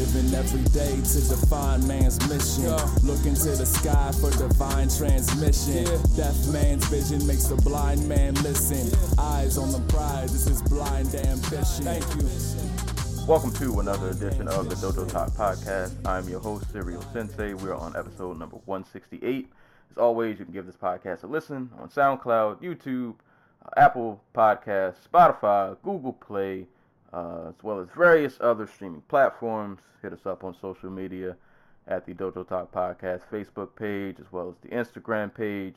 Living every day to define man's mission. Look into the sky for divine transmission. Deaf man's vision makes the blind man listen. Eyes on the prize, this is blind ambition. Thank you. Welcome to another edition of the Dojo Talk Podcast. I'm your host, Serial Sensei. We're on episode number 168. As always, you can give this podcast a listen on SoundCloud, YouTube, Apple Podcasts, Spotify, Google Play, uh, as well as various other streaming platforms. Hit us up on social media at the Dojo Talk Podcast Facebook page, as well as the Instagram page.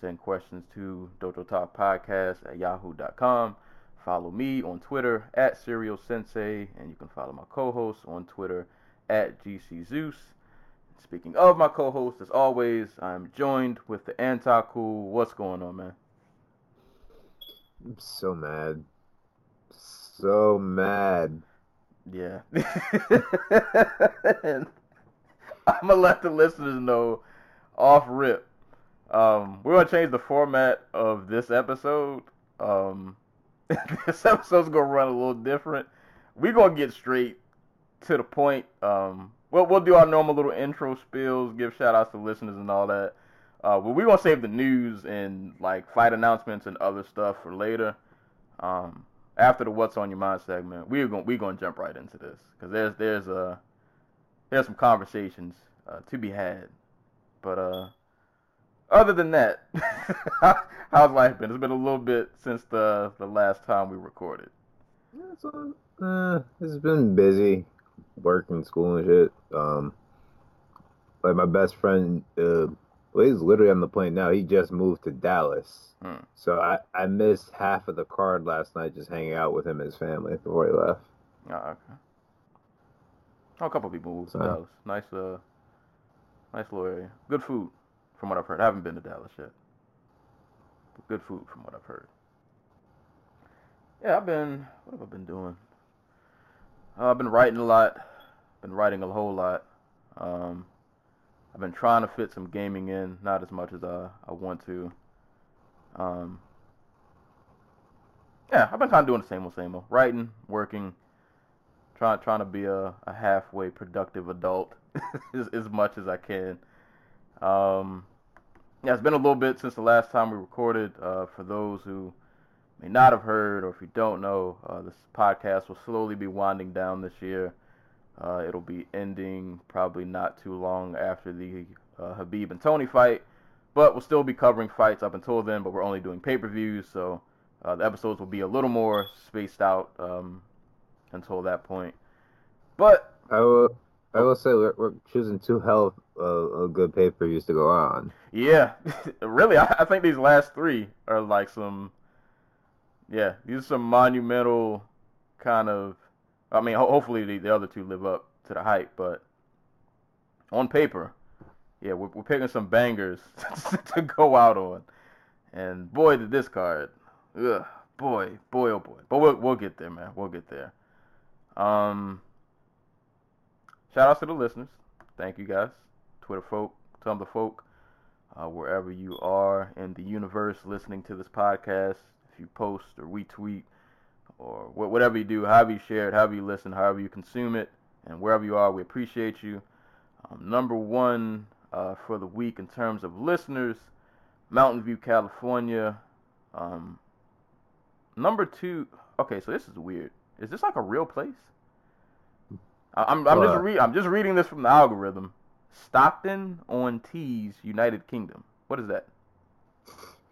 Send questions to Dojo Talk Podcast at yahoo.com. Follow me on Twitter at Serial Sensei, and you can follow my co-host on Twitter at GC Zeus. Speaking of my co-host, as always, I'm joined with the anti-cool. What's going on, man? I'm so mad. So mad. Yeah. I'm gonna let the listeners know off rip. Um, we're gonna change the format of this episode. Um, this episode's gonna run a little different. We're gonna get straight to the point. Um, we'll we'll do our normal little intro spills, give shout outs to listeners and all that. Uh, but we're gonna save the news and like fight announcements and other stuff for later. Um, after the "What's on Your Mind" segment, we're gonna we're gonna jump right into this because there's there's uh there's some conversations uh, to be had. But uh, other than that, how's life been? It's been a little bit since the the last time we recorded. Yeah, so, uh, it's been busy, working, school and shit. Um, like my best friend, uh, well, he's literally on the plane now. He just moved to Dallas, Hmm. so I I missed half of the card last night just hanging out with him and his family before he left. Oh, okay. Oh, a couple people moved to Dallas. Nice, uh, nice little area. Good food, from what I've heard. I haven't been to Dallas yet, but good food from what I've heard. Yeah, I've been. What have I been doing? Uh, I've been writing a lot. Been writing a whole lot. Um, I've been trying to fit some gaming in, not as much as I, I want to. Um, yeah, I've been kind of doing the same old, same old. Writing, working, trying trying to be a, a halfway productive adult as, as much as I can. Um, yeah, it's been a little bit since the last time we recorded. Uh, for those who may not have heard, or if you don't know, uh, this podcast will slowly be winding down this year. Uh, it'll be ending probably not too long after the uh, Khabib and Tony fight, but we'll still be covering fights up until then. But we're only doing pay-per-views, so uh, the episodes will be a little more spaced out um, until that point. But I will I will say we're, we're choosing two hell of good pay per views to go on. yeah, really, I, I think these last three are like some, yeah, these are some monumental kind of. I mean, ho- hopefully the, the other two live up to the hype, but on paper, yeah, we're, we're picking some bangers to go out on. And boy, did this card, ugh, boy, boy, oh boy. But we'll we'll get there, man. We'll get there. Um, shout outs to the listeners. Thank you guys, Twitter folk, Tumblr folk, uh, wherever you are in the universe listening to this podcast. If you post or retweet or whatever you do, however you share it, however you listen, however you consume it, and wherever you are, we appreciate you. Um, number one uh, for the week in terms of listeners, Mountain View, California. Um, number two, okay, so this is weird. Is this like a real place? I'm, I'm just re- I'm just reading this from the algorithm. Stockton on Tees, United Kingdom. What is that?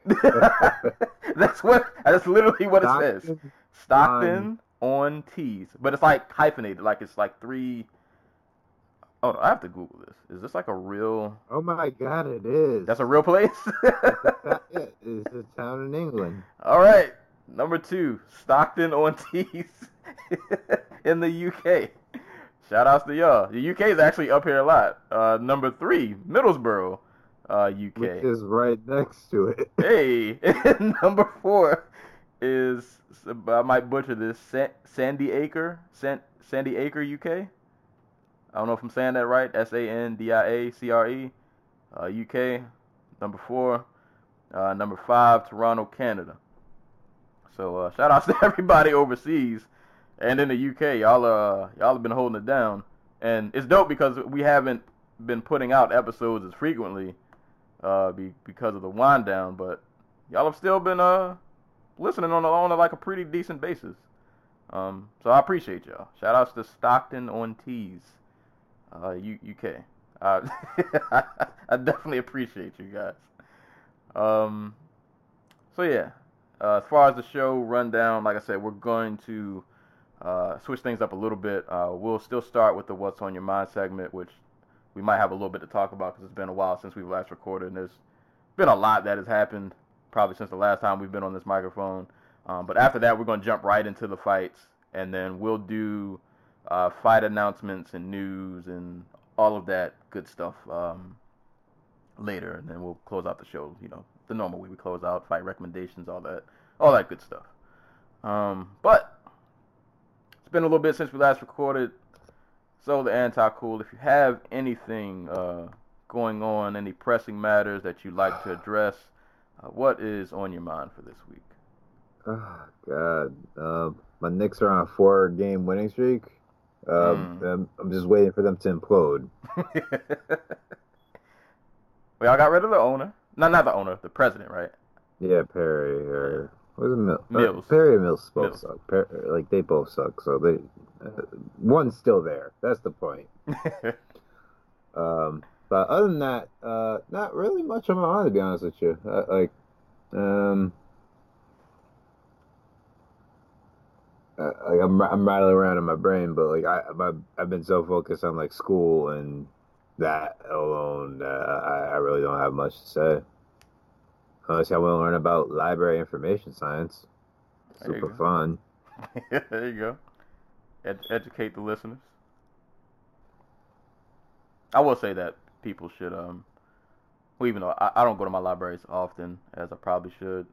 that's what. That's literally what it says. Stockton on Tees, but it's like hyphenated, like it's like three. Oh, I have to Google this. Is this like a real? Oh my god, it is. That's a real place. it's a town in England. All right, number two, Stockton on Tees in the UK. Shout outs to y'all. The UK is actually up here a lot. Uh, number three, Middlesbrough. uh, UK. Which is right next to it. hey, number four is I might butcher this. Sandiacre, San, Sandiacre, UK. I don't know if I'm saying that right. S A N D I A C R E, uh, UK. Number four. Uh, number five, Toronto, Canada. So uh, shout outs to everybody overseas and in the UK. Y'all uh y'all have been holding it down, and it's dope because we haven't been putting out episodes as frequently uh be, because of the wind down, but y'all have still been uh listening on a, on a, like a pretty decent basis. Um, so I appreciate y'all. Shout outs to Stockton on Tees, uh, UK. Uh, I definitely appreciate you guys. Um, so yeah, uh, as far as the show rundown, like I said, we're going to uh, switch things up a little bit. Uh, we'll still start with the "What's on Your Mind" segment, which we might have a little bit to talk about because it's been a while since we've last recorded, and there's been a lot that has happened probably since the last time we've been on this microphone. Um, but after that, we're going to jump right into the fights, and then we'll do uh, fight announcements and news and all of that good stuff um, later, and then we'll close out the show. You know, the normal way we close out, fight recommendations, all that, all that good stuff. Um, but it's been a little bit since we last recorded. So the anti cool. If you have anything uh, going on, any pressing matters that you'd like to address, uh, what is on your mind for this week? Oh God, uh, my Knicks are on a four-game winning streak. Um, Mm. I'm, I'm just waiting for them to implode. well, y'all got rid of the owner. No, not the owner, the president, right? Yeah, Perry or what was it Mil- uh, Perry and Mills both Mills. suck. Per- like they both suck. So they uh, one's still there. That's the point. Um, but other than that, uh, not really much on my mind to be honest with you. Uh, like, um, uh, like I'm I'm rattling around in my brain, but like I I've, I've been so focused on like school and that alone, uh, I I really don't have much to say. Unless I want to learn about library information science, There super fun. there you go. Ed- educate the listeners. I will say that people should, um, well, even though I, I don't go to my libraries often as I probably should,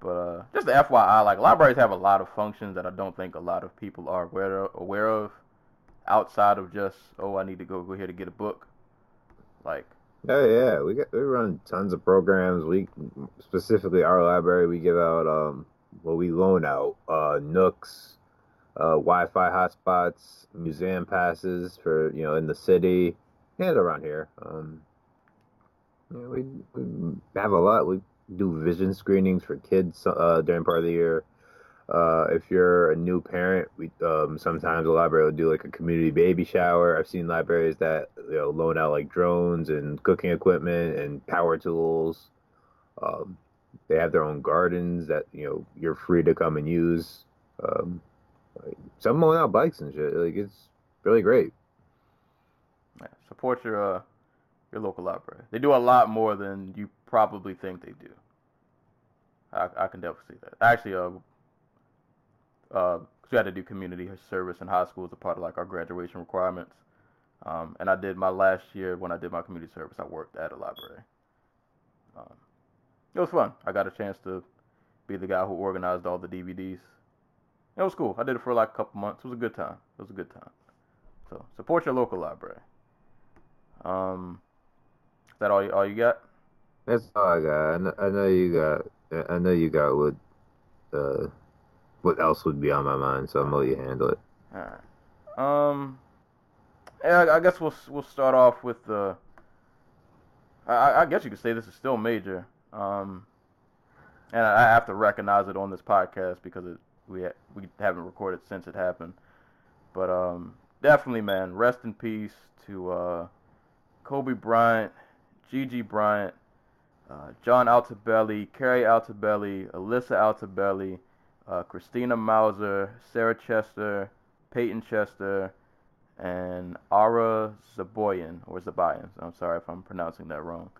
but uh, just the FYI, like libraries have a lot of functions that I don't think a lot of people are aware of, aware of outside of just, oh, I need to go go here to get a book. Like, Oh yeah, we get we run tons of programs. We specifically our library we give out um well we loan out uh nooks, uh Wi-Fi hotspots, museum passes for you know in the city and around here. Um, yeah, we, we have a lot. We do vision screenings for kids uh during part of the year. Uh, if you're a new parent, we um, sometimes the library will do like a community baby shower. I've seen libraries that you know loan out like drones and cooking equipment and power tools. Um, they have their own gardens that you know you're free to come and use. Um, like, some loan out bikes and shit. Like it's really great. Yeah, support your uh, your local library. They do a lot more than you probably think they do. I, I can definitely see that. Actually, uh, uh, 'cause we had to do community service in high school as a part of like our graduation requirements. Um, and I did my last year when I did my community service. I worked at a library. Um, it was fun. I got a chance to be the guy who organized all the DVDs. It was cool. I did it for like a couple months. It was a good time. It was a good time. So support your local library. Um, is that all you, all you got? That's all I got. I know, I know you got. I know you got what. Uh, what else would be on my mind? So I'm gonna let you handle it. All right. Um, yeah, I, I guess we'll we'll start off with the. I, I guess you could say this is still major. Um, and I, I have to recognize it on this podcast because it we ha- we haven't recorded since it happened. But um, definitely, man, rest in peace to uh, Kobe Bryant, Gigi Bryant, uh, John Altobelli, Keri Altobelli, Alyssa Altobelli, uh, Christina Mauser, Sarah Chester, Peyton Chester, and Ara Zaboyan or Zabayan. I'm sorry if I'm pronouncing that wrong.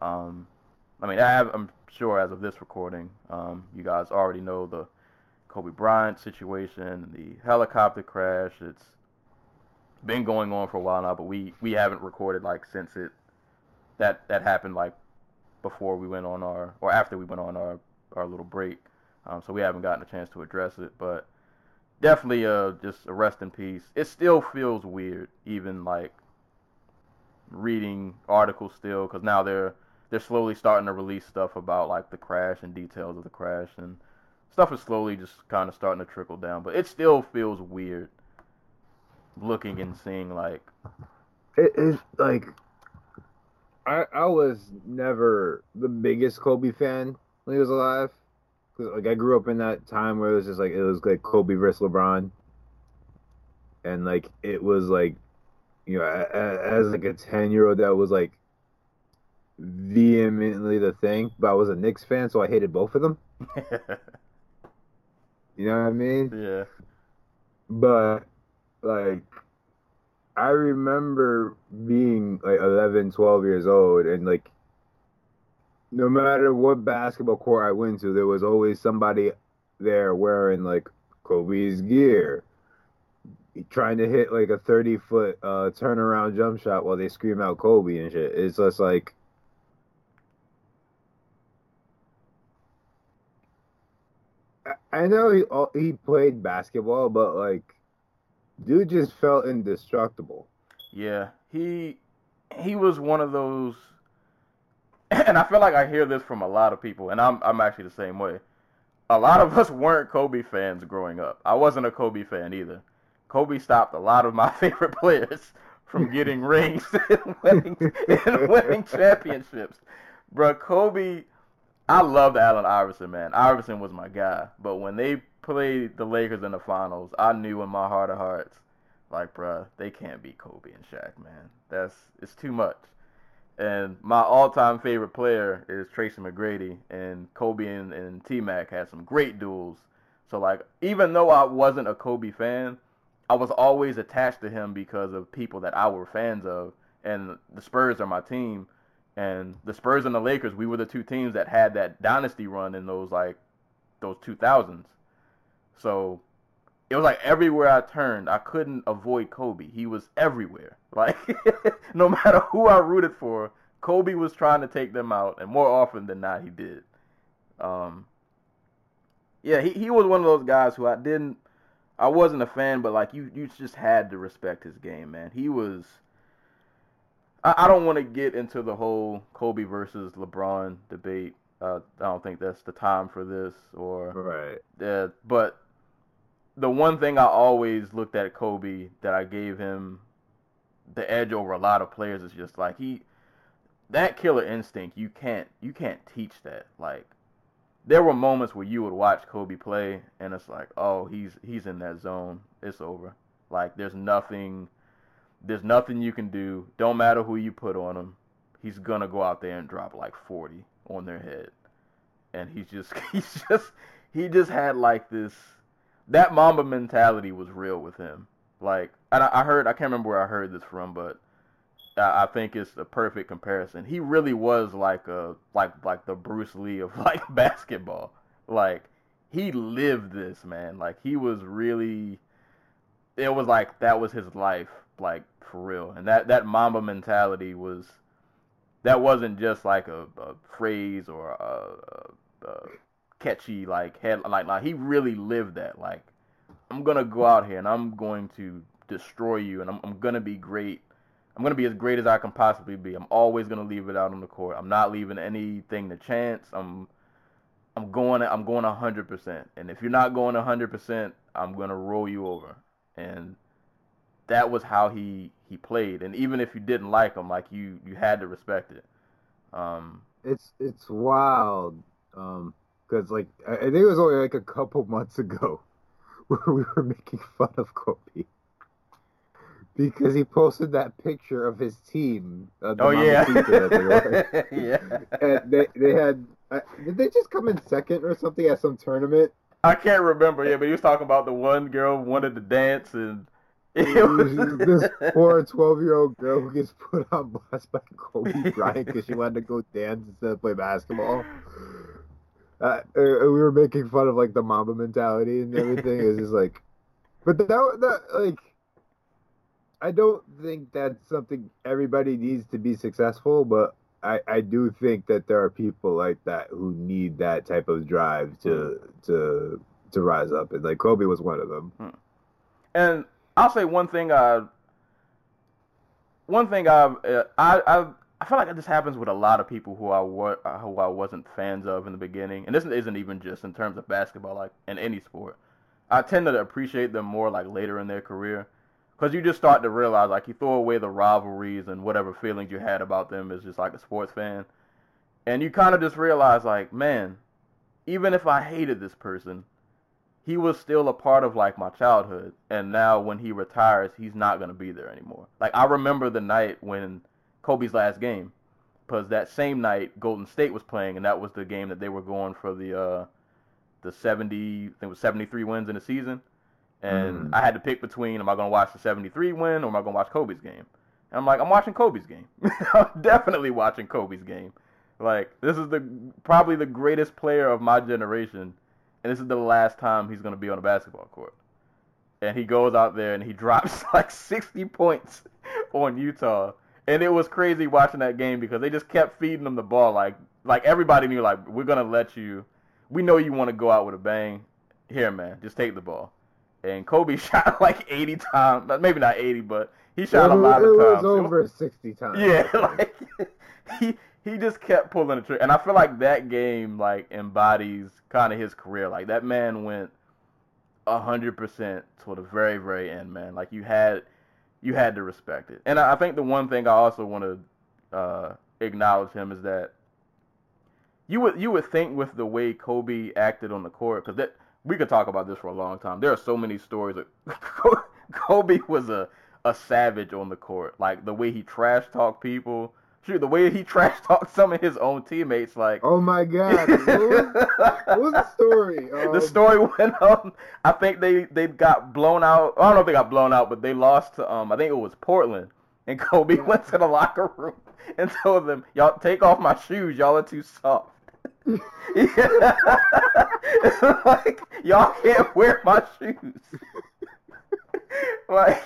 Um, I mean, I I'm sure as of this recording, um, you guys already know the Kobe Bryant situation, the helicopter crash. It's been going on for a while now, but we we haven't recorded like since it that that happened like before we went on our or after we went on our our little break. Um, so we haven't gotten a chance to address it, but definitely uh just a rest in peace. It still feels weird, even like reading articles still, because now they're they're slowly starting to release stuff about like the crash and details of the crash, and stuff is slowly just kind of starting to trickle down. But it still feels weird looking and seeing like It is like I I was never the biggest Kobe fan when he was alive. Cause like I grew up in that time where it was just like it was like Kobe versus LeBron, and like it was like, you know, a- a- as like a ten year old that was like vehemently the thing. But I was a Knicks fan, so I hated both of them. You know what I mean? yeah. But like I remember being like 11, 12 years old and like no matter what basketball court I went to, there was always somebody there wearing like Kobe's gear. Trying to hit like a 30 foot uh, turnaround jump shot while they scream out Kobe and shit. It's just like I- know he uh, he played basketball, but like, dude just felt indestructible. Yeah, he he was one of those, and I feel like I hear this from a lot of people, and I'm I'm actually the same way. A lot of us weren't Kobe fans growing up. I wasn't a Kobe fan either. Kobe stopped a lot of my favorite players from getting rings and winning, and winning championships. Bro, Kobe, I loved Allen Iverson, man. Iverson was my guy. But when they played the Lakers in the finals, I knew in my heart of hearts like, bruh, they can't beat Kobe and Shaq, man. That's it's too much. And my all-time favorite player is Tracy McGrady, and Kobe and, and T Mac had some great duels. So like, even though I wasn't a Kobe fan, I was always attached to him because of people that I were fans of, and the Spurs are my team. And the Spurs and the Lakers, we were the two teams that had that dynasty run in those like those 2000s. So it was like everywhere I turned, I couldn't avoid Kobe. He was everywhere. Like no matter who I rooted for, Kobe was trying to take them out, and more often than not, he did. Um, yeah, he, he was one of those guys who I didn't, I wasn't a fan, but like you, you just had to respect his game, man. He was. I, I don't want to get into the whole Kobe versus LeBron debate. Uh, I don't think that's the time for this, or Right. uh, but the one thing I always looked at Kobe that I gave him the edge over a lot of players is just like he that killer instinct you can't you can't teach that. Like there were moments where you would watch Kobe play and it's like oh he's he's in that zone. It's over. Like there's nothing there's nothing you can do. Don't matter who you put on him. He's gonna go out there and drop like 40 on their head. And he's just he's just he just had like this that Mamba mentality was real with him. Like, and I, heard, I can't remember where I heard this from, but I, I think it's a perfect comparison. He really was like a, like, like the Bruce Lee of like basketball. Like, he lived this, man. Like, he was really, it was like that was his life, like for real. And that that Mamba mentality was, that wasn't just like a, a phrase or a, a, a catchy like head like like he really lived that like I'm gonna go out here and I'm going to destroy you and I'm I'm gonna be great. I'm gonna be as great as I can possibly be. I'm always gonna leave it out on the court. I'm not leaving anything to chance. I'm I'm going I'm going hundred percent. And if you're not going hundred percent, I'm gonna roll you over. And that was how he he played. And even if you didn't like him, like you you had to respect it. Um, It's it's wild. Um, because like I, I think it was only like a couple months ago where we were making fun of Kobe because he posted that picture of his team. Uh, the oh yeah, yeah. and they they had uh, did they just come in second or something at some tournament? I can't remember. Yeah, but he was talking about the one girl wanted to dance and it was this poor 12 year old girl who gets put on blast by Kobe Bryant because she wanted to go dance instead of play basketball. Uh, we were making fun of like the Mamba mentality and everything. It's just like, but that that like, I don't think that's something everybody needs to be successful. But I, I do think that there are people like that who need that type of drive to to to rise up, and like Kobe was one of them. And I'll say one thing. Uh, one thing I've, uh, I I I feel like this happens with a lot of people who I wa- uh, who I wasn't fans of in the beginning, and this isn't even just in terms of basketball, like in any sport. I tend to appreciate them more like later in their career, because you just start to realize like you throw away the rivalries and whatever feelings you had about them as just like a sports fan, and you kind of just realize like, man, even if I hated this person, he was still a part of like my childhood and now when he retires he's not to be there anymore like i remember the night when kobe's last game because that same night golden state was playing and that was the game that they were going for the uh the 70 i think it was 73 wins in the season and Mm. i had to pick between am i going to watch the 73 win or am i going to watch kobe's game and i'm like i'm watching kobe's game i'm definitely watching kobe's game like this is the probably the greatest player of my generation and this is the last time he's going to be on a basketball court. And he goes out there and he drops like 60 points on Utah. And it was crazy watching that game because they just kept feeding him the ball. Like, like everybody knew, like, we're going to let you. We know you want to go out with a bang. Here, man, just take the ball. And Kobe shot like 80 times. Maybe not 80, but he shot it, a lot it of was times. over sixty times. Yeah, like he he just kept pulling the trigger, and I feel like that game like embodies kind of his career. Like that man went hundred percent to the very very end, man. Like you had you had to respect it, and I, think the one thing I also want to uh, acknowledge him is that you would you would think with the way Kobe acted on the court, because that we could talk about this for a long time. There are so many stories. That Kobe was a a savage on the court. Like the way he trash talked people. Shoot, the way he trash talked some of his own teammates. Like Oh my god. What was, what was the story? the Um, story went on. I think they they got blown out. I don't know if they got blown out, but they lost to um. I think it was Portland. And Kobe went to the locker room and told them, "Y'all take off my shoes. Y'all are too soft." like y'all can't wear my shoes. like,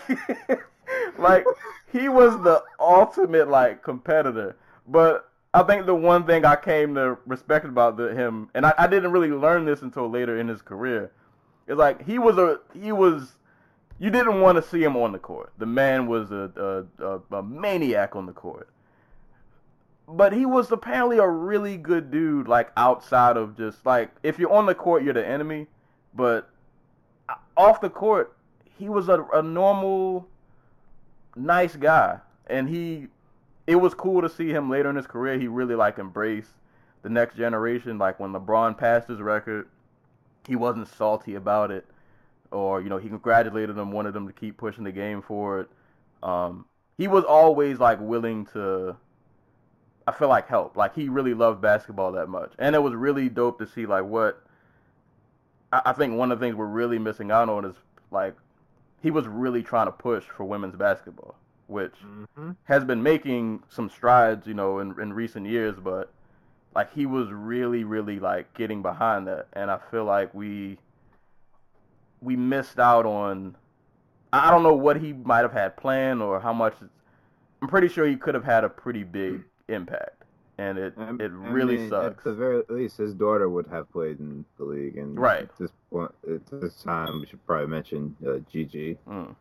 like he was the ultimate like competitor. But I think the one thing I came to respect about the, him, and I, I didn't really learn this until later in his career, is like he was a he was. You didn't want to see him on the court. The man was a, a, a, a maniac on the court. But he was apparently a really good dude, like outside of just like if you're on the court, you're the enemy. But uh, off the court, he was a, a normal, nice guy, and he. It was cool to see him later in his career. He really like embraced the next generation. Like when LeBron passed his record, he wasn't salty about it, or you know he congratulated them, wanted them to keep pushing the game forward. Um, he was always like willing to. I feel like help. Like he really loved basketball that much, and it was really dope to see like what. I, I think one of the things we're really missing out on is like he was really trying to push for women's basketball, which mhm. has been making some strides, you know, in, in recent years, but like he was really, really like getting behind that, and I feel like we we missed out on. I I don't know what he might have had planned or how much. I'm pretty sure he could have had a pretty big impact, and it I- it I really mean, sucks. At the very least, his daughter would have played in the league, and Right. At this point, at this time, we should probably mention uh, Gigi Mm.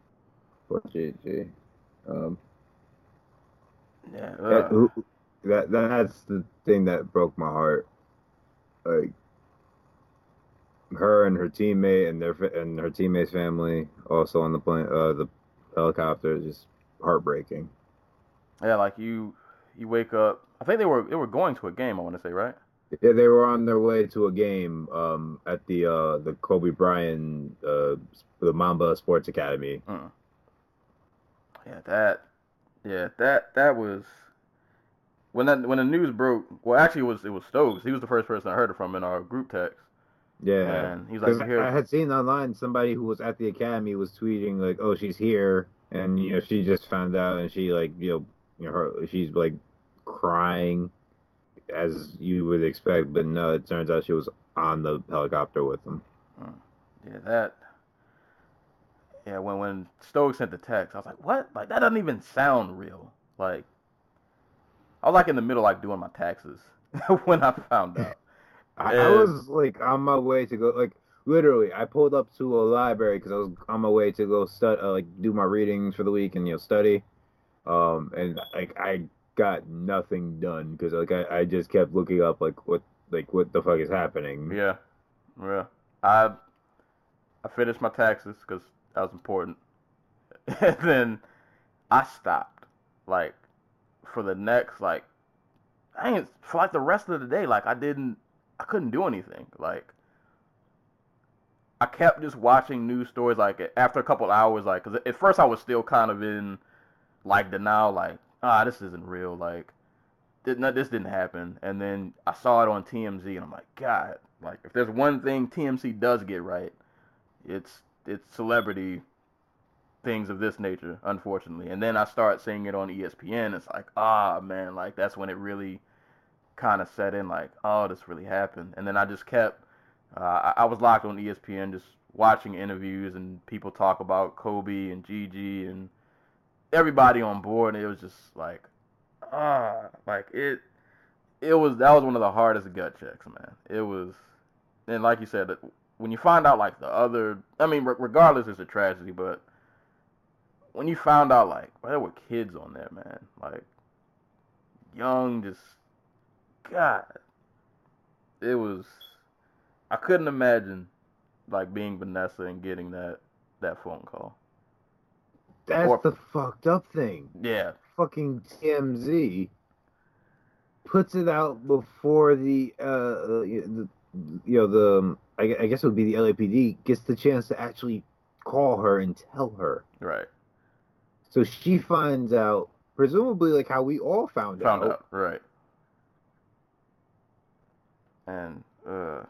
Gigi. Um, Yeah, that, who- that that's the thing that broke my heart. Like her and her teammate and their and her teammate's family also on the plane, uh, the helicopter, is just heartbreaking. yeah, like you you wake up. I think they were they were going to a game. I want to say right. Yeah, they were on their way to a game um, at the uh, the Kobe Bryant uh, the Mamba Sports Academy. Mm. Yeah, that. Yeah, that that was when that when the news broke. Well, actually, it was it was Stokes. He was the first person I heard it from in our group text. Yeah, And he's like. I had seen online somebody who was at the academy was tweeting like, "Oh, she's here," and you know she just found out, and she like you know, you know her she's like crying as you would expect, but no, it turns out she was on the helicopter with them. Yeah, that. Yeah, when when Stokes sent the text, I was like, "What? Like that doesn't even sound real." Like, I was like in the middle, like doing my taxes when I found out. I, I was like on my way to go, like literally, I pulled up to a library because I was on my way to go study, uh, like do my readings for the week and you know study. Um, and like I got nothing done because like I, I just kept looking up like what like what the fuck is happening. Yeah, yeah. I I finished my taxes because that was important, and then I stopped. Like for the next like, I ain't for like the rest of the day. Like I didn't, I couldn't do anything. Like I kept just watching news stories. Like after a couple hours, like because at first I was still kind of in like denial. Like ah, this isn't real. Like this, no, this didn't happen. And then I saw it on TMZ, and I'm like, God, like if there's one thing TMZ does get right, it's it's celebrity things of this nature, unfortunately. And then I start seeing it on ESPN. It's like, ah, man, like that's when it really kind of set in. Like, oh, this really happened. And then I just kept. Uh, I, I was locked on ESPN, just watching interviews and people talk about Kobe and Gigi and everybody on board. And it was just like, ah, like it. It was that was one of the hardest gut checks, man. It was, and like you said, when you find out like the other, I mean, regardless, it's a tragedy, but when you found out like well, there were kids on there, man, like young, just God, it was. I couldn't imagine like being Vanessa and getting that that phone call. That's or, the fucked up thing. Yeah. Fucking TMZ puts it out before the uh, uh the, you know the um, I, I guess it would be the LAPD gets the chance to actually call her and tell her. Right. So she finds out, presumably like how we all found, found out. out. Right. And uh,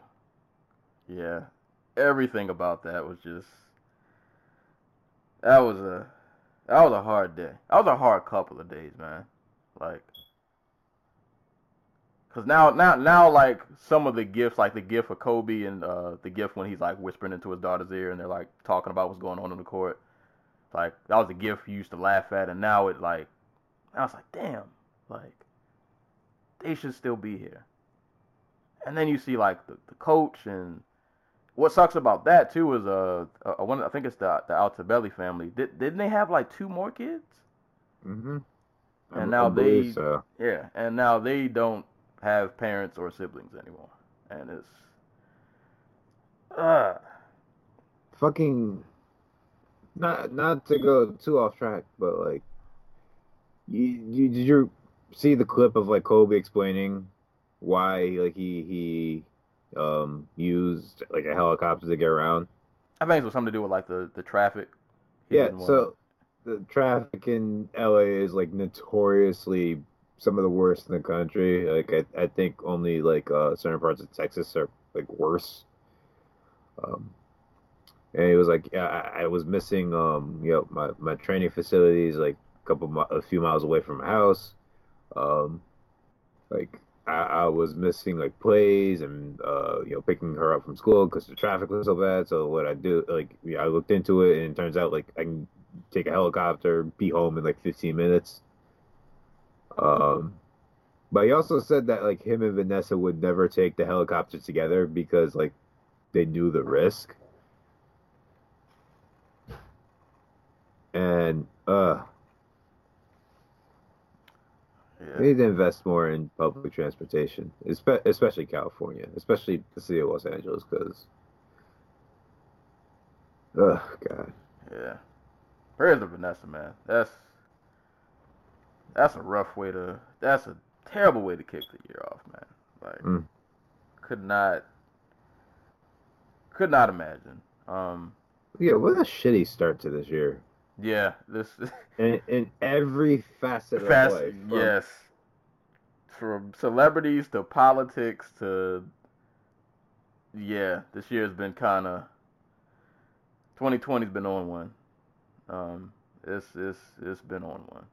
yeah, everything about that was just that was a that was a hard day. That was a hard couple of days, man. Like, cause now, now, now, like some of the gifts, like the gift of Kobe and uh, the gift when he's like whispering into his daughter's ear and they're like talking about what's going on in the court. Like that was a gift you used to laugh at, and now it like, I was like, damn, like they should still be here. And then you see like the, the coach and what sucks about that too is uh, uh one I think it's the the Altobelli family. Did didn't they have like two more kids? Mm-hmm. And now they so. yeah, and now they don't have parents or siblings anymore, and it's uh fucking not not to go too off track, but like you, you did you see the clip of like Kobe explaining why like he he um, used like a helicopter to get around. I think it was something to do with like the the traffic. Yeah, so the traffic in LA is like notoriously some of the worst in the country. Like I, I think only like uh, certain parts of Texas are like worse. Um, and he was like, yeah, I, I, was missing um, you know, my my training facilities like a couple a few miles away from my house. Um, like I, I was missing like plays and uh, you know picking her up from school because the traffic was so bad. So what I do, like yeah, I looked into it and it turns out like I can take a helicopter, be home in like 15 minutes. Um, but he also said that like him and Vanessa would never take the helicopter together because like they knew the risk. And uh. We need to invest more in public transportation, especially California, especially the city of Los Angeles, because, oh god. Yeah, prayers to Vanessa, man. That's that's a rough way to. That's a terrible way to kick the year off, man. Like, mm. could not, could not imagine. Um, yeah, what a shitty start to this year. Yeah, this in, in every facet Fast, of life. From, yes, from celebrities to politics to yeah, this year has been kind of 2020's been on one. Um, it's it's it's been on one,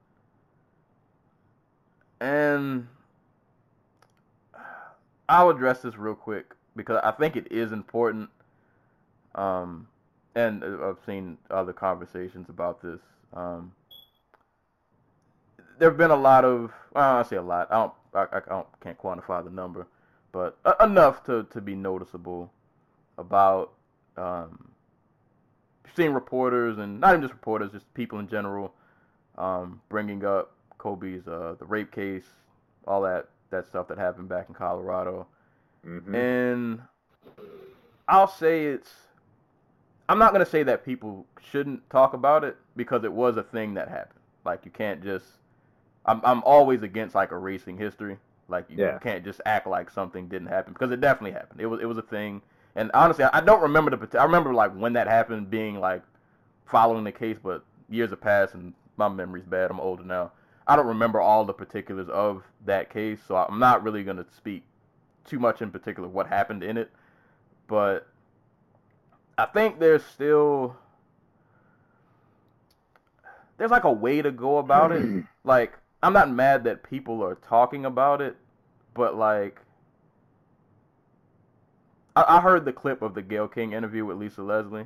and I'll address this real quick because I think it is important. Um, and uh, I've seen other conversations about this. Um, there have been a lot of well, I say a lot. I don't I, I don't can't quantify the number, but enough to to be noticeable about um, seeing reporters and not even just reporters, just people in general, um, bringing up Kobe's uh, the rape case, all that that stuff that happened back in Colorado, Mhm. and I'll say it's. I'm not gonna say that people shouldn't talk about it because it was a thing that happened. Like you can't just. I'm I'm always against like erasing history. Like you Yeah. can't just act like something didn't happen because it definitely happened. It was it was a thing. And honestly, I don't remember the. I remember like when that happened, being like following the case, but years have passed and my memory's bad. I'm older now. I don't remember all the particulars of that case, so I'm not really gonna speak too much in particular what happened in it. But I think there's still there's like a way to go about it. Like I'm not mad that people are talking about it, but like I, I heard the clip of the Gayle King interview with Lisa Leslie.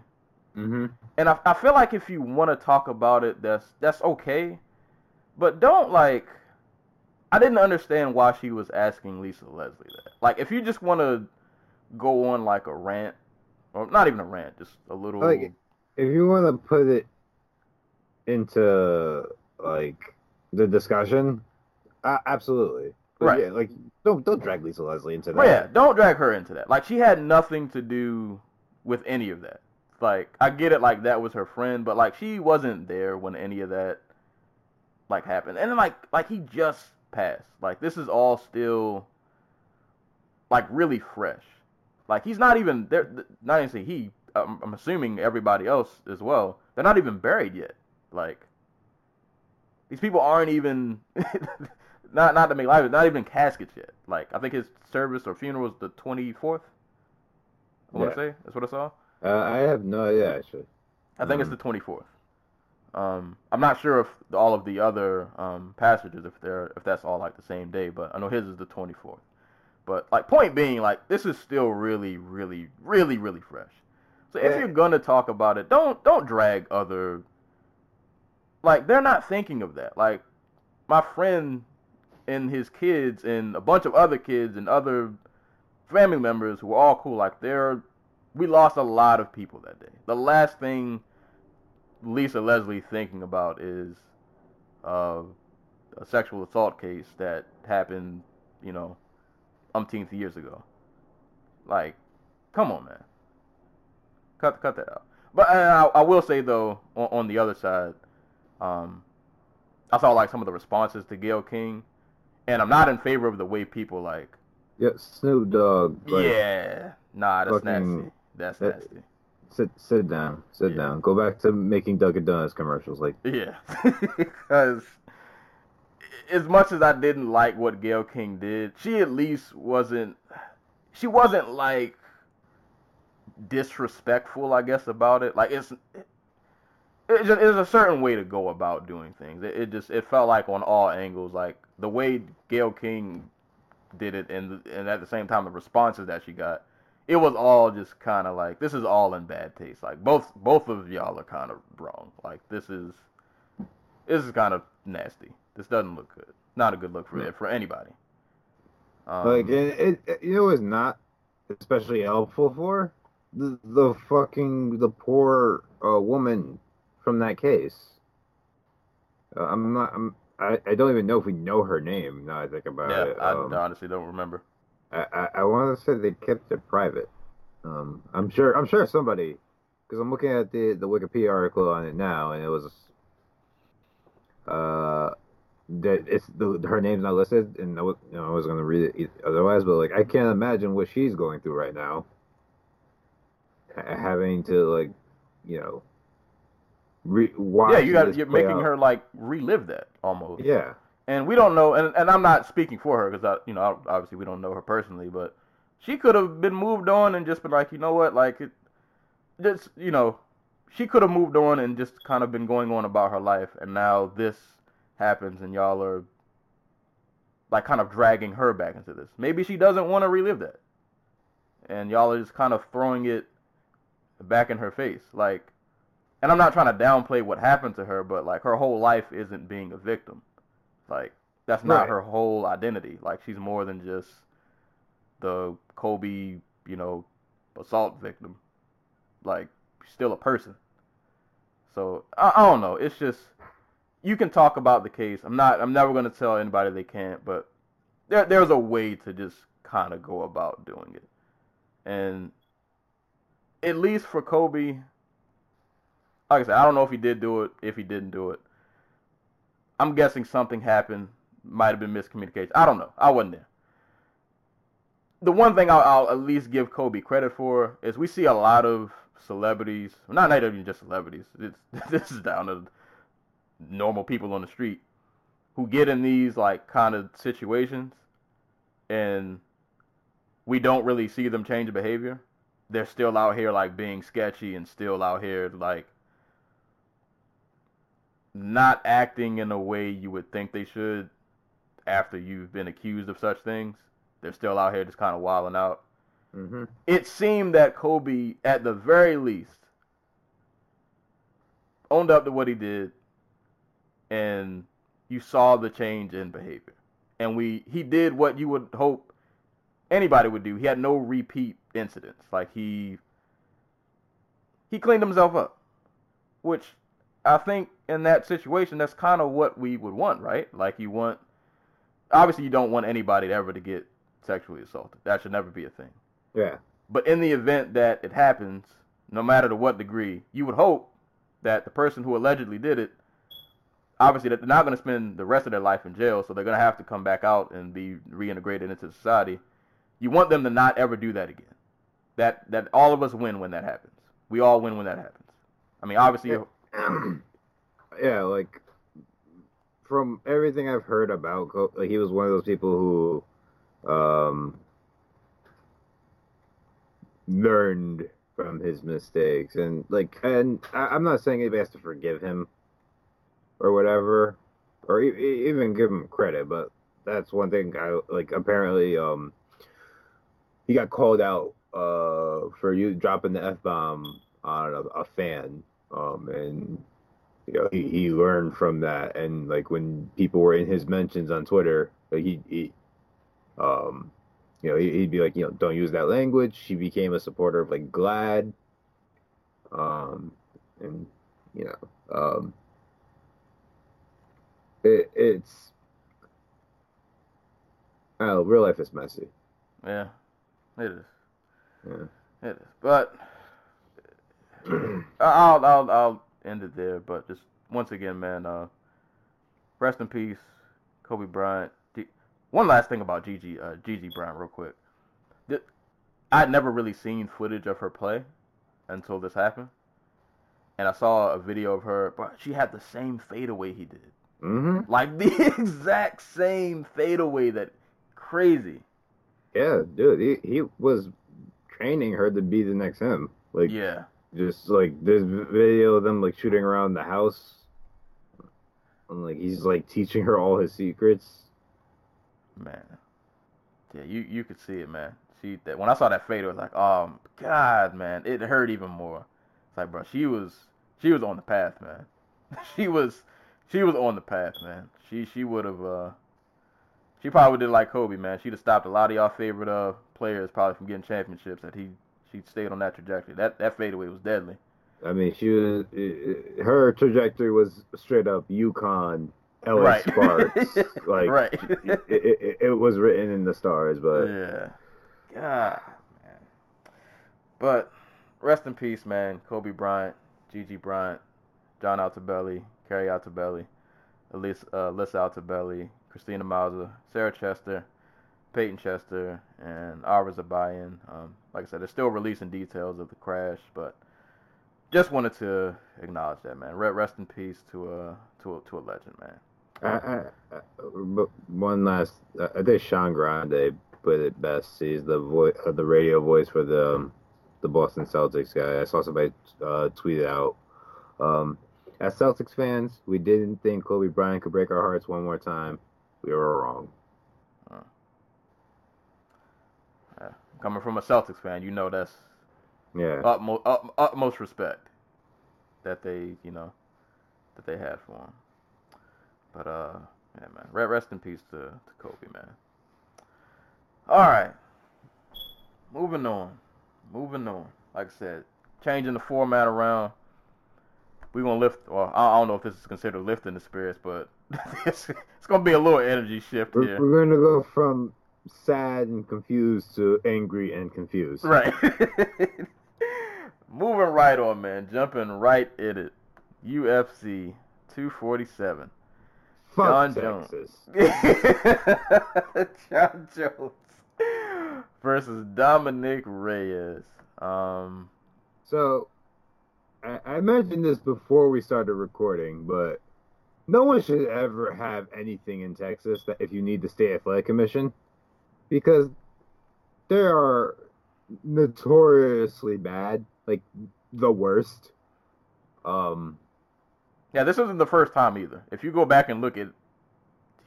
Mhm. And I, I feel like if you want to talk about it, that's that's okay, but don't like. I didn't understand why she was asking Lisa Leslie that. Like, if you just want to go on like a rant, or not even a rant, just a little. Like, if you want to put it into like the discussion, uh, absolutely. But Right. Yeah, like don't don't drag Lisa Leslie into that. Well, yeah, don't drag her into that. Like, she had nothing to do with any of that. Like, I get it, like that was her friend, but like she wasn't there when any of that like happened. And then like like he just passed. Like this is all still like really fresh. Like he's not even there. Not even say he. I'm, I'm assuming everybody else as well. They're not even buried yet. Like these people aren't even not not to make light of it, not even caskets yet. Like I think his service or funeral was the 24th. I want Yeah. to say that's what I saw. Uh, I have no idea actually. I think it's the 24th. Um, I'm not sure if all of the other um, passages, if they're if that's all like the same day, but I know his is the 24th. But like point being, like this is still really, really, really, really fresh. So if Yeah. you're gonna talk about it, don't don't drag other. Like they're not thinking of that. Like my friend and his kids and a bunch of other kids and other family members who are all cool. Like they're we lost a lot of people that day. The last thing Lisa Leslie thinking about is uh, a sexual assault case that happened, you know, umpteenth years ago. Like, come on, man. Cut cut that out. But I, I will say though, on, on the other side, um, I saw like some of the responses to Gayle King, and I'm not in favor of the way people like, Yeah, Snoop Dogg. Like, yeah, nah, that's fucking- nasty. That's that- nasty. Sit sit down, sit Yeah. down. Go back to making Dunkin' Donuts commercials. Like Yeah, because as much as I didn't like what Gayle King did, she at least wasn't. She wasn't like disrespectful, I guess, about it. Like it's. It there's a certain way to go about doing things. It, it just it felt like on all angles, like the way Gayle King did it, and and at the same time the responses that she got, it was all just kind of like this is all in bad taste. Like both both of y'all are kind of wrong. Like this is this is kind of nasty. This doesn't look good. Not a good look for Yeah. for anybody. Um, like it, it, it you know it's not especially helpful for the the fucking the poor uh, woman from that case. Uh, I'm not. I'm. I, I don't even know if we know her name. Now I think about yeah, it. I Um, honestly don't remember. I, I, I want to say they kept it private. Um, I'm sure. I'm sure somebody, because I'm looking at the the Wikipedia article on it now, and it was, uh, that it's the her name's not listed, and I, was, you know, I was gonna read it otherwise, but like I can't imagine what she's going through right now, Ha- having to like, you know, re- watch. Yeah, you got you're making out. her like relive that almost. Yeah, and we don't know and, and i'm not speaking for her because i you know obviously we don't know her personally but she could have been moved on and just been like you know what like it just you know she could have moved on and just kind of been going on about her life and now this happens and y'all are like kind of dragging her back into this maybe she doesn't want to relive that and y'all are just kind of throwing it back in her face like and i'm not trying to downplay what happened to her but like her whole life isn't being a victim Like that's not Right. her whole identity. Like she's more than just the Kobe, you know, assault victim. Like she's still a person. So I, I don't know. It's just you can talk about the case. I'm not. I'm never gonna tell anybody they can't. But there there's a way to just kind of go about doing it. And at least for Kobe, like I said, I don't know if he did do it, if he didn't do it. I'm guessing something happened, might have been miscommunication. I don't know. I wasn't there. The one thing I'll, I'll at least give Kobe credit for is we see a lot of celebrities, not not even just celebrities. It's, this is down to normal people on the street who get in these like kind of situations, and we don't really see them change behavior. They're still out here like being sketchy and still out here like not acting in a way you would think they should after you've been accused of such things. They're still out here just kind of wilding out. Mm-hmm. It seemed that Kobe, at the very least, owned up to what he did, and you saw the change in behavior. And we he did what you would hope anybody would do. He had no repeat incidents. Like he he cleaned himself up, which I think in that situation that's kind of what we would want, right? Like you want obviously you don't want anybody ever to get sexually assaulted. That should never be a thing. Yeah. But in the event that it happens, no matter to what degree, you would hope that the person who allegedly did it, obviously that they're not going to spend the rest of their life in jail, so they're going to have to come back out and be reintegrated into society. You want them to not ever do that again. That that all of us win when that happens. We all win when that happens. I mean, obviously, Yeah. yeah, like from everything I've heard about, like he was one of those people who um, learned from his mistakes, and like, and I, I'm not saying anybody has to forgive him or whatever, or e- even give him credit, but that's one thing. I like. Apparently, um, he got called out uh for you dropping the f bomb on a, a fan, um, and you know, he, he learned from that. And like when people were in his mentions on Twitter, like he, he um, you know, he'd be like, you know, don't use that language. He became a supporter of like GLAAD, um, and you know, um, it, it's, I real life is messy. yeah, it is. Yeah. It is. But I'll I'll I'll end it there. But just once again, man, uh, rest in peace, Kobe Bryant. G- One last thing about Gigi uh, Gigi Bryant, real quick. Th- I'd never really seen footage of her play until this happened, and I saw a video of her. But she had the same fadeaway he did, Mm-hmm. like the exact same fadeaway. That crazy. Yeah, dude, he, he was training her to be the next him. Like, Yeah. just like this video of them like shooting around the house, and like he's like teaching her all his secrets. Man, yeah, you you could see it, man. She that when I saw that fade, it was like, oh God, man, it hurt even more. It's like, bro, she was she was on the path, man. she was she was on the path, man. She she would have uh she probably did like Kobe, man. She'd have stopped a lot of y'all favorite uh players probably from getting championships. That he she stayed on that trajectory. That that fadeaway was deadly. I mean, she was uh, her trajectory was straight up UConn, LA Right. Sparks. like, right. it, it, it, it was written in the stars, but yeah. God, man. But rest in peace, man. Kobe Bryant, Gigi Bryant, John Altobelli, Keri Altobelli, Elise, uh, Alyssa Altobelli, Christina Mauser, Sarah Chester, Peyton Chester, and Ara Zobayan. Um, like I said, they're still releasing details of the crash, but just wanted to acknowledge that, man. Rest in peace to a to a, to a legend, man. I, one last, I think Sean Grande put it best. He's the voice, uh, the radio voice for the um, the Boston Celtics guy. I saw somebody uh, tweet out. Um, as Celtics fans, we didn't think Kobe Bryant could break our hearts one more time. We were wrong. Coming from a Celtics fan, you know that's Yeah. utmost, ut, utmost respect that they, you know, that they had for him. But uh, Yeah, man. Rest in peace to, to Kobe, man. All right. Moving on. Moving on. Like I said, changing the format around. We're going to lift, well, I don't know if this is considered lifting the spirits, but it's, it's going to be a little energy shift We're, here. we're gonna go from sad and confused to angry and confused. Right. Moving right on, man. Jumping right in it. UFC 247. Fuck Jon Jones. Texas. Jon Jones versus Dominic Reyes. Um, So, I, mentioned this before we started recording, but no one should ever have anything in Texas that if you need the state athletic commission, because they are notoriously bad, like the worst. Um, yeah, this isn't the first time either. If you go back and look at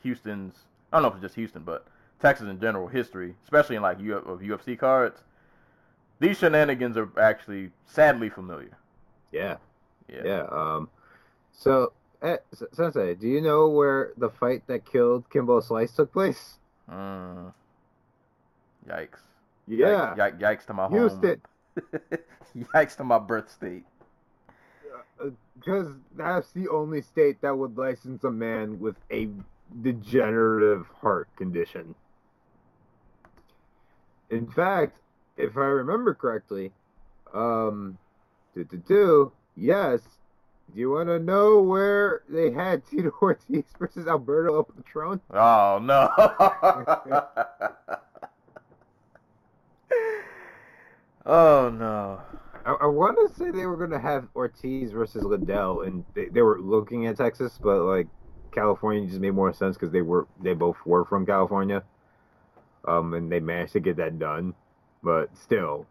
Houston's, I don't know if it's just Houston, but Texas in general history, especially in like U- of UFC cards, these shenanigans are actually sadly familiar. Yeah, Yeah. yeah. Um, so, eh, Sensei, do you know where the fight that killed Kimbo Slice took place? Mm. Yikes. Yeah, Yikes, yikes to my home. Houston. yikes to my birth state. Because that's the only state that would license a man with a degenerative heart condition. In fact, if I remember correctly, um, do, do, do, yes. Do you want to know where they had Tito Ortiz versus Alberto El Patron? Oh no. oh no. I, I want to say they were going to have Ortiz versus Liddell, and they, they were looking at Texas, but like California just made more sense because they were they both were from California, um, and they managed to get that done. But still,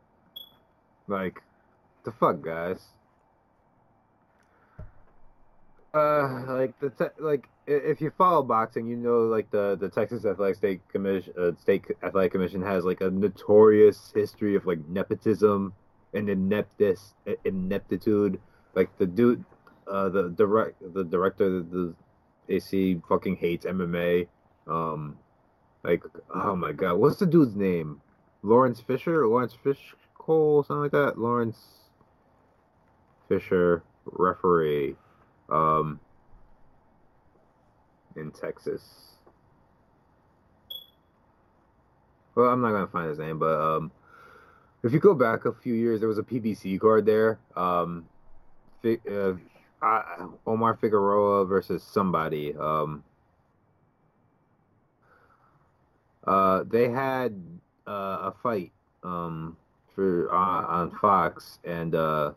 like, the fuck, guys. Uh, like the te- like if you follow boxing, you know like the the Texas Athletic State Commission, uh, State Athletic Commission has like a notorious history of like nepotism and ineptis ineptitude. Like the dude, uh, the direct the director of the AC fucking hates MMA. Um, like oh my god, what's the dude's name? Lawrence Fisher, Lawrence Fish Cole, something like that. Lawrence Fisher, referee, um, in Texas. Well, I'm not gonna find his name, but um, if you go back a few years, there was a PBC card there. Um, uh, Omar Figueroa versus somebody. Um, uh, they had uh, a fight um, for uh, on Fox, and uh,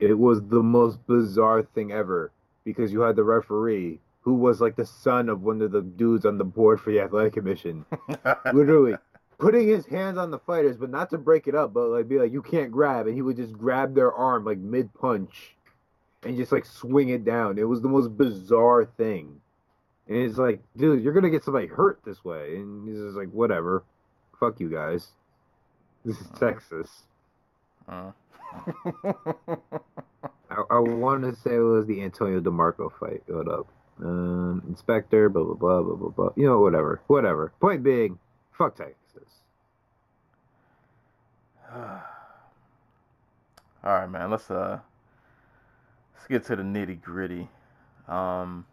it was the most bizarre thing ever because you had the referee who was like the son of one of the dudes on the board for the athletic commission, literally putting his hands on the fighters, but not to break it up, but like be like, you can't grab, and he would just grab their arm like mid punch, and just like swing it down. It was the most bizarre thing, and it's like, dude, you're gonna get somebody hurt this way, and he's just like, whatever, fuck you guys. This is Texas. Uh. I, I want to say it was the Antonio DeMarco fight. Hold up. Um, inspector, blah, blah, blah, blah, blah, blah. You know, whatever. Whatever. Point being, fuck Texas. All right, man. Let's uh, let's get to the nitty gritty. Um,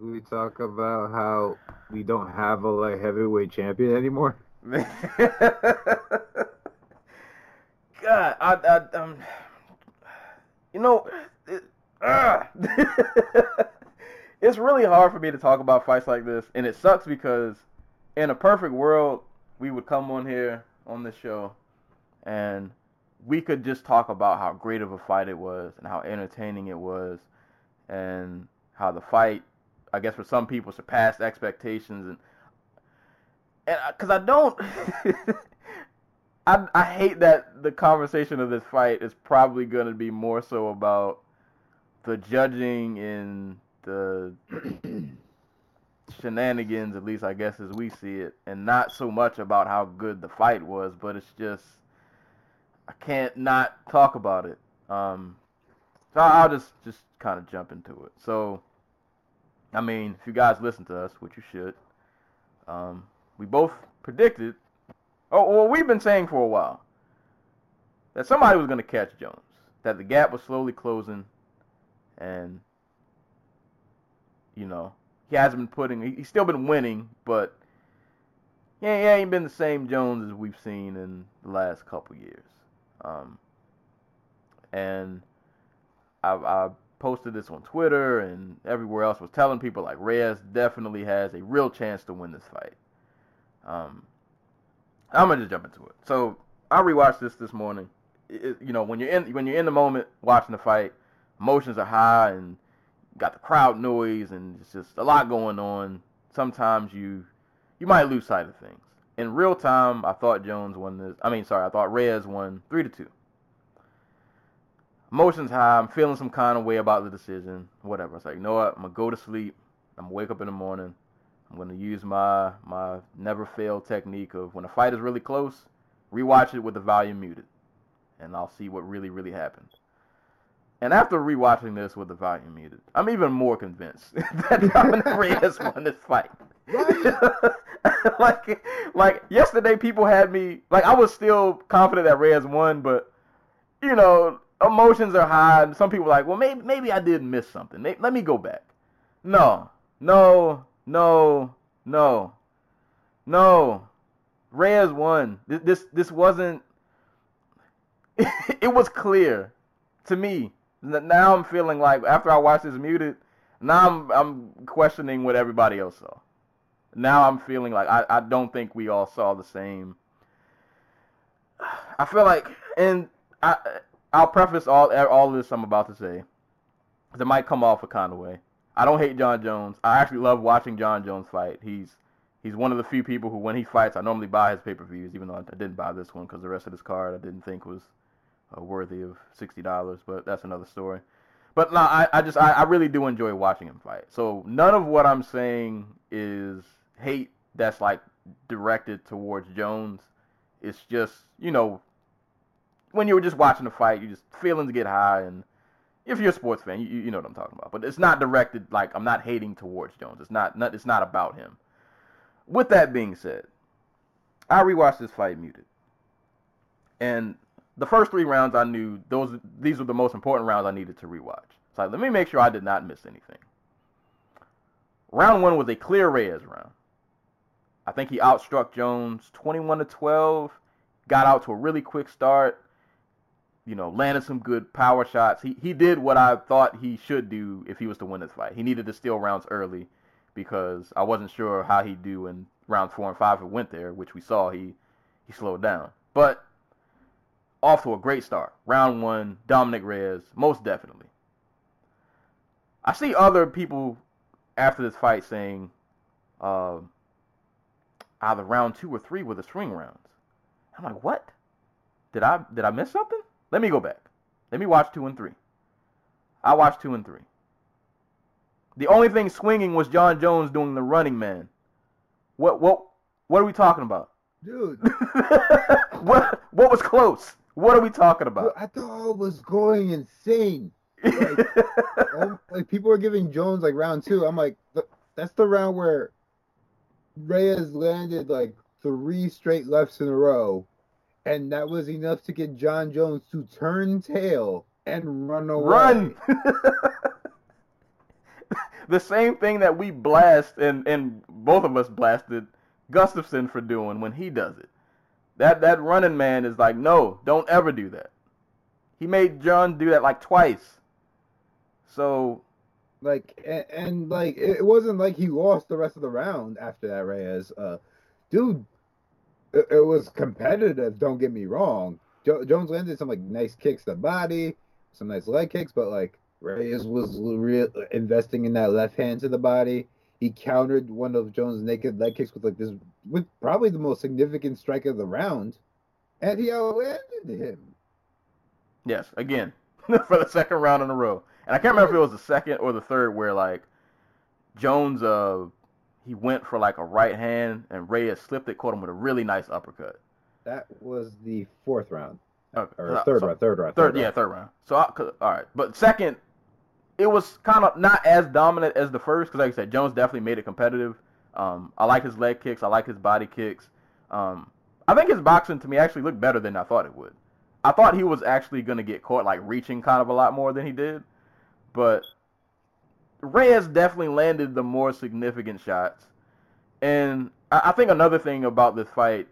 We talk about how we don't have a light heavyweight champion anymore. God, I, I, um, you know, it, ah. it's really hard for me to talk about fights like this, and it sucks because in a perfect world, we would come on here on this show, and we could just talk about how great of a fight it was, and how entertaining it was, and how the fight, I guess, for some people surpassed expectations, and and because I don't. I, I hate that the conversation of this fight is probably going to be more so about the judging and the shenanigans, at least I guess as we see it, and not so much about how good the fight was. But it's just I can't not talk about it. Um, so I'll just just kind of jump into it. So I mean, if you guys listen to us, which you should, um, we both predicted. Oh, well, we've been saying for a while that somebody was going to catch Jones, that the gap was slowly closing, and you know he hasn't been putting. He's still been winning, but yeah, he ain't been the same Jones as we've seen in the last couple years. Um, and I, I posted this on Twitter and everywhere else was telling people like Reyes definitely has a real chance to win this fight. Um, I'm gonna just jump into it. So I rewatched this this morning. It, you know, when you're in when you're in the moment watching the fight, emotions are high and got the crowd noise and it's just a lot going on. Sometimes you you might lose sight of things. In real time, I thought Jones won this. I mean, sorry, I thought Reyes won three to two emotions high. I'm feeling some kind of way about the decision. Whatever. It's like, you know what? I'm gonna go to sleep. I'm gonna wake up in the morning. I'm gonna use my my never fail technique of when a fight is really close, rewatch it with the volume muted, and I'll see what really really happened. And after rewatching this with the volume muted, I'm even more convinced that Dominic Reyes won this fight. like, like yesterday, people had me like I was still confident that Reyes won, but you know, emotions are high. And some people are like, well, maybe maybe I did miss something. Let me go back. No, no, no, no, no. Reyes won. This this, wasn't. it was clear to me. Now I'm feeling like after I watched this muted, now I'm I'm questioning what everybody else saw. Now I'm feeling like I, I don't think we all saw the same. I feel like and I I'll preface all all this I'm about to say, because it might come off a kind of way. I don't hate Jon Jones. I actually love watching Jon Jones fight. He's he's one of the few people who, when he fights, I normally buy his pay per views, even though I didn't buy this one because the rest of this card I didn't think was uh, worthy of sixty dollars. But that's another story. But no, I, I just I, I really do enjoy watching him fight. So none of what I'm saying is hate that's like directed towards Jones. It's just you know when you were just watching the fight, you just feelings get high, and if you're a sports fan, you, you know what I'm talking about. But it's not directed like I'm not hating towards Jones. It's not, not it's not about him. With that being said, I rewatched this fight muted, and the first three rounds I knew those these were the most important rounds I needed to rewatch. So let me make sure I did not miss anything. Round one was a clear Reyes round. I think he outstruck Jones 21 to 12. Got out to a really quick start you know, landed some good power shots. He he did what I thought he should do if he was to win this fight. He needed to steal rounds early because I wasn't sure how he'd do in rounds four and five if it went there, which we saw he he slowed down. But off to a great start. Round one, Dominic Reyes, most definitely. I see other people after this fight saying uh, either round two or three were the swing rounds. I'm like, what? Did I did I miss something? Let me go back. Let me watch two and three. I watched two and three. The only thing swinging was Jon Jones doing the running man. What what what are we talking about? Dude. what what was close? What are we talking about? I thought I was going insane. Like, oh, like people were giving Jones like round two. I'm like, that's the round where Reyes landed like three straight lefts in a row and that was enough to get Jon Jones to turn tail and run away. Run. the same thing that we blast and and both of us blasted Gustafsson for doing when he does it. That that running man is like, no, don't ever do that. He made Jon do that like twice. So, like, and, and like, it wasn't like he lost the rest of the round after that. Reyes, uh, dude it, was competitive. Don't get me wrong. Jo- Jones landed some like nice kicks to the body, some nice leg kicks, but like Reyes was real investing in that left hand to the body. He countered one of Jones' naked leg kicks with like this, with probably the most significant strike of the round, and he outlanded him. Yes, again for the second round in a row, and I can't remember if it was the second or the third where like Jones uh he went for like a right hand, and Reyes slipped it, caught him with a really nice uppercut. That was the fourth round. Okay. Or third so, round, third round, third, third round. yeah, third round. So, I, all right, but second, it was kind of not as dominant as the first because, like I said, Jones definitely made it competitive. Um, I like his leg kicks. I like his body kicks. Um, I think his boxing to me actually looked better than I thought it would. I thought he was actually going to get caught like reaching kind of a lot more than he did, but Reyes definitely landed the more significant shots. And I, I think another thing about this fight,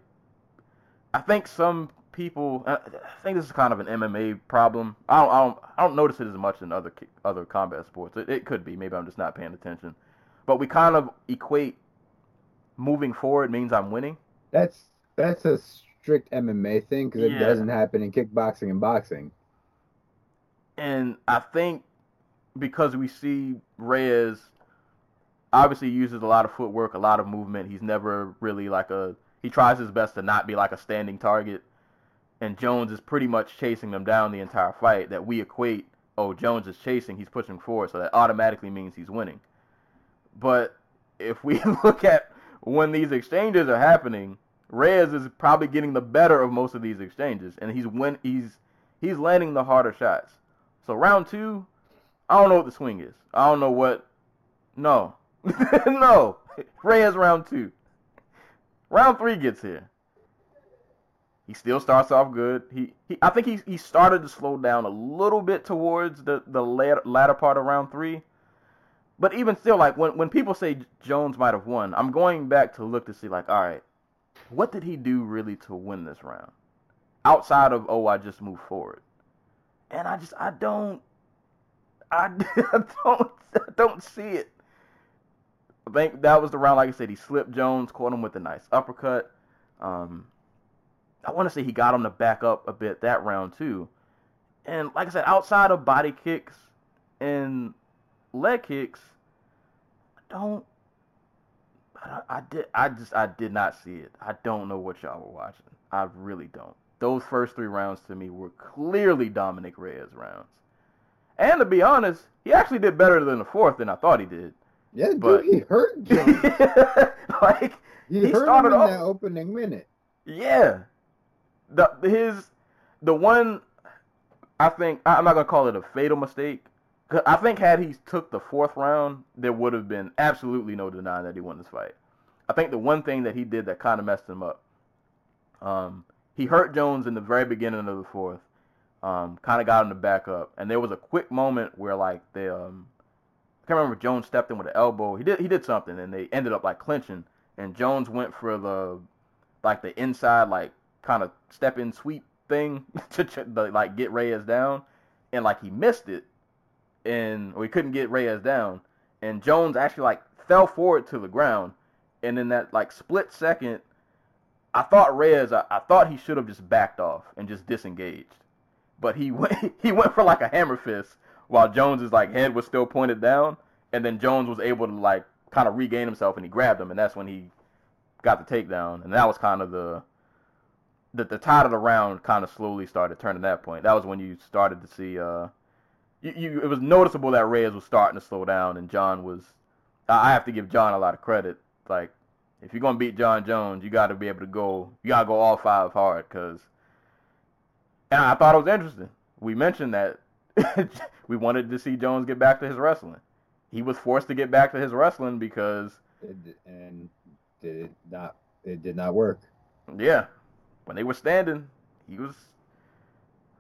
I think some people, I think this is kind of an MMA problem. I don't, I don't, I don't notice it as much in other other combat sports. It, it could be. Maybe I'm just not paying attention. But we kind of equate moving forward means I'm winning. That's that's a strict MMA thing because it Yeah. doesn't happen in kickboxing and boxing. And I think because we see Reyes obviously uses a lot of footwork, a lot of movement. He's never really like a he tries his best to not be like a standing target. And Jones is pretty much chasing them down the entire fight that we equate, oh, Jones is chasing, he's pushing forward, so that automatically means he's winning. But if we look at when these exchanges are happening, Reyes is probably getting the better of most of these exchanges, and he's win he's he's landing the harder shots. So round two, I don't know what the swing is. I don't know what. No, no. Reyes round two. Round three gets here. He still starts off good. He, he I think he he started to slow down a little bit towards the the latter, latter part of round three. But even still, like when when people say Jones might have won, I'm going back to look to see like, all right, what did he do really to win this round? Outside of oh, I just moved forward, and I just I don't I, I don't I don't see it. I think that was the round, like I said, he slipped Jones, caught him with a nice uppercut. Um, I want to say he got him to back up a bit that round too. And like I said, outside of body kicks and leg kicks, I don't. I, I did. I just. I did not see it. I don't know what y'all were watching. I really don't. Those first three rounds to me were clearly Dominic Reyes rounds. And to be honest, he actually did better than the fourth than I thought he did. Yeah, dude, But- he hurt Jones. like He, He hurt started him in off- that opening minute. Yeah. The his the one I think I'm not gonna call it a fatal mistake. I think had he took the fourth round, there would have been absolutely no denying that he won this fight. I think the one thing that he did that kind of messed him up, um, he hurt Jones in the very beginning of the fourth, um, kind of got him to back up, and there was a quick moment where like they, um, I can't remember if Jones stepped in with an elbow. He did he did something, and they ended up like clinching, and Jones went for the like the inside like kind of step in sweep thing to the, like get Reyes down, and like he missed it, and he couldn't get Reyes down, and Jones actually like fell forward to the ground, and in that like split second, I thought Reyes, I, I thought he should have just backed off and just disengaged, but he went he went for like a hammer fist while Jones's like head was still pointed down, and then Jones was able to like kind of regain himself and he grabbed him, and that's when he got the takedown, and that was kind of the the, the tide of the round kind of slowly started turning that point. That was when you started to see uh you, you it was noticeable that Reyes was starting to slow down and Jon was I have to give Jon a lot of credit. Like if you're gonna beat Jon Jones, you got to be able to go you gotta go all five hard because and I thought it was interesting. We mentioned that we wanted to see Jones get back to his wrestling. He was forced to get back to his wrestling because It, and did it not? It did not work. Yeah, when they were standing, he was.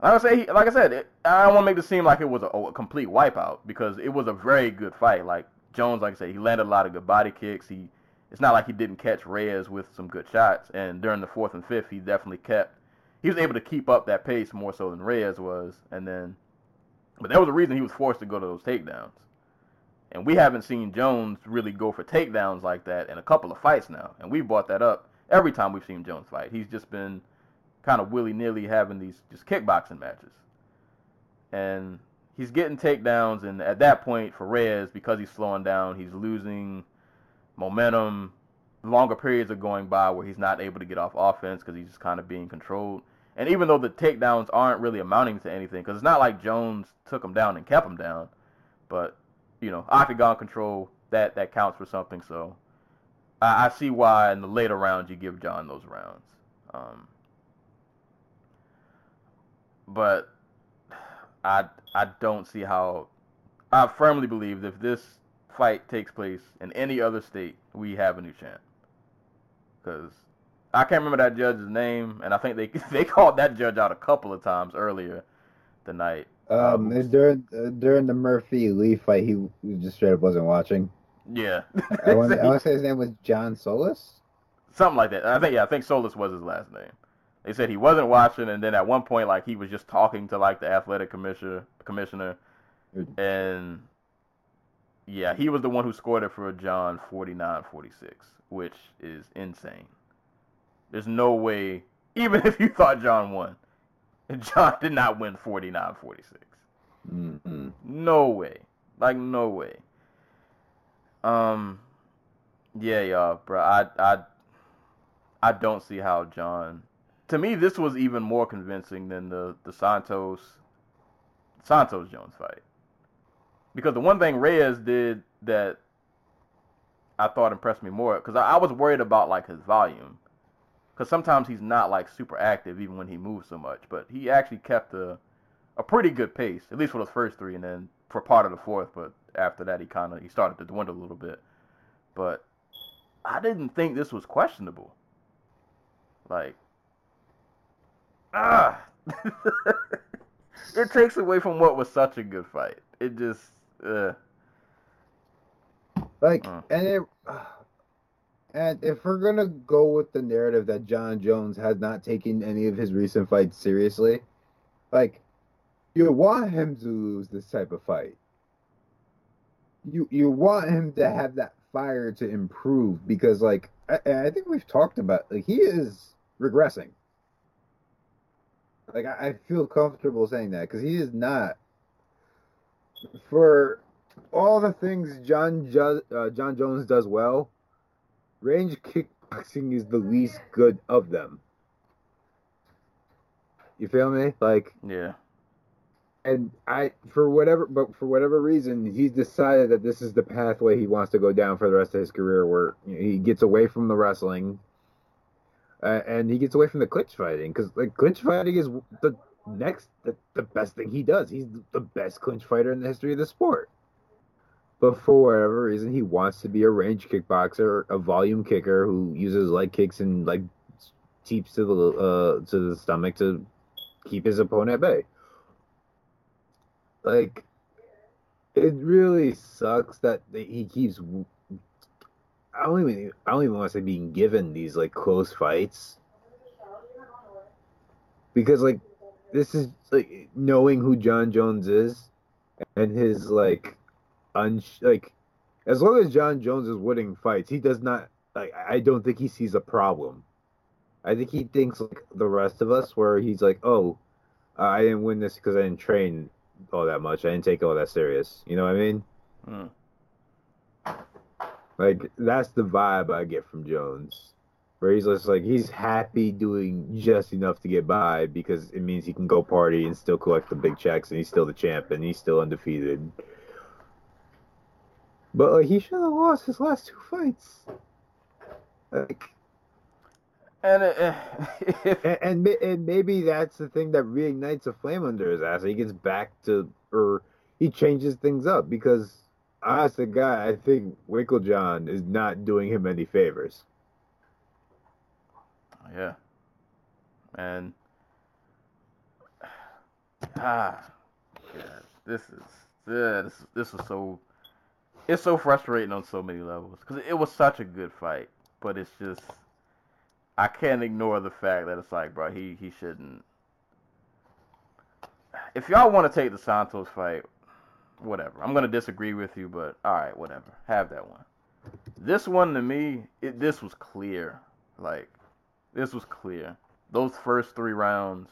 Like I say, he, like I said, it, I don't want to make it seem like it was a, a complete wipeout because it was a very good fight. Like Jones, like I said, he landed a lot of good body kicks. He, it's not like he didn't catch Reyes with some good shots. And during the fourth and fifth, he definitely kept. He was able to keep up that pace more so than Reyes was. And then, but there was a reason he was forced to go to those takedowns. And we haven't seen Jones really go for takedowns like that in a couple of fights now. And we brought that up every time we've seen Jones fight. He's just been kind of willy nilly having these just kickboxing matches. And he's getting takedowns, and at that point, for Reyes, because he's slowing down, he's losing momentum. Longer periods are going by where he's not able to get off offense because he's just kind of being controlled. And even though the takedowns aren't really amounting to anything, because it's not like Jones took him down and kept him down, but you know, octagon control that that counts for something. So I, I see why in the later rounds you give Jon those rounds. Um, but I I don't see how I firmly believe that if this fight takes place in any other state, we have a new champ. Because I can't remember that judge's name, and I think they they called that judge out a couple of times earlier the night. Um, Um, during uh, during the Murphy Lee fight, he just straight up wasn't watching. Yeah, I want to say his name was John Solis. something like that. I think yeah, I think Solis was his last name. They said he wasn't watching, and then at one point, like he was just talking to like the athletic commissioner, commissioner, and yeah, he was the one who scored it for Jon 49-46, which is insane. There's no way, even if you thought Jon won, Jon did not win 49-46. Mm-mm. No way. Like no way. Um yeah, y'all, bro. I I I don't see how Jon To me this was even more convincing than the the Santos Santos Jones fight. Because the one thing Reyes did that I thought impressed me more cuz I, I was worried about like his volume. Cuz sometimes he's not like super active even when he moves so much, but he actually kept a a pretty good pace, at least for those first three, and then for part of the fourth. But after that, he kind of he started to dwindle a little bit. But I didn't think this was questionable. Like, ah, it takes away from what was such a good fight. It just, uh, Like, Uh. and it, and if we're gonna go with the narrative that Jon Jones has not taken any of his recent fights seriously, like, you want him to lose this type of fight. You you want him to have that fire to improve because, like, I, I think we've talked about like he is regressing. Like, I, I feel comfortable saying that because he is not for all the things Jon jo- uh, Jon Jones does well, range kickboxing is the least good of them. You feel me? Like, yeah, and I for whatever, but for whatever reason, he's decided that this is the pathway he wants to go down for the rest of his career, where you know, he gets away from the wrestling, uh, and he gets away from the clinch fighting because like clinch fighting is the next the, the best thing he does. He's the best clinch fighter in the history of the sport. But for whatever reason, he wants to be a range kickboxer, a volume kicker who uses leg kicks and like teeps to the uh, to the stomach to keep his opponent at bay. Like, it really sucks that he keeps. I don't even. I don't even want to say being given these like close fights because like this is like knowing who Jon Jones is and his like un like as long as Jon Jones is winning fights, he does not like I don't think he sees a problem. I think he thinks like the rest of us where he's like, "Oh, I didn't win this because I didn't train all that much. I didn't take all that serious." You know what I mean? Mm. Like that's the vibe I get from Jones. Where he's just like he's happy doing just enough to get by because it means he can go party and still collect the big checks and he's still the champ and he's still undefeated. But like he should have lost his last two fights. Like and uh, if, and, and and maybe that's the thing that reignites a flame under his ass. He gets back to or he changes things up because honest to God, I think Winkeljohn is not doing him any favors. Yeah. And ah, yeah, this is yeah, this this was so it's so frustrating on so many levels because it was such a good fight, but it's just I can't ignore the fact that it's like, bro, he he shouldn't. If y'all want to take the Santos fight, whatever. I'm gonna disagree with you, but all right, whatever. Have that one. This one to me, it this was clear. Like this was clear. Those first three rounds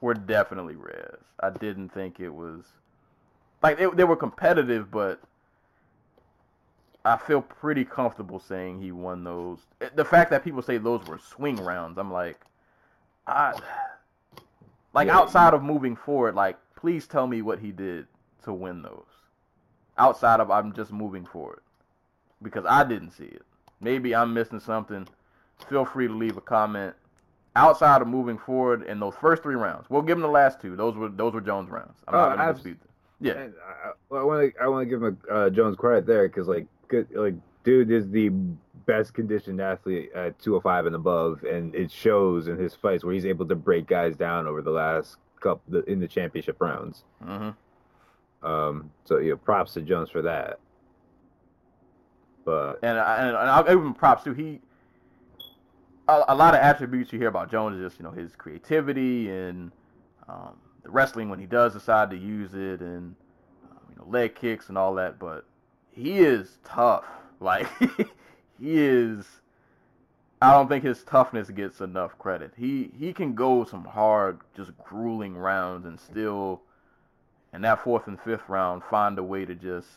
were definitely Rez. I didn't think it was like they, they were competitive, but I feel pretty comfortable saying he won those. Eh, the fact that people say those were swing rounds, I'm like, I like Yeah, outside of moving forward, like please tell me what he did to win those. Outside of I'm just moving forward because I didn't see it. Maybe I'm missing something. Feel free to leave a comment. Outside of moving forward in those first three rounds, we'll give him the last two. Those were those were Jones rounds. I'm Oh, not gonna dispute that. Yeah. I- want to I want to give him a, uh, Jones credit there because like good like dude is the best conditioned athlete at 205 and above, and it shows in his fights where he's able to break guys down over the last couple in the championship rounds. Mm-hmm. Um, so yeah, props to Jones for that. But And, and, and I'll give him props too. He a, lot of attributes you hear about Jones is just you know his creativity and um, the wrestling when he does decide to use it and um, you know leg kicks and all that. But he is tough. Like he is. I don't think his toughness gets enough credit. He he can go some hard, just grueling rounds and still, in that fourth and fifth round, find a way to just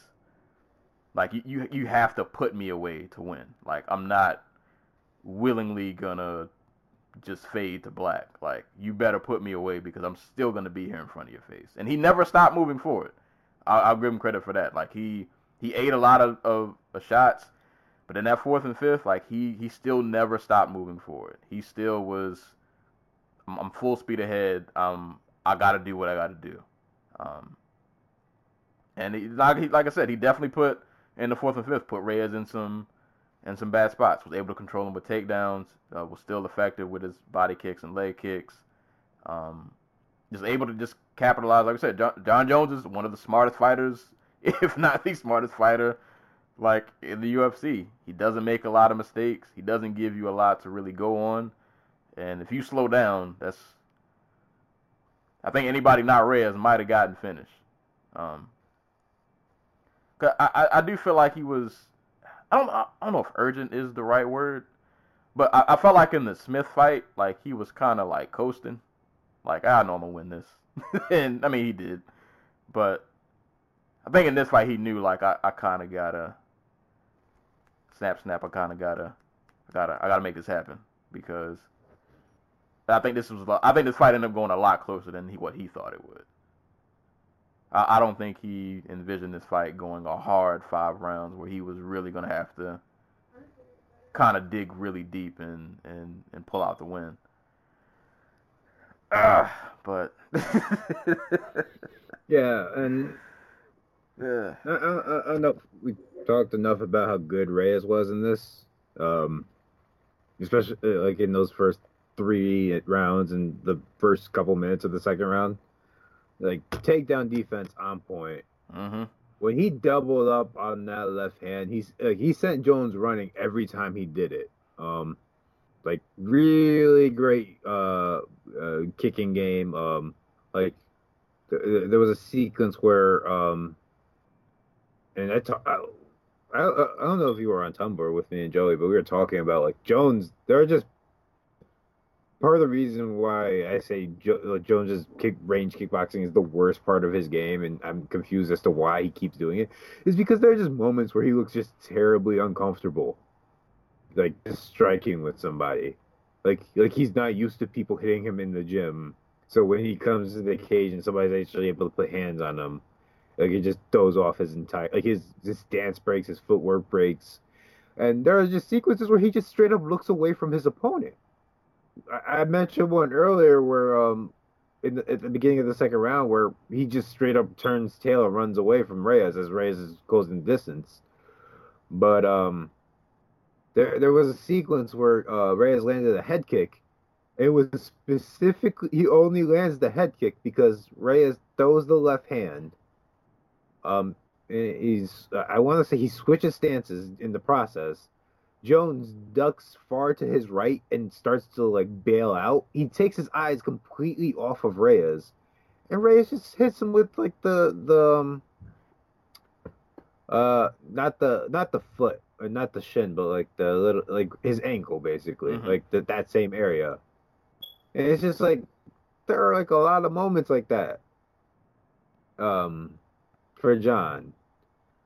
like you, you you have to put me away to win. Like I'm not willingly gonna just fade to black. Like you better put me away because I'm still gonna be here in front of your face. And he never stopped moving forward. I'll, I'll give him credit for that. Like he he ate a lot of, of, of shots, but in that fourth and fifth, like he he still never stopped moving forward. He still was. I'm, I'm full speed ahead. Um, I got to do what I got to do. Um, and he, like he, like I said, he definitely put in the fourth and fifth, put Reyes in some in some bad spots. Was able to control him with takedowns. Uh, was still effective with his body kicks and leg kicks. Um, just able to just capitalize. Like I said, Jon, Jon Jones is one of the smartest fighters, if not the smartest fighter, like in the UFC. He doesn't make a lot of mistakes. He doesn't give you a lot to really go on. And if you slow down, that's I think anybody not Reyes might have gotten finished. Um, I, I I do feel like he was I don't I don't know if urgent is the right word, but I, I felt like in the Smith fight, like he was kind of like coasting, like I know I'm gonna win this, and I mean he did, but I think in this fight he knew like I, I kind of gotta snap snap I kind of gotta I gotta I gotta make this happen because I think this was I think this fight ended up going a lot closer than he, what he thought it would. I, I don't think he envisioned this fight going a hard five rounds where he was really gonna have to kind of dig really deep and and and pull out the win. Ah, but yeah, and yeah, I, I, I- I know we talked enough about how good Reyes was in this, um, especially uh, like in those first three rounds and the first couple minutes of the second round. Like takedown defense on point. hmm When he doubled up on that left hand, he's like he sent Jones running every time he did it. Um, like really great uh, uh kicking game. Um, like th- there was a sequence where um, and I, ta- I, I I don't know if you were on Tumblr with me and Joey, but we were talking about like Jones. There are just part of the reason why I say jo- Jones's kick range kickboxing is the worst part of his game, and I'm confused as to why he keeps doing it, is because there are just moments where he looks just terribly uncomfortable, like just striking with somebody, like like he's not used to people hitting him in the gym. So when he comes to the cage and somebody's actually able to put hands on him, like it just throws off his entire like his his stance breaks, his footwork breaks, and there are just sequences where he just straight up looks away from his opponent. I, mentioned one earlier where um the, at the beginning of the second round where he just straight up turns tail and runs away from Reyes as Reyes goes in distance. But um there there was a sequence where uh Reyes landed a head kick. It was specifically he only lands the head kick because Reyes throws the left hand. Um he's I want to say he switches stances in the process. Jones ducks far to his right and starts to like bail out. He takes his eyes completely off of Reyes, and Reyes just hits him with like the the um, uh not the not the foot or not the shin, but like the little like his ankle basically, Mhm. like that that same area. And it's just like there are like a lot of moments like that. Um, for Jon,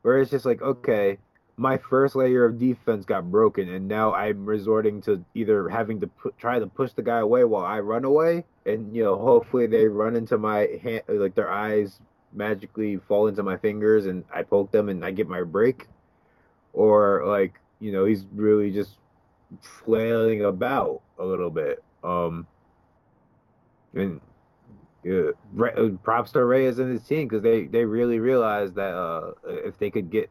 where it's just like okay my first layer of defense got broken, and now I'm resorting to either having to pu- try to push the guy away while I run away, and you know, hopefully they run into my hand, like their eyes magically fall into my fingers, and I poke them and I get my break, or like you know, he's really just flailing about a little bit, um, and Yeah, uh, props to Reyes and his team because they they really realized that uh, if they could get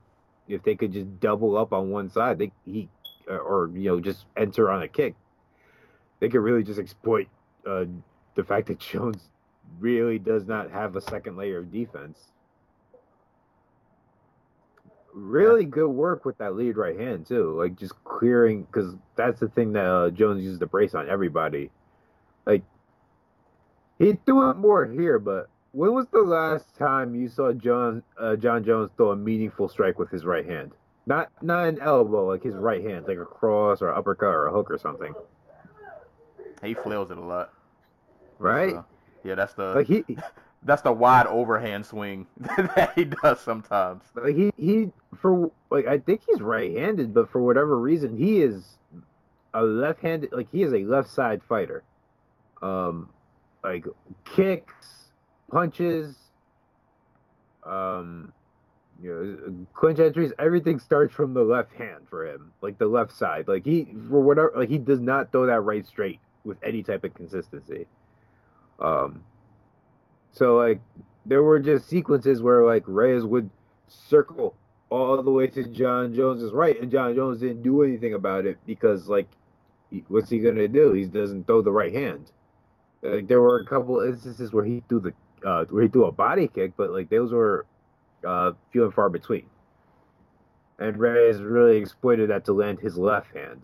if they could just double up on one side, they he or you know just enter on a kick, they could really just exploit uh, the fact that Jones really does not have a second layer of defense. Really good work with that lead right hand too, like just clearing because that's the thing that uh, Jones uses to brace on everybody. Like he threw it more here, but when was the last time you saw Jon uh, Jon Jones throw a meaningful strike with his right hand? Not not an elbow, like his right hand, like a cross or uppercut or a hook or something. He flails it a lot. Right? So, yeah, that's the Like he that's the wide overhand swing that he does sometimes. like he he for like I think he's right-handed, but for whatever reason he is a left-handed like he is a left side fighter. Um like kicks, punches, um you know, clinch entries, everything starts from the left hand for him, like the left side. Like he for whatever like he does not throw that right straight with any type of consistency. Um so like there were just sequences where like Reyes would circle all the way to Jon Jones's right, and Jon Jones didn't do anything about it because like, what's he gonna do? He doesn't throw the right hand. Like there were a couple instances where he threw the uh, where he threw a body kick, but like those were uh, few and far between. And Reyes really exploited that to land his left hand.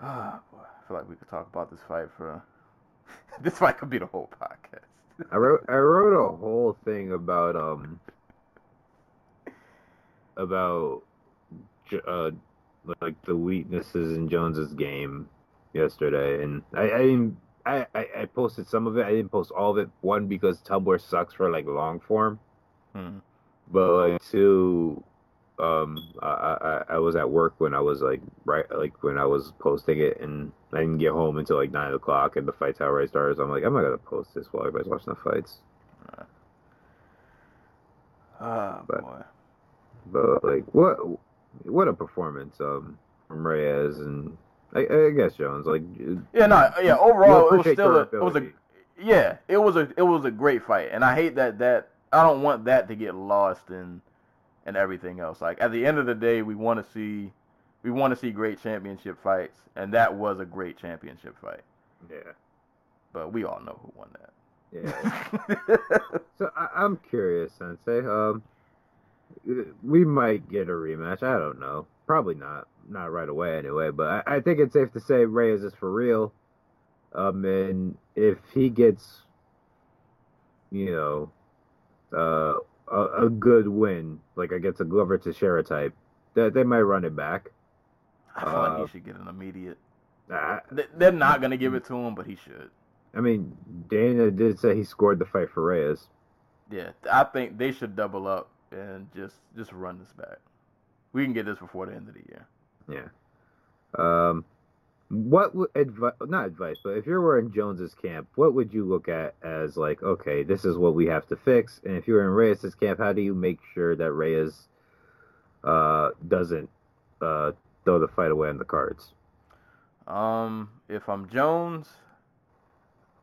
Ah, boy, I feel like we could talk about this fight for. this fight could be the whole podcast. I wrote I wrote a whole thing about um about uh like the weaknesses in Jones's game yesterday, and I I didn't. I, I, I posted some of it. I didn't post all of it. One because Tumblr sucks for like long form, Hmm. but like two, um, I, I I was at work when I was like right like when I was posting it, and I didn't get home until like nine o'clock, and the fight's already started. So I'm like, I'm not gonna post this while everybody's watching the fights. Ah, But- boy. But like, what what a performance um from Reyes and I, I guess Jones. Like, Yeah, no, yeah. Overall, it was still a, it was a yeah, it was a it was a great fight, and I hate that that I don't want that to get lost in and everything else. Like at the end of the day, we want to see we want to see great championship fights, and that was a great championship fight. yeah, But we all know who won that. yeah. so I, I'm curious, Sensei. Um, we might get a rematch. I don't know. Probably not. Not right away, anyway. But I, I think it's safe to say Reyes is for real. Um, and if he gets, you know, uh, a, a good win, like against a Glover Teixeira type, that they might run it back. I feel like Uh, he should get an immediate. I, They're not gonna give it to him, but he should. I mean, Dana did say he scored the fight for Reyes. Yeah, I think they should double up and just just run this back. We can get this before the end of the year. Yeah. Um, what would advice? Not advice, but if you were in Jones's camp, what would you look at as like, okay, this is what we have to fix? And if you were in Reyes's camp, how do you make sure that Reyes uh, doesn't uh, throw the fight away on the cards? Um, if I'm Jones,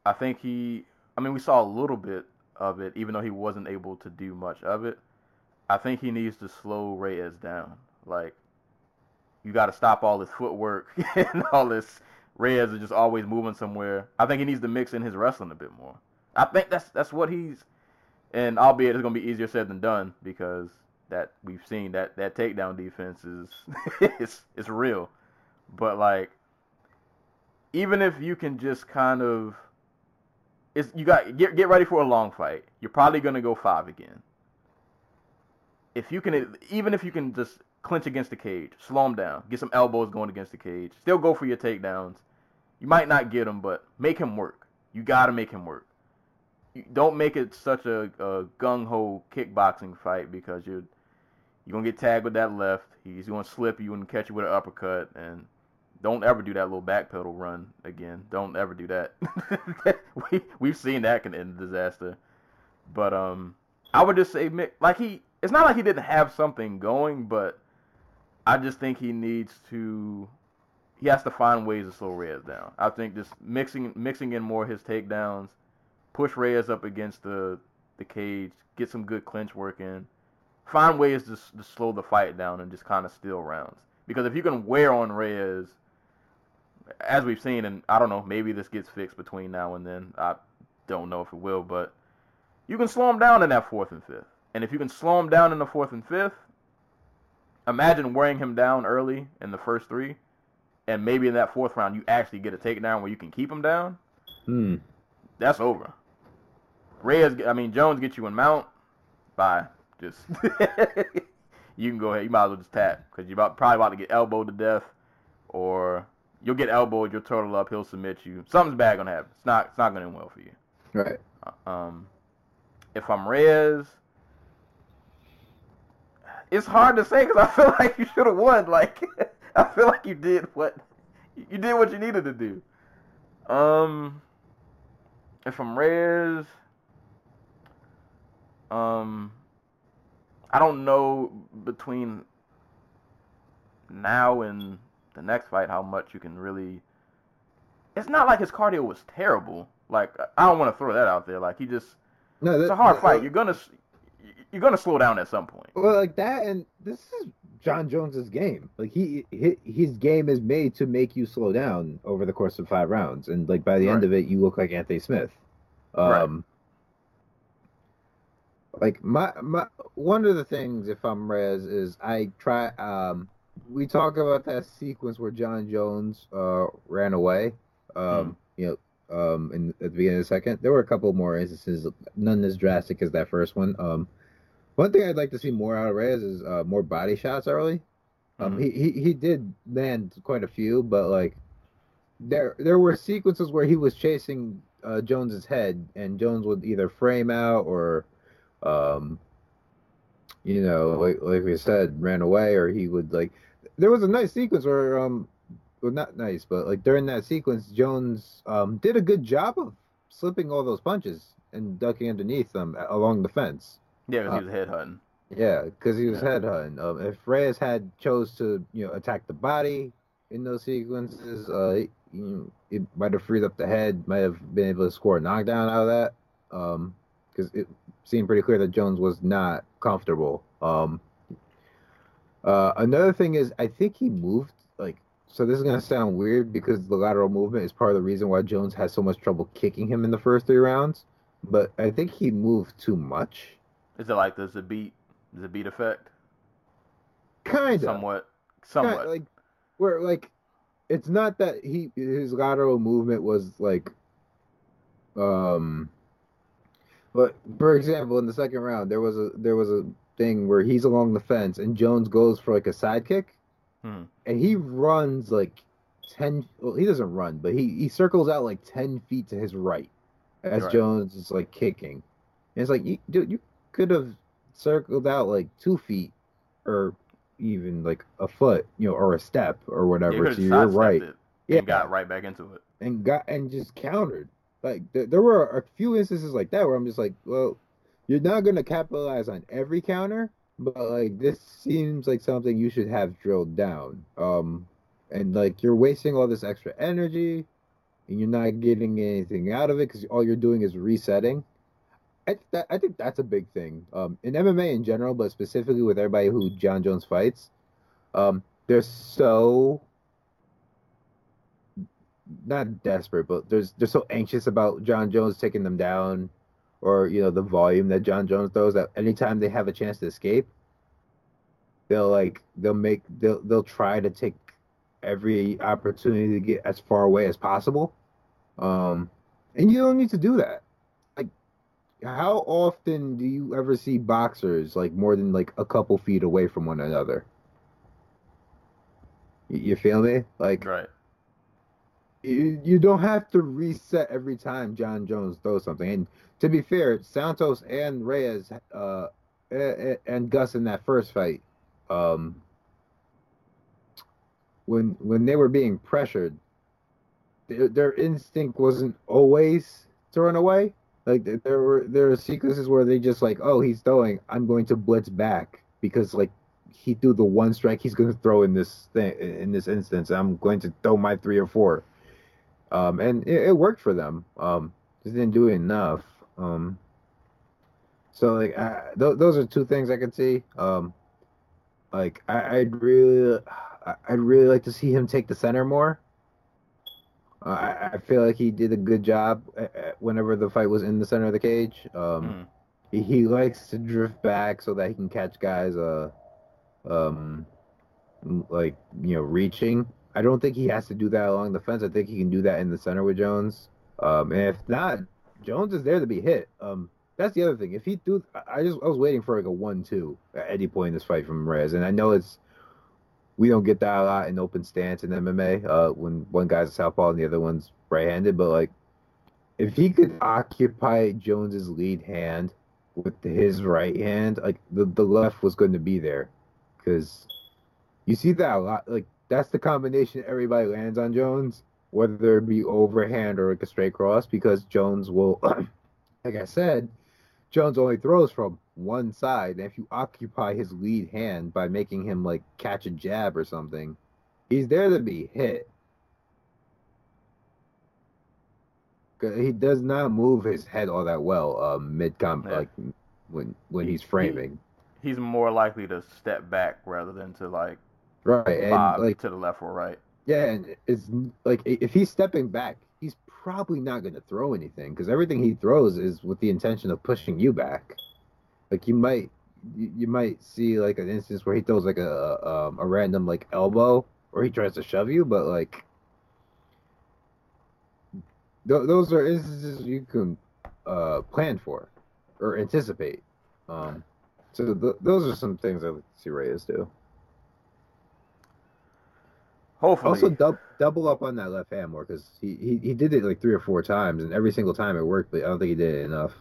I think he. I mean, we saw a little bit of it, even though he wasn't able to do much of it. I think he needs to slow Reyes down. Like, you got to stop all this footwork and all this. Reyes is just always moving somewhere. I think he needs to mix in his wrestling a bit more. I think that's that's what he's. And albeit it's gonna be easier said than done because that we've seen that that takedown defense is it's it's real. But like even if you can just kind of it's you got get get ready for a long fight. You're probably gonna go five again. If you can, even if you can just clinch against the cage, slow him down, get some elbows going against the cage, still go for your takedowns. You might not get him, but make him work. You gotta make him work. You, don't make it such a, a gung ho kickboxing fight because you're you're gonna get tagged with that left. He's gonna slip you and catch you with an uppercut, and don't ever do that little backpedal run again. Don't ever do that. we we've seen that can end disaster. But um, I would just say Mick, like he, it's not like he didn't have something going, but I just think he needs to, he has to find ways to slow Reyes down. I think just mixing mixing in more his takedowns, push Reyes up against the the cage, get some good clinch work in, find ways to, to slow the fight down and just kind of steal rounds. Because if you can wear on Reyes, as we've seen, and I don't know, maybe this gets fixed between now and then. I don't know if it will, but you can slow him down in that fourth and fifth. And if you can slow him down in the fourth and fifth, imagine wearing him down early in the first three, and maybe in that fourth round you actually get a takedown where you can keep him down. Hmm. That's over. Reyes, I mean Jones gets you in mount. Bye. Just you can go ahead. You might as well just tap because you're about, probably about to get elbowed to death, or you'll get elbowed. You'll turtle up. He'll submit you. Something's bad gonna happen. It's not. It's not gonna end well for you. Right. Um, if I'm Reyes, it's hard to say because I feel like you should have won. Like I feel like you did what you did what you needed to do. Um, if I'm Reyes, um, I don't know between now and the next fight how much you can really. It's not like his cardio was terrible. Like I don't want to throw that out there. Like he just No, it's a hard fight. You're gonna you're gonna slow down at some point. Well, like that, and this is Jon Jones's game. Like he, he his game is made to make you slow down over the course of five rounds, and like by the end of it, you look like Anthony Smith. Um, like my my one of the things, if I'm Rez, is I try. Um, we talk about that sequence where Jon Jones uh ran away. Um, you know. Um, in at the beginning of the second, there were a couple more instances, none as drastic as that first one. Um, one thing I'd like to see more out of Reyes is uh, more body shots early. Um, Mhm. he, he he did land quite a few, but like there there were sequences where he was chasing uh, Jones's head, and Jones would either frame out or, um, you know, like like we said, ran away, or he would like. There was a nice sequence where um, well not nice, but like during that sequence, Jones um did a good job of slipping all those punches and ducking underneath them along the fence. Yeah, because Uh, he was headhunting. Yeah, because he was Yeah. headhunting. Um, if Reyes had chose to, you know, attack the body in those sequences, uh, he- you know, it might have freed up the head, might have been able to score a knockdown out of that. Um, because it seemed pretty clear that Jones was not comfortable. Um, uh, another thing is, I think he moved like. So this is gonna sound weird because the lateral movement is part of the reason why Jones has so much trouble kicking him in the first three rounds. But I think he moved too much. Is it like the Zabit Zabit effect? Kind of. Somewhat. Kinda, Somewhat. like where like it's not that he his lateral movement was like um but for example in the second round there was a there was a thing where he's along the fence and Jones goes for like a side kick Hmm. and he runs like 10 well he doesn't run but he he circles out like 10 feet to his right as Right. Jones is like kicking and it's like you, dude you could have circled out like two feet or even like a foot you know or a step or whatever so you're right yeah and got right back into it. and got and just countered. Like th- there were a few instances like that where I'm just like, well, you're not gonna capitalize on every counter, but like this seems like something you should have drilled down. Um, and like you're wasting all this extra energy, and you're not getting anything out of it because all you're doing is resetting. I I think that's a big thing. Um, in MMA in general, but specifically with everybody who Jon Jones fights, um, they're so not desperate, but there's they're so anxious about Jon Jones taking them down, or you know the volume that Jon Jones throws. That anytime they have a chance to escape, they'll like they'll make they'll they'll try to take every opportunity to get as far away as possible. Um, and you don't need to do that. How often do you ever see boxers like more than like a couple feet away from one another? You, you feel me? Like Right. you, you don't have to reset every time Jon Jones throws something. And to be fair, Santos and Reyes uh, a- a- and Gus in that first fight, um, when when they were being pressured, their, their instinct wasn't always to run away. Like there were there were sequences where they just like, oh, he's throwing, I'm going to blitz back because like he threw the one strike he's going to throw in this thing in this instance. I'm going to throw my three or four, um, and it, it worked for them. Um, just didn't do enough. Um, so like I, th- those are two things I could see. Um, like I, I'd really, I'd really like to see him take the center more. I, I feel like he did a good job uh, uh, whenever the fight was in the center of the cage. Um, Mm. he, likes to drift back so that he can catch guys uh um like you know reaching. I don't think he has to do that along the fence. I think he can do that in the center with jones. Um and if not jones is there to be hit. Um that's the other thing. If he do i I just i was waiting for like a one-two at any point in this fight from rez and i know it's we don't get that a lot in open stance in mma uh when one guy's a southpaw and the other one's right-handed but like if he could occupy jones's lead hand with his right hand, like the, the left was going to be there, because you see that a lot. Like that's the combination everybody lands on Jones, whether it be overhand or like a straight cross, because Jones will, like I said, Jones only throws from one side, and if you occupy his lead hand by making him like catch a jab or something, he's there to be hit. He does not move his head all that well, um, mid comp Yeah. like when when He- he's framing. He's more likely to step back rather than to like Right, and like to the left or right. yeah, and it's like if he's stepping back, probably not going to throw anything because everything he throws is with the intention of pushing you back. Like you might you, you might see like an instance where he throws like a um, a random like elbow or he tries to shove you, but like th- those are instances you can uh, plan for or anticipate. Um, so th- those are some things I would see Reyes do. Hopefully, Also, dub- double up on that left hand more because he, he he did it like three or four times, and every single time it worked. But I don't think he did it enough.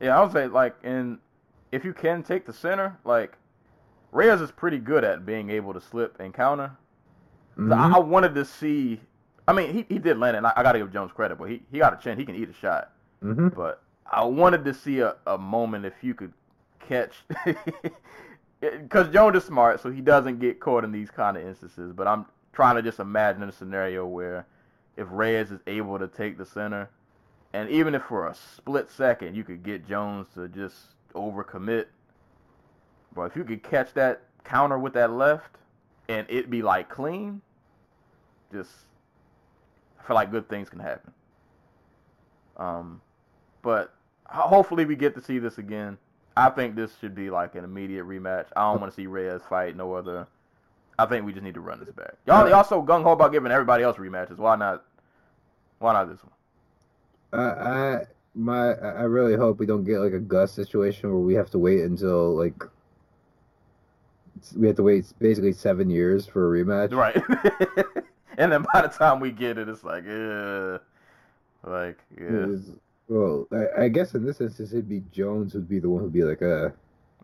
Yeah, I would say like in if you can take the center, like Reyes is pretty good at being able to slip and counter. So Mhm. I, I wanted to see. I mean, he, he did land it. And I, I got to give Jones credit, but he, he got a chin. He can eat a shot. Mhm. But I wanted to see a, a moment if you could catch. Because Jones is smart, so he doesn't get caught in these kind of instances. But I'm trying to just imagine a scenario where if Reyes is able to take the center, and even if for a split second you could get Jones to just overcommit, but if you could catch that counter with that left and it be like clean, just I feel like good things can happen. Um, but hopefully we get to see this again. I think this should be like an immediate rematch. I don't want to see Reyes fight no other. I think we just need to run this back. Y'all, y'all so gung ho about giving everybody else rematches. Why not? Why not this one? I, I my I really hope we don't get like a Gus situation where we have to wait until like we have to wait basically seven years for a rematch. Right. and then by the time we get it, it's like, uh, like, yeah, Well, I, I guess in this instance it'd be Jones who'd be the one who'd be like, uh,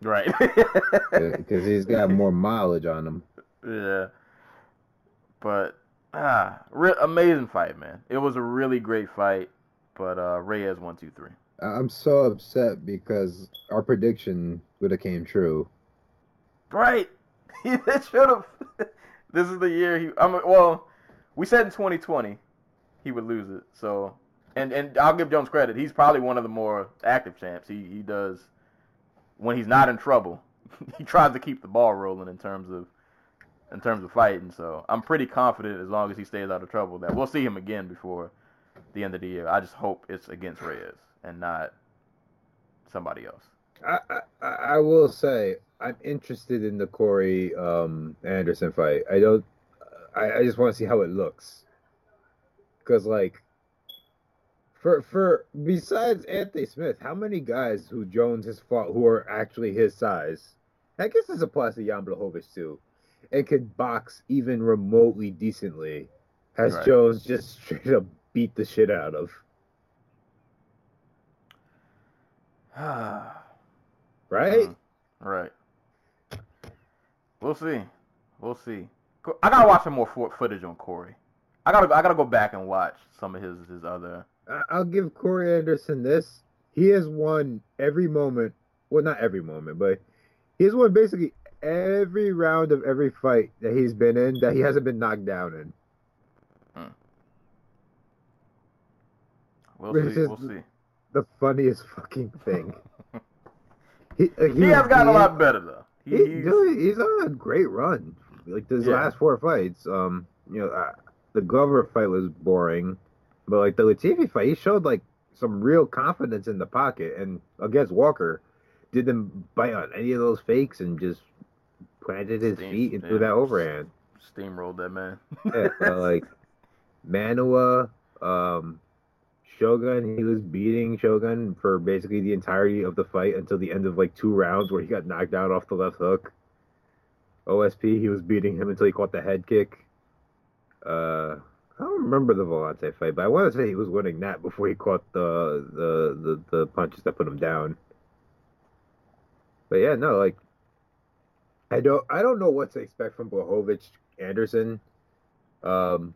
right. because he's got more mileage on him. Yeah. But ah, re- amazing fight, man. It was a really great fight. But uh, Reyes one two three. I'm so upset because our prediction would have came true. Right. He should have. this is the year he. I mean, well, we said in 2020 he would lose it. So, and and I'll give Jones credit. He's probably one of the more active champs. He he does when he's not in trouble. he tries to keep the ball rolling in terms of in terms of fighting. So I'm pretty confident as long as he stays out of trouble that we'll see him again before the end of the year. I just hope it's against Reyes and not somebody else. I, I I will say I'm interested in the Corey um, Anderson fight. I don't. I, I just want to see how it looks. Cause like, for for besides Anthony Smith, how many guys who Jones has fought who are actually his size? I guess this applies to Jan Blachowicz too, and could box even remotely decently. Has Right. Jones just straight up beat the shit out of? Right? Mhm. Right. We'll see. We'll see. I gotta watch some more footage on Corey. I gotta I gotta go back and watch some of his his other. I'll give Corey Anderson this. He has won every moment. Well, not every moment, but He's won basically every round of every fight that he's been in that he hasn't been knocked down in. We'll This see. is- We'll see. The funniest fucking thing. he, like, He has gotten a lot better though. He, He, he's, dude, he's on a great run. Like these Yeah. last four fights, um, you know, uh, the Glover fight was boring, but like the Latifi fight, he showed like some real confidence in the pocket, and against Walker, didn't bite on any of those fakes and just planted his Steam- feet and yeah. threw that overhand. steamrolled that man. Yeah, uh, like Manuwa, um, Shogun, he was beating Shogun for basically the entirety of the fight until the end of like two rounds where he got knocked out off the left hook. OSP, he was beating him until he caught the head kick. Uh, I don't remember the Volkan fight, but I want to say he was winning that before he caught the the the, the punches that put him down. But yeah, no, like I don't I don't know what to expect from Blachowicz Anderson. Um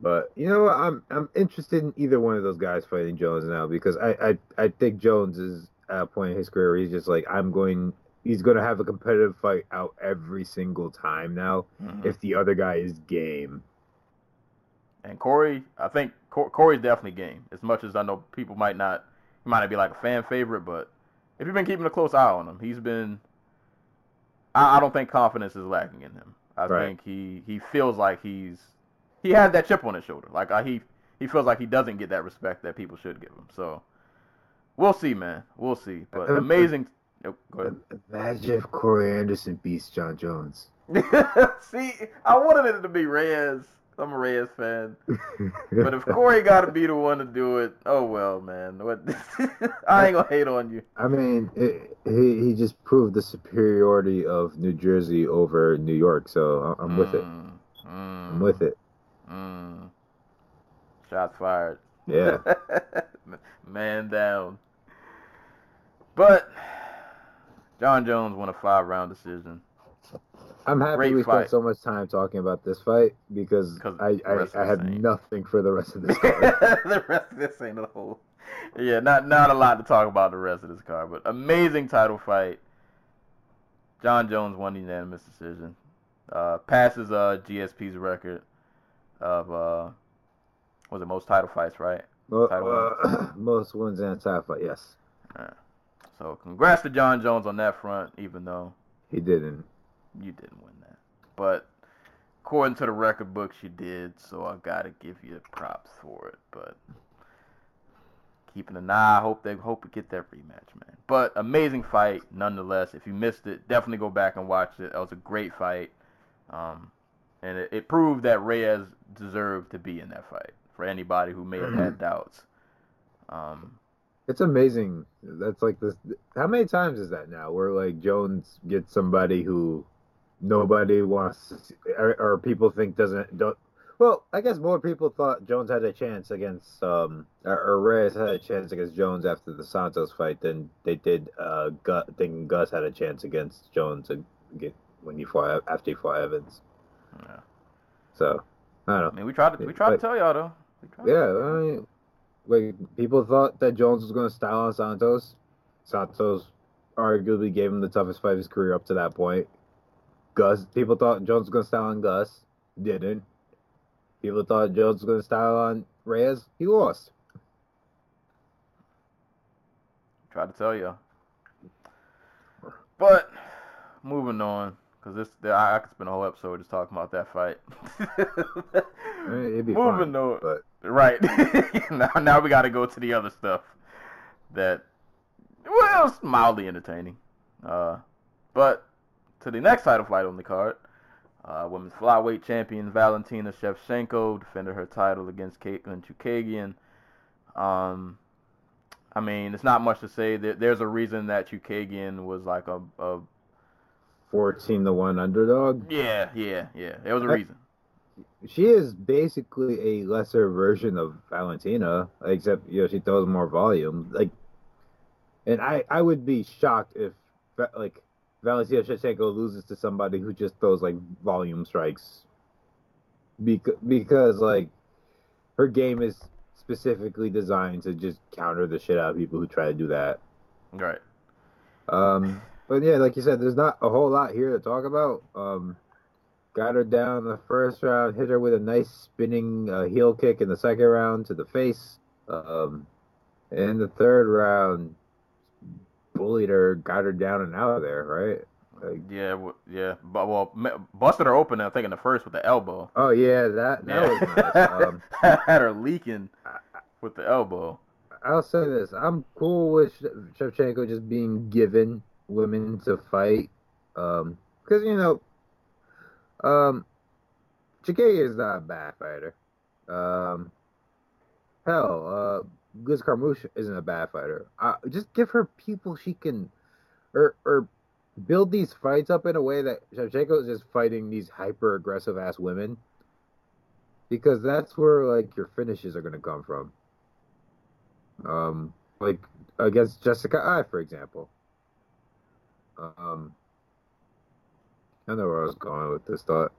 but you know? I'm I'm interested in either one of those guys fighting Jones now because I I, I think Jones is at a point in his career where he's just like I'm going he's going to have a competitive fight out every single time now Mhm. if the other guy is game. And Corey, I think Cor- Corey's definitely game. As much as I know people might not, he might not be like a fan favorite, but if you've been keeping a close eye on him, he's been. I, I don't think confidence is lacking in him. I Right. think he he feels like he's he has that chip on his shoulder. Like I, he he feels like he doesn't get that respect that people should give him. So we'll see, man. We'll see. But Uh, uh amazing. Oh, go uh, Imagine if Corey Anderson beats Jon Jones. see, I wanted it to be Reyes. I'm a Reyes fan. But if Corey got to be the one to do it, oh well, man. What? I ain't gonna hate on you. I mean, it, he he just proved the superiority of New Jersey over New York, so I'm with it. Mm, I'm with it. Mm. Shots fired. Yeah. Man down. But Jon Jones won a five round decision. I'm happy Great we fight. spent so much time talking about this fight because I I, I have this nothing for the rest of this card. the rest of this ain't a whole. Yeah, not not a lot to talk about the rest of this card, but amazing title fight. Jon Jones won the unanimous decision. Uh, passes uh GSP's record of uh was it most title fights, right? well, Title uh, most wins in a tie fight, yes. So congrats to Jon Jones on that front, even though He didn't. You didn't win that. But according to the record books, you did, so I gotta give you props for it. But keeping an eye, I hope they hope we get that rematch, man. But amazing fight, nonetheless. If you missed it, definitely go back and watch it. That was a great fight, um, and it, it proved that Reyes deserved to be in that fight. For anybody who may have had doubts, um, It's amazing. That's like this. How many times is that now? Where like Jones gets somebody who nobody wants, to see, or, or people think doesn't don't. Well, I guess more people thought Jones had a chance against, um, or, or Reyes had a chance against Jones after the Santos fight than they did. Uh, Gus, thinking Gus had a chance against Jones and get when he fought after he fought Evans. yeah. So I I don't know. mean, we tried to we tried to tell y'all though. We tried to Yeah. I mean, like people thought that Jones was going to style on Santos. Santos arguably gave him the toughest fight of his career up to that point. Gus, people thought Jones was going to style on Gus, didn't. People thought Jones was going to style on Reyes, he lost. Tried to tell you. But moving on, because this I, I could spend a whole episode just talking about that fight. I mean, it'd be moving fun, on, but right now, now we got to go to the other stuff that well, it was mildly entertaining. Uh, but to the next title fight on the card, uh, women's flyweight champion Valentina Shevchenko defended her title against Katlyn Chookagian. Um, I mean, it's not much to say. There, there's a reason that Chookagian was like a, a 14 to 1 underdog. yeah, yeah, yeah. There was a reason. She is basically a lesser version of Valentina, except you know she throws more volume. Like, and I I would be shocked if like Valentina Shevchenko loses to somebody who just throws like volume strikes. Because because like her game is specifically designed to just counter the shit out of people who try to do that. Right. Um, But yeah, like you said, there's not a whole lot here to talk about. Um, got her down in the first round, hit her with a nice spinning uh, heel kick in the second round to the face. Um, in the third round, bullied her, got her down and out of there, right? Like, Yeah, w- yeah, but well, busted her open. I think in the first with the elbow. oh yeah, that that Yeah. was nice. Um, Had her leaking with the elbow. I'll say this: I'm cool with Sh- Shevchenko just being given women to fight, um, because you know, um, is not a bad fighter. Um, hell, uh, Liz Carmouche isn't a bad fighter. Uh, just give her people she can, or or build these fights up in a way that Shevchenko is just fighting these hyper aggressive ass women, because that's where like your finishes are gonna come from. Um, like against Jessica Eye, for example. Um, I don't know where I was going with this thought.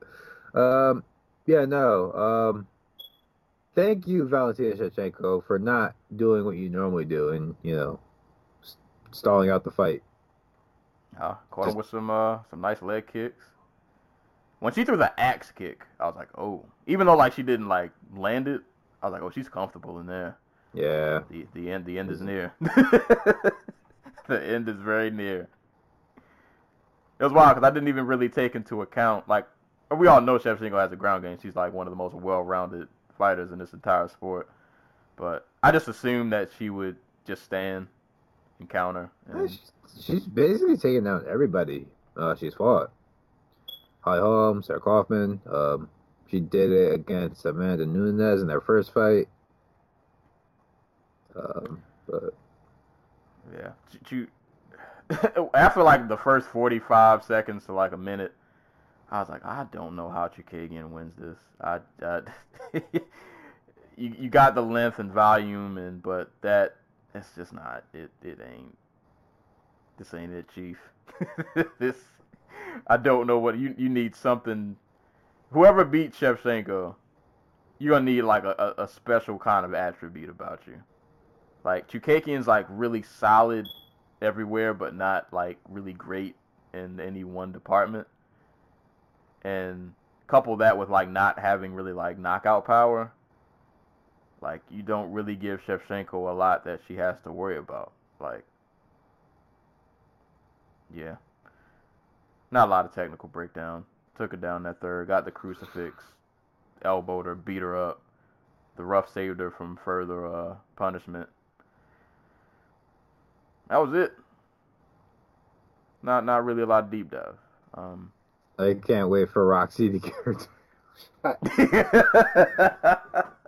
Um, yeah, no. Um, thank you, Valentina Shevchenko, for not doing what you normally do and you know, stalling out the fight. Uh, caught her with some uh some nice leg kicks. When she threw the axe kick, I was like, oh. Even though like she didn't like land it, I was like, oh, she's comfortable in there. Yeah, The the end the end is near. the end is very near. It was wild because I didn't even really take into account like we all know Shevchenko has a ground game. She's like one of the most well-rounded fighters in this entire sport. But I just assumed that she would just stand and counter. And, she's, basically taken down everybody uh, she's fought. Holly Holm, Sarah Kaufman. Um, she did it against Amanda Nunes in their first fight. Um, but Yeah. She, she- after like the first 45 seconds to like a minute, I was like, I don't know how Chookagian wins this. I, I you you got the length and volume and but that it's just not it it ain't this ain't it, chief. this I don't know what you you need something whoever beat Shevchenko, you're gonna need like a, a, special kind of attribute about you. Like Chookagian's like really solid everywhere, but not like really great in any one department. And couple that with like not having really like knockout power, like you don't really give Shevchenko a lot that she has to worry about. Like, yeah, not a lot of technical breakdown. Took her down that third, got the crucifix, elbowed her, beat her up. The rough saved her from further uh, punishment. That was it. Not not really a lot of deep dive. Um, I can't wait for Roxy to get her.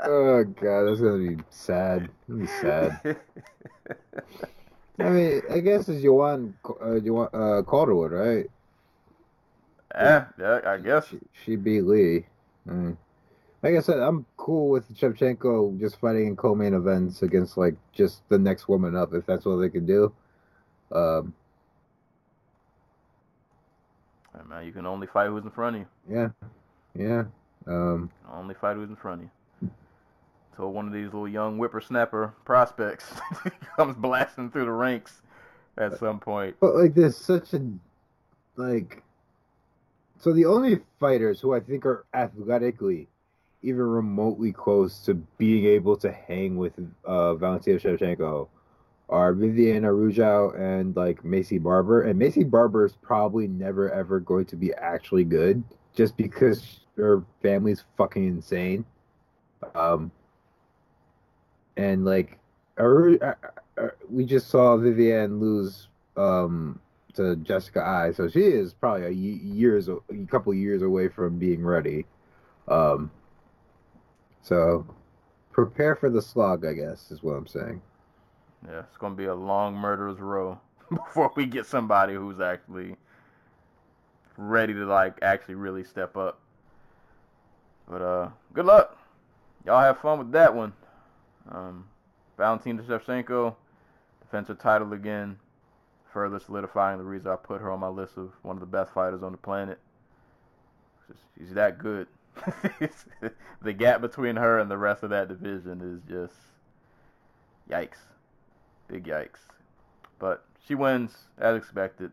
oh god, that's gonna be sad. Gonna be sad. I mean, I guess it's Joanne, uh, Joanne uh, Calderwood, right? yeah, I guess. She, she beat Lee. Mm. Like I said, I'm cool with Shevchenko just fighting in co-main events against like just the next woman up if that's what they can do. Um, Hey, man, you can only fight who's in front of you. yeah, yeah. Um, Only fight who's in front of you. Until one of these little young whippersnapper prospects comes blasting through the ranks at some point. but like, there's such a like. So the only fighters who I think are athletically even remotely close to being able to hang with uh, Valentina Shevchenko are Vivian Araújo and like Maycee Barber. And Maycee Barber is probably never ever going to be actually good just because her family's fucking insane. Um, and like, Aru- uh, uh, we just saw Vivian lose um to Jessica Eye, so she is probably a years a couple years away from being ready. Um, so prepare for the slog, I guess, is what I'm saying. Yeah, it's gonna be a long murderer's row before we get somebody who's actually ready to like actually really step up. But uh, good luck. Y'all have fun with that one. Um, Valentina Shevchenko defends her title again, further solidifying the reason I put her on my list of one of the best fighters on the planet. She's that good. the gap between her and the rest of that division is just yikes. Big yikes. But she wins as expected.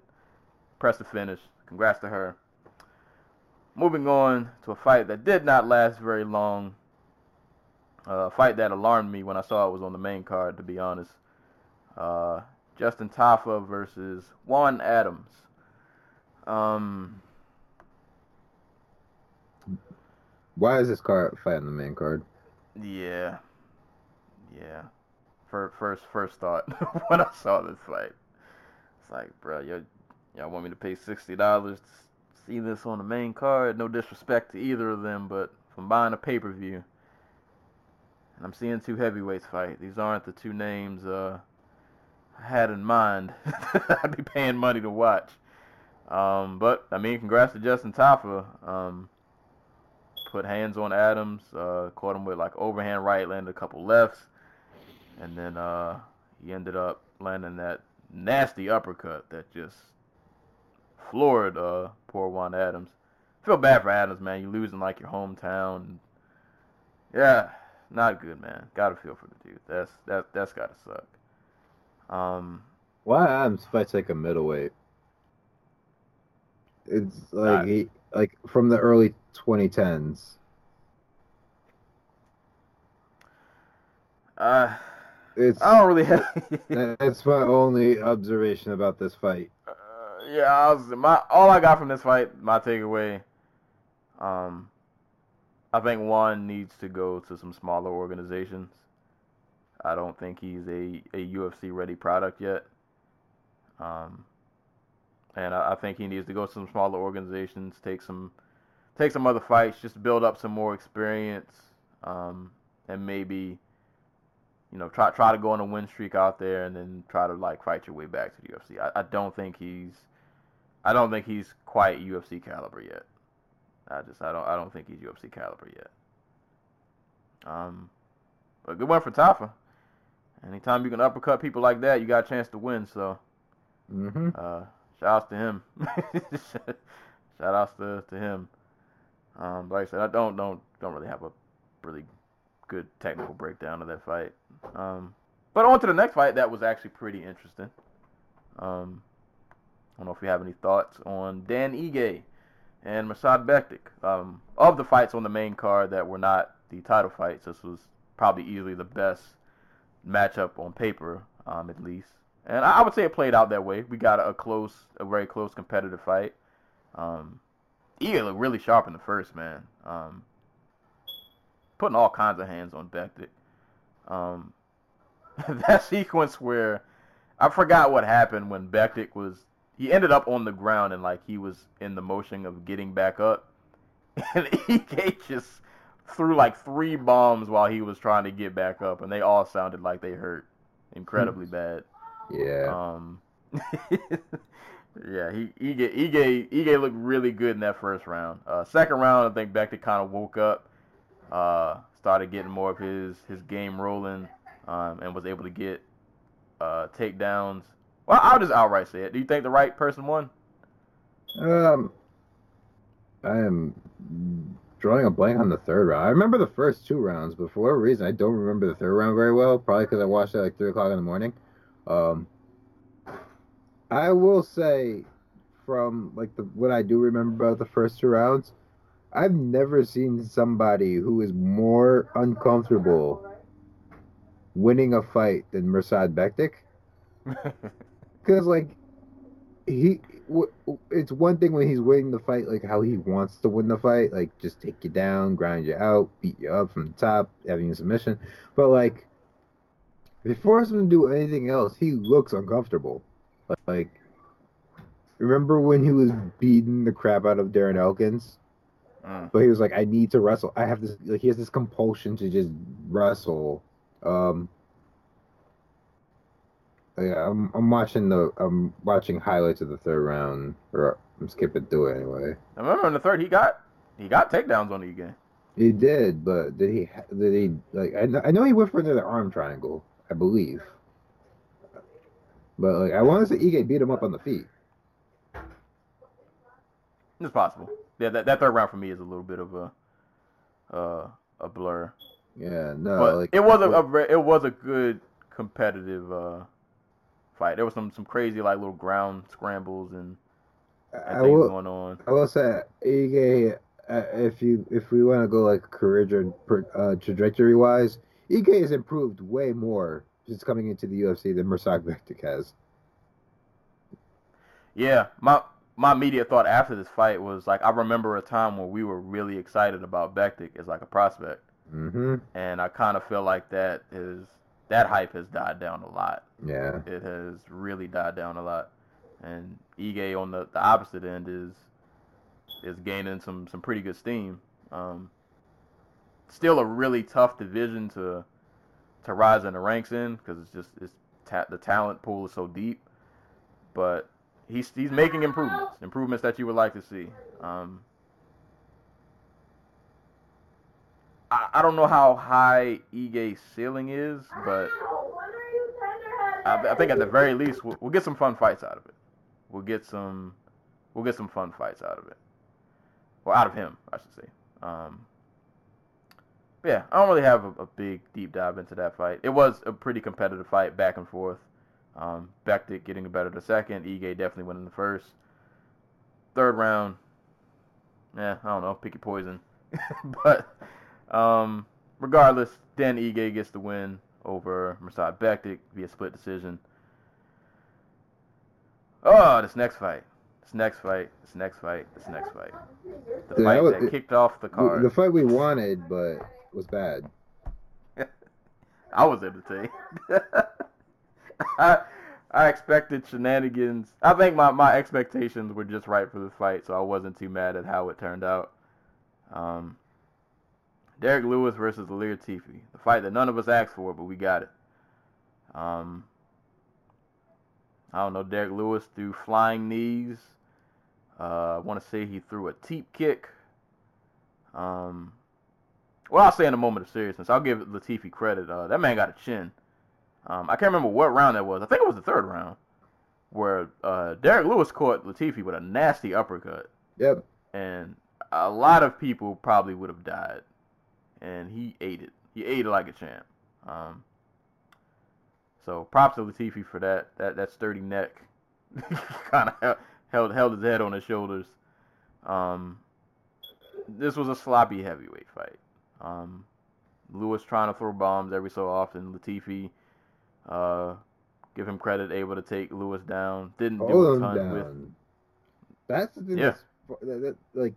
impressive finish. Congrats to her. Moving on to a fight that did not last very long. Uh, a fight that alarmed me when I saw it was on the main card, to be honest. Uh, Justin Tafa versus Juan Adams. Um, Why is this card fighting the main card? yeah, yeah. For first, first thought when I saw this fight, it's like, bro, y'all, y'all want me to pay sixty dollars to see this on the main card? No disrespect to either of them, but if I'm buying a pay per view and I'm seeing two heavyweights fight, these aren't the two names uh, I had in mind. That I'd be paying money to watch. Um, but I mean, congrats to Justin Tafa. Um, put hands on Adams, uh, caught him with like overhand right, landed a couple lefts, and then uh, he ended up landing that nasty uppercut that just floored uh, poor Juan Adams. Feel bad for Adams, man. You losing like your hometown. Yeah, not good, man. Gotta feel for the dude. That's that that's gotta suck. Um, Why Adams fights like a middleweight? It's like Not- he like from the early 2010s. uh, It's I don't really have. that's my only observation about this fight. Uh, yeah, I was my all I got from this fight, my takeaway. Um, I think Juan needs to go to some smaller organizations. I don't think he's a, a UFC ready product yet. Um, and I, I think he needs to go to some smaller organizations, take some take some other fights, just build up some more experience, um, and maybe you know try try to go on a win streak out there, and then try to like fight your way back to the UFC. I, I don't think he's I don't think he's quite UFC caliber yet. I just I don't I don't think he's UFC caliber yet. Um, but good one for Tafa. Anytime you can uppercut people like that, you got a chance to win. So hmm uh, shout outs to him. shout outs to, to him. Um, like I said, I don't don't don't really have a really good technical breakdown of that fight. Um, but on to the next fight that was actually pretty interesting. Um, I don't know if you have any thoughts on Dan Ige and Mirsad Bektic. Um, of the fights on the main card that were not the title fights, this was probably easily the best matchup on paper, um, at least. And I I would say it played out that way. We got a close, a very close competitive fight. Um, Ige looked really sharp in the first, man. Um, putting all kinds of hands on Bektic. Um, that sequence where I forgot what happened when Bektic was he ended up on the ground and like he was in the motion of getting back up, and Ige just threw like three bombs while he was trying to get back up, and they all sounded like they hurt incredibly bad. Yeah. Um, yeah, he Ige Ige Ige looked really good in that first round. Uh, second round, I think Bektic kind of woke up, uh, started getting more of his his game rolling, um, and was able to get uh, takedowns. Well, I'll just outright say it. Do you think the right person won? Um, I am drawing a blank on the third round. I remember the first two rounds, but for whatever reason, I don't remember the third round very well. Probably because I watched it like three o'clock in the morning. Um, I will say, from like the what I do remember about the first two rounds, I've never seen somebody who is more uncomfortable winning a fight than Mirsad Bektic. Because like he, w- it's one thing when he's winning the fight, like how he wants to win the fight, like just take you down, grind you out, beat you up from the top, having a submission. But like, if you force him to do anything else, he looks uncomfortable. Like, remember when he was beating the crap out of Darren Elkins? Mm. But he was like, I need to wrestle. I have this. Like, he has this compulsion to just wrestle. Um, yeah, I'm I'm watching the I'm watching highlights of the third round, or I'm skipping through it anyway. I remember in the third, he got he got takedowns on Ige. He did, but did he? Did he like? I know, I know he went for another arm triangle, I believe. But like, I want to say Ige beat him up on the feet. It's possible. Yeah, that, that third round for me is a little bit of a uh, a blur. Yeah, no, but like it was a, a it was a good competitive uh, fight. There was some some crazy like little ground scrambles and I things will, going on. I will say, Ige, uh, if you if we want to go like career uh, trajectory wise, Ige has improved way more since coming into the UFC than Mirsad Bektic has. Yeah, my my immediate thought after this fight was like I remember a time where we were really excited about Bektic as like a prospect, Mm-hmm. and I kind of feel like that is that hype has died down a lot. Yeah. It has really died down a lot, and Ige on the, the opposite end is is gaining some some pretty good steam. Um, still a really tough division to to rise in the ranks in because it's just it's ta- the talent pool is so deep, but he's he's making improvements, improvements that you would like to see. Um, I, I don't know how high Ige's ceiling is, but I, I think at the very least we'll, we'll get some fun fights out of it. We'll get some we'll get some fun fights out of it. Well, out of him, I should say. Um, yeah, I don't really have a, a big deep dive into that fight. It was a pretty competitive fight, back and forth. Um, Bektic getting a better the second. Ige definitely winning the first. Third round, yeah, I don't know, pick your poison. but um, regardless, Dan Ige gets the win over Mirsad Bektic via split decision. Oh, this next fight. This next fight. This next fight. This next fight. The Yeah, fight that was- that kicked off the The, card. the fight we wanted, but was bad. I was entertained. I I expected shenanigans. I think my, my expectations were just right for the fight, so I wasn't too mad at how it turned out. Um, Derek Lewis versus Alir Tifi, the fight that none of us asked for, but we got it. Um, I don't know. Derek Lewis threw flying knees. Uh, I want to say he threw a teep kick. Um, well, I'll say in a moment of seriousness, I'll give Latifi credit. Uh, that man got a chin. Um, I can't remember what round that was. I think it was the third round, where uh, Derek Lewis caught Latifi with a nasty uppercut, Yep. and a lot of people probably would have died, and he ate it. He ate it like a champ. Um, so props to Latifi for that. That that sturdy neck, kind of held held his head on his shoulders. Um, this was a sloppy heavyweight fight. Um, Lewis trying to throw bombs every so often. Latifi, uh, give him credit, able to take Lewis down. Didn't do a Hold ton with. That's the thing. Yeah. that's- that- like,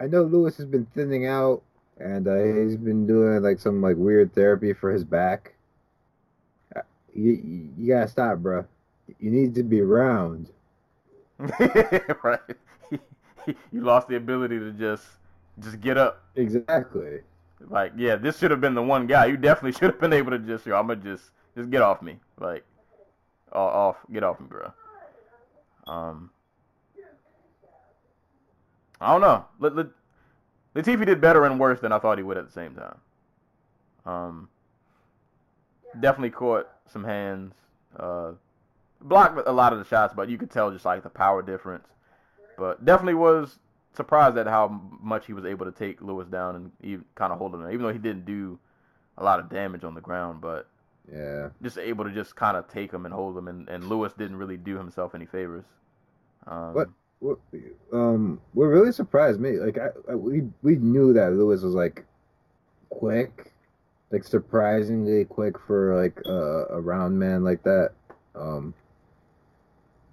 I know Lewis has been thinning out, and uh, he's been doing like some like weird therapy for his back. Uh, You, you, you gotta stop, bro. You need to be round. right. you lost the ability to just just get up. Exactly. Like, yeah, this should have been the one guy. You definitely should have been able to just, yo, I'm gonna just just get off me. Like, off, get off me, bro. Um, I don't know. Let, let, Latifi did better and worse than I thought he would at the same time. Um, definitely caught some hands. Uh, blocked a lot of the shots, but you could tell just like the power difference. But definitely was surprised at how much he was able to take Lewis down and even kind of hold him there, even though he didn't do a lot of damage on the ground, but Yeah. just able to just kind of take him and hold him, and, and Lewis didn't really do himself any favors. Um, What? What? Um. What really surprised me, like I, I we we knew that Lewis was like quick, like surprisingly quick for like uh, a round man like that. Um.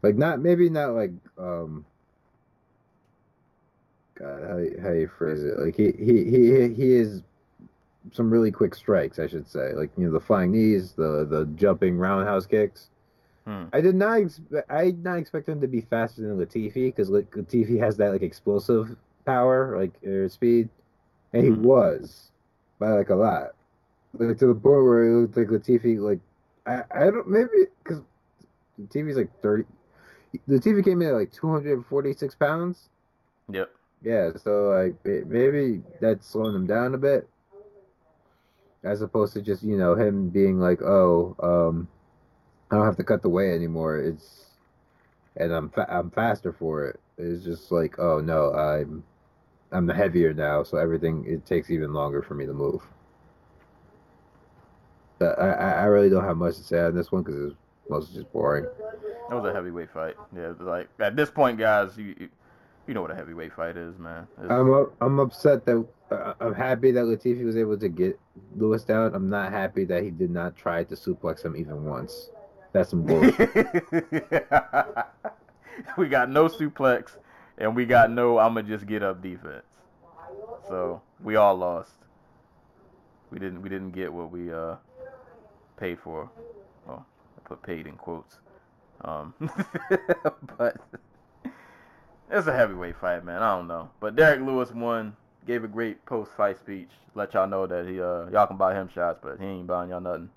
Like not maybe not like um. God, how how you phrase it? Like he he he he is some really quick strikes, I should say. Like you know the flying knees, the the jumping roundhouse kicks. Hmm. I did not expect. I did not expect him to be faster than Latifi because Latifi has that like explosive power, like or speed, and he Mhm. was by like a lot, like to the point where it looked like Latifi like I I don't maybe because Latifi's like thirty. Latifi came in at like two hundred and forty six pounds. Yep. Yeah, so like maybe that's slowing him down a bit, as opposed to just you know him being like, oh, um, I don't have to cut the weight anymore. It's and I'm fa- I'm faster for it. It's just like, oh no, I'm I'm heavier now, so everything it takes even longer for me to move. But I I I really don't have much to say on this one because it's mostly just boring. That was a heavyweight fight. Yeah, like at this point, guys, you, you you know what a heavyweight fight is, man. It's- I'm I'm upset that uh, I'm happy that Latifi was able to get Lewis down. I'm not happy that he did not try to suplex him even once. That's some bullshit. we got no suplex, and we got no I'ma just get up defense. So we all lost. We didn't we didn't get what we uh paid for. Well, I put paid in quotes. Um, but it's a heavyweight fight, man. I don't know, but Derek Lewis won. Gave a great post-fight speech. Let y'all know that he uh y'all can buy him shots, but he ain't buying y'all nothing.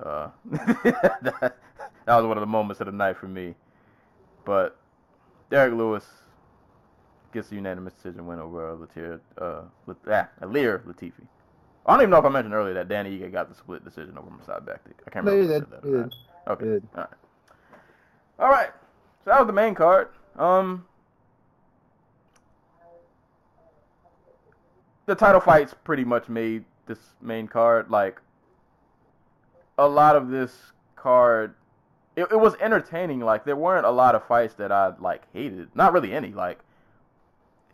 Uh, that, that was one of the moments of the night for me. But Derek Lewis gets a unanimous decision win over Latir, uh, ah, Alir Latifi. I don't even know if I mentioned earlier that Danny Ige got the split decision over Masai Bektic. I can't remember. you if I did. that not. Okay. All right. All right. So that was the main card. Um, the title fights pretty much made this main card. Like a lot of this card, it, it was entertaining. Like there weren't a lot of fights that I like hated. Not really any. Like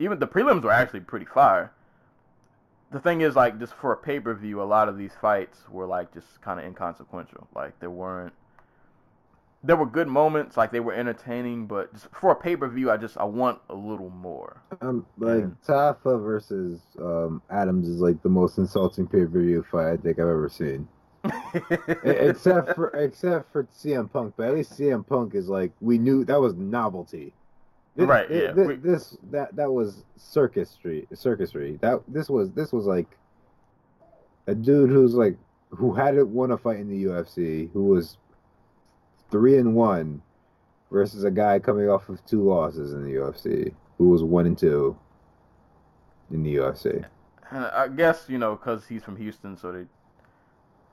even the prelims were actually pretty fire. The thing is, like, just for a pay per view, a lot of these fights were like just kind of inconsequential. Like there weren't there were good moments, like they were entertaining, but just for a pay per view, I just I want a little more. Um, like And- Tafa versus um, Adams is like the most insulting pay per view fight I think I've ever seen. Except for except for CM Punk, but at least CM Punk is like we knew that was novelty. This, Right, yeah, thi- we- This that that was circusry, circusry. That this was this was like a dude who's like who hadn't won a fight in the UFC, who was three and one, versus a guy coming off of two losses in the UFC, who was one and two in the UFC. I guess you know because he's from Houston, so they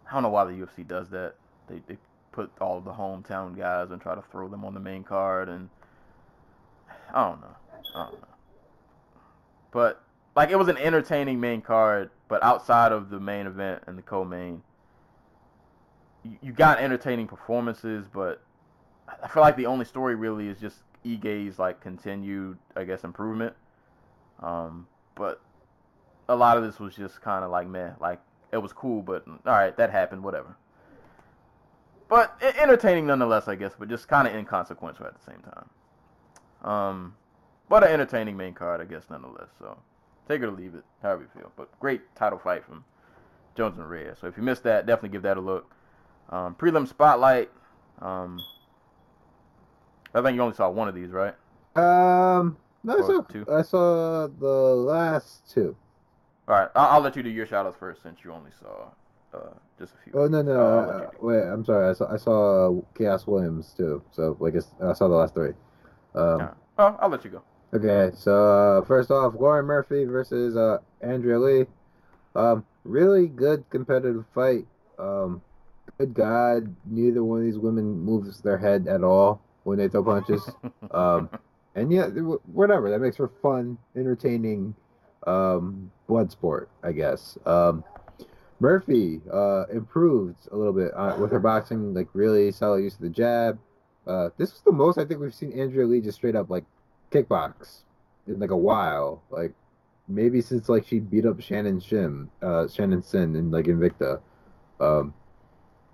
I don't know why the UFC does that. They they put all the hometown guys and try to throw them on the main card, and I don't know, I don't know. But like it was an entertaining main card, but outside of the main event and the co-main, you, got entertaining performances, but I feel like the only story really is just Ige's like continued, I guess, improvement. Um, but a lot of this was just kind of like meh, like it was cool, but all right, that happened, whatever. But entertaining nonetheless, I guess, but just kind of inconsequential at the same time. Um, but an entertaining main card, I guess, nonetheless. So take it or leave it, however you feel. But great title fight from Jones and Reyes. So if you missed that, definitely give that a look. Um, prelim spotlight. Um, I think you only saw one of these, right? Um, no, I saw, two? I saw the last two. All right, I'll, I'll let you do your shoutouts first since you only saw uh, just a few. Oh no no, uh, wait, I'm sorry. I saw I saw Khaos Williams too. So like it's- I saw the last three. Um, Yeah. Oh, I'll let you go. Okay, so uh, first off, Lauren Murphy versus uh, Andrea Lee. Um, really good competitive fight. Um, good God, neither one of these women moves their head at all when they throw punches. um, and yeah, whatever. That makes for fun, entertaining, um, blood sport, I guess. Um, Murphy uh, improved a little bit uh, with her boxing, like really solid use of the jab. Uh, this was the most I think we've seen Andrea Lee just straight up like kickbox in like a while. Like maybe since like she beat up Shannon Shim, uh, Shannon Sin and like Invicta. Um,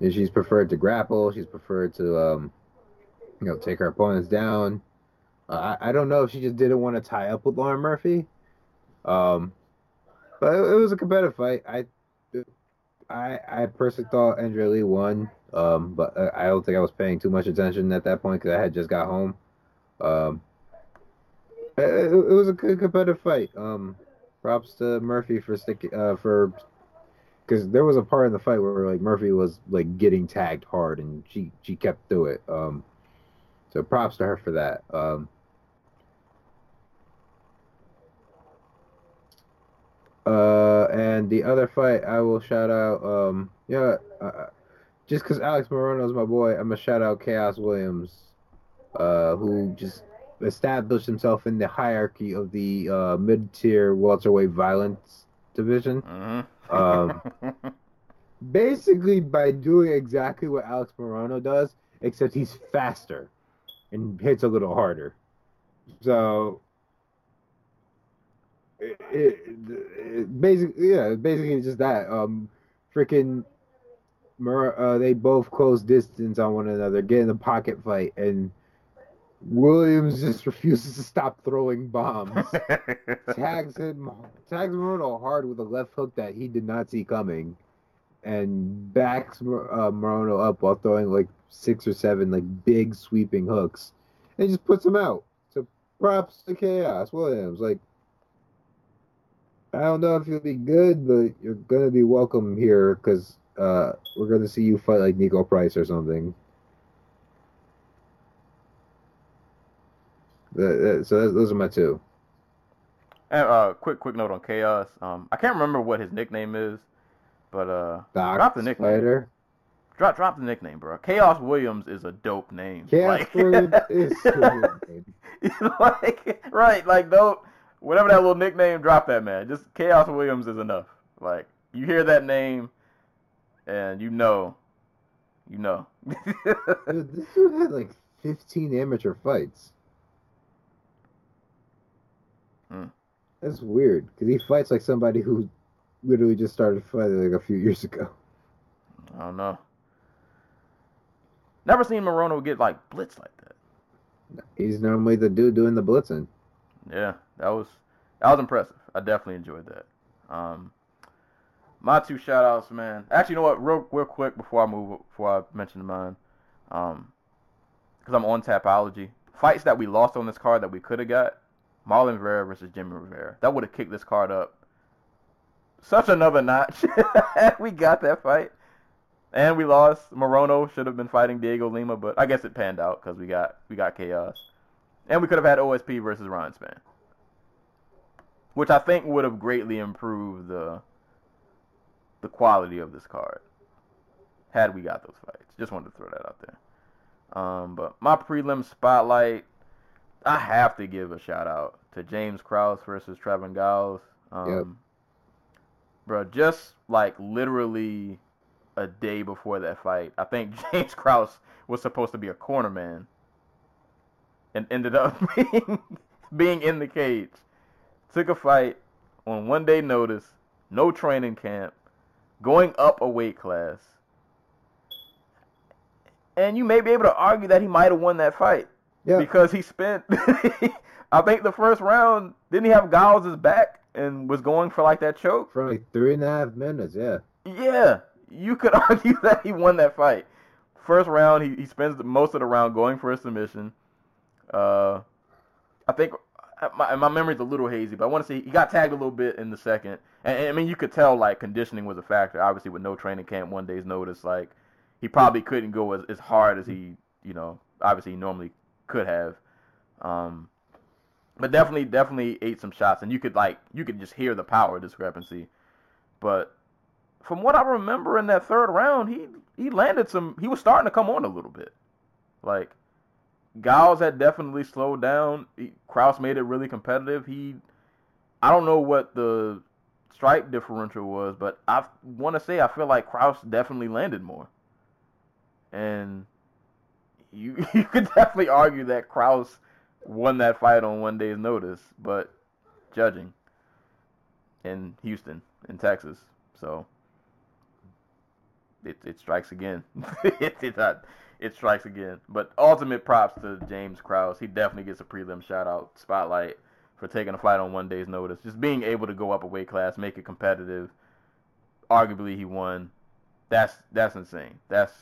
she's preferred to grapple. She's preferred to um, you know, take her opponents down. Uh, I, I don't know if she just didn't want to tie up with Lauren Murphy. Um, but it, it was a competitive fight. I, I, I personally thought Andrea Lee won. Um, but I don't think I was paying too much attention at that point because I had just got home. Um, it it was a good competitive fight. Um, props to Murphy for sticking uh, for because there was a part in the fight where like Murphy was like getting tagged hard and she she kept through it. Um, so props to her for that. Um, uh, and the other fight I will shout out. Um, yeah, uh, just because Alex Morono is my boy, I'm gonna shout out Khaos Williams, uh, who just established himself in the hierarchy of the uh, mid-tier welterweight violence division. Mhm. Um, basically by doing exactly what Alex Morono does, except he's faster and hits a little harder. So it, it, basically, yeah, basically just that. Um, freaking, uh, they both close distance on one another, get in a pocket fight, and Williams just refuses to stop throwing bombs. tags him, tags Morono hard with a left hook that he did not see coming, and backs uh, Morono up while throwing like six or seven like big sweeping hooks, and just puts him out. So props to Khaos Williams. Like I don't know if you'll be good, but you're gonna be welcome here because uh, we're gonna see you fight like Niko Price or something. So those are my two. And uh, quick quick note on Khaos. Um, I can't remember what his nickname is, but uh, Doc drop the nickname. Drop drop the nickname, bro. Khaos Williams is a dope name. Khaos like, Williams is like right, like don't whatever that little nickname, drop that man. Just Khaos Williams is enough. Like you hear that name, and you know, you know. dude, this dude had like 15 amateur fights. That's weird because he fights like somebody who literally just started fighting like a few years ago. I don't know. Never seen Morono get like blitz like that. He's normally the dude doing the blitzing. Yeah, that was that was impressive. I definitely enjoyed that. Um, my two shout outs, man. Actually, you know what? Real, real quick before I move, before I mention mine, um, because I'm on Tapology. Fights that we lost on this card that we could have got: Marlon Vera versus Jimmy Rivera. That would have kicked this card up such another notch. we got that fight, and we lost. Morono should have been fighting Diego Lima, but I guess it panned out because we got we got chaos, and we could have had OSP versus Ryan Spann which I think would have greatly improved the the quality of this card had we got those fights. Just wanted to throw that out there. Um, but my prelim spotlight, I have to give a shout out to James Krause versus Trevin Giles. Um, yep. Bro, just like literally a day before that fight, I think James Krause was supposed to be a corner man and ended up being being in the cage took a fight on one day notice, no training camp, going up a weight class. And you may be able to argue that he might have won that fight. Yeah. Because he spent I think the first round, didn't he have Giles' back and was going for like that choke? For like three and a half minutes, yeah. Yeah. You could argue that he won that fight. First round, he, he spends most of the round going for a submission. Uh, I think my, my memory's a little hazy, but I want to say he got tagged a little bit in the second. And, and, I mean, you could tell like conditioning was a factor. Obviously, with no training camp, one day's notice, like he probably couldn't go as, as hard as he, you know, obviously he normally could have. Um, but definitely, definitely ate some shots, and you could like you could just hear the power discrepancy. But from what I remember in that third round, he he landed some. He was starting to come on a little bit, like Giles had definitely slowed down. He, Krause made it really competitive. He, I don't know what the strike differential was, but I want to say I feel like Krause definitely landed more. And you you could definitely argue that Krause won that fight on one day's notice, but judging in Houston, in Texas, so it it strikes again. it, it, uh, it strikes again. But ultimate props to James Krause. He definitely gets a prelim shout out spotlight for taking a fight on one day's notice. Just being able to go up a weight class, make it competitive. Arguably, he won. That's that's insane. That's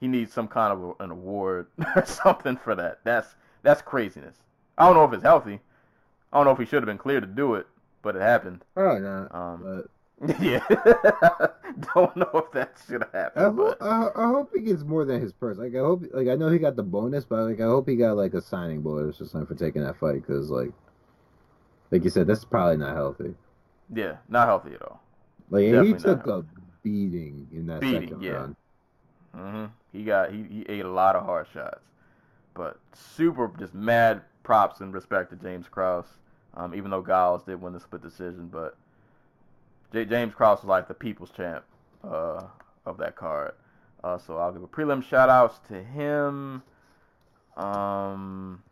he needs some kind of an award or something for that. That's that's craziness. I don't know if it's healthy. I don't know if he should have been cleared to do it, but it happened. Oh no. Um, but Yeah, don't know if that should happen. I, hope, I, I, hope he gets more than his purse. Like I hope, like I know he got the bonus, but like I hope he got like a signing bonus or something for taking that fight because like, like you said, that's probably not healthy. Yeah, not healthy at all. Like he took a beating in that beating, second yeah. round. Mm-hmm. He got he, he ate a lot of hard shots, but super just mad props and respect to James Krause. Um, even though Giles did win the split decision, but J- James Krause was like the people's champ uh, of that card. Uh, so I'll give a prelim shout outs to him. Um,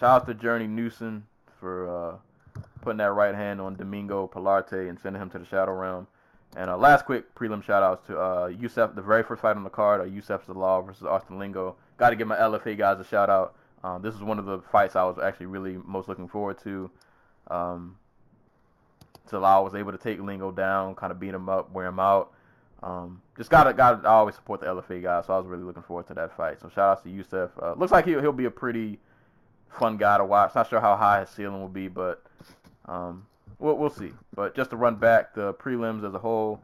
shout out to Journey Newsom for uh, putting that right hand on Domingo Pilarte and sending him to the Shadow Realm. And uh, last quick prelim shout outs to uh, the very first fight on the card, uh, Youssef Zalal versus Austin Lingo. Got to give my LFA guys a shout out. Um, this is one of the fights I was actually really most looking forward to. Um, Zalal was able to take Lingo down, kind of beat him up, wear him out. Um, just gotta, got I always support the LFA guys, so I was really looking forward to that fight. So shout outs to Youssef. Uh, looks like he'll, he'll be a pretty fun guy to watch. Not sure how high his ceiling will be, but um, we'll, we'll see. But just to run back the prelims as a whole,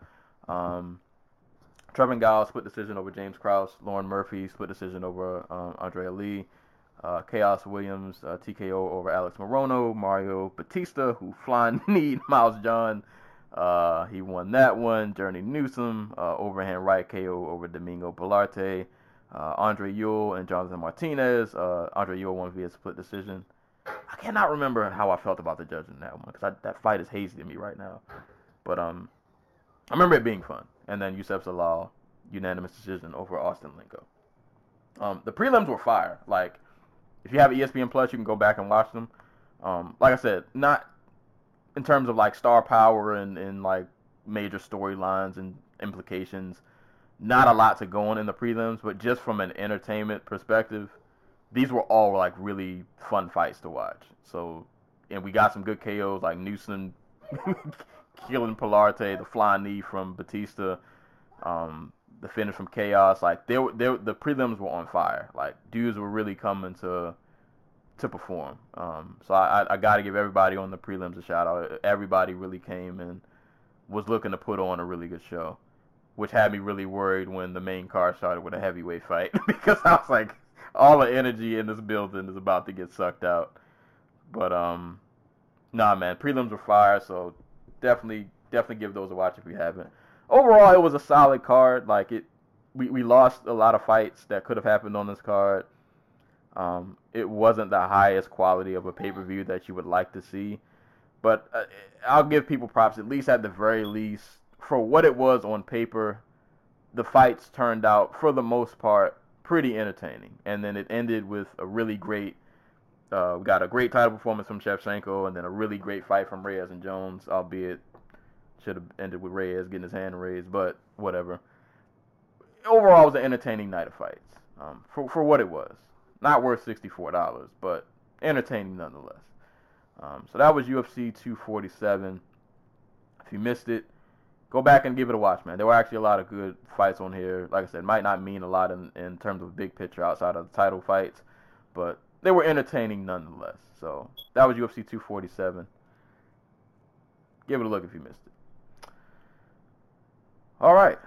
um, Trevin Giles split decision over James Krause. Lauren Murphy split decision over um, Andrea Lee. Uh, Khaos Williams uh, TKO over Alex Morono. Mario Batista, who flying knee Miles John. Uh, he won that one. Journey Newsom, uh, overhand right KO over Domingo Pilarte. Uh, Andre Ewell and Jonathan Martinez. Uh, Andre Ewell won via split decision. I cannot remember how I felt about the judge in that one because that fight is hazy to me right now. But um, I remember it being fun. And then Youssef Zalal, unanimous decision over Austin Lingo. Um, the prelims were fire. Like, if you have ESPN Plus, you can go back and watch them. Um, like I said, not in terms of like star power and, and like major storylines and implications, not a lot to go on in the prelims, but just from an entertainment perspective, these were all like really fun fights to watch. So, and we got some good KOs like Newsom killing Pilarte, the flying knee from Batista, um, the finish from Khaos. Like they were, they were, the prelims were on fire. Like dudes were really coming to to perform. Um, so I, I, I got to give everybody on the prelims a shout out. Everybody really came and was looking to put on a really good show, which had me really worried when the main card started with a heavyweight fight because I was like, all the energy in this building is about to get sucked out. But um, nah, man, prelims were fire, so definitely definitely give those a watch if you haven't. Overall, it was a solid card. Like it, we we lost a lot of fights that could have happened on this card. Um, it wasn't the highest quality of a pay per view that you would like to see, but uh, I'll give people props. At least at the very least, for what it was on paper, the fights turned out for the most part pretty entertaining. And then it ended with a really great. Uh, got a great title performance from Shevchenko, and then a really great fight from Reyes and Jones, albeit should have ended with Reyes getting his hand raised, but whatever. Overall, it was an entertaining night of fights um, for for what it was. Not worth sixty four dollars, but entertaining nonetheless. Um, so that was UFC 247. If you missed it, go back and give it a watch, man. There were actually a lot of good fights on here. Like I said, might not mean a lot in, in terms of big picture outside of the title fights, but they were entertaining nonetheless. So that was UFC 247. Give it a look if you missed it. All right.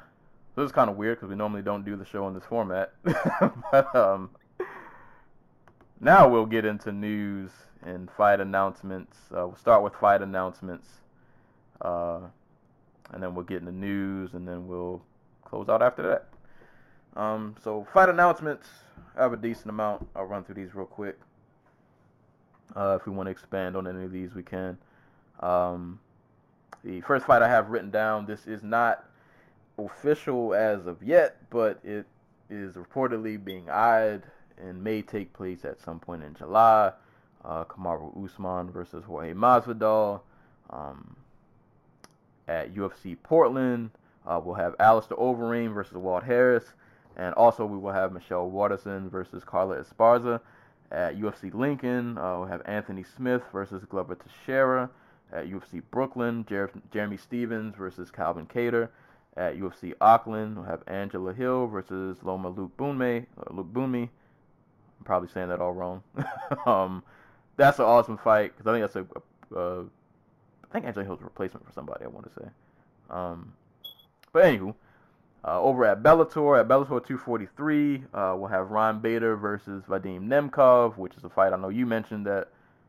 This is kind of weird because we normally don't do the show in this format. but um, now we'll get into news and fight announcements. Uh, we'll start with fight announcements. Uh, and then we'll get in the news, and then we'll close out after that. Um, so fight announcements. I have a decent amount. I'll run through these real quick. Uh, if we want to expand on any of these, we can. Um, the first fight I have written down. This is not official as of yet, but it is reportedly being eyed and may take place at some point in July. Uh, Kamaru Usman versus Jorge Masvidal. Um, at UFC Portland. Uh, we'll have Alistair Overeem versus Walt Harris. And also we will have Michelle Waterson versus Carla Esparza. At UFC Lincoln, uh, we'll have Anthony Smith versus Glover Teixeira. At UFC Brooklyn, Jer- Jeremy Stephens versus Calvin Kattar. At UFC Auckland, we'll have Angela Hill versus Loma Lookboonmee. Uh, Lookboonmee. I'm probably saying that all wrong. um, that's an awesome fight because I think that's a, a, a I think Angela Hill's replacement for somebody. I want to say. Um, but anywho, uh, over at Bellator, at Bellator 243, uh, we'll have Ryan Bader versus Vadim Nemkov, which is a fight I know you mentioned that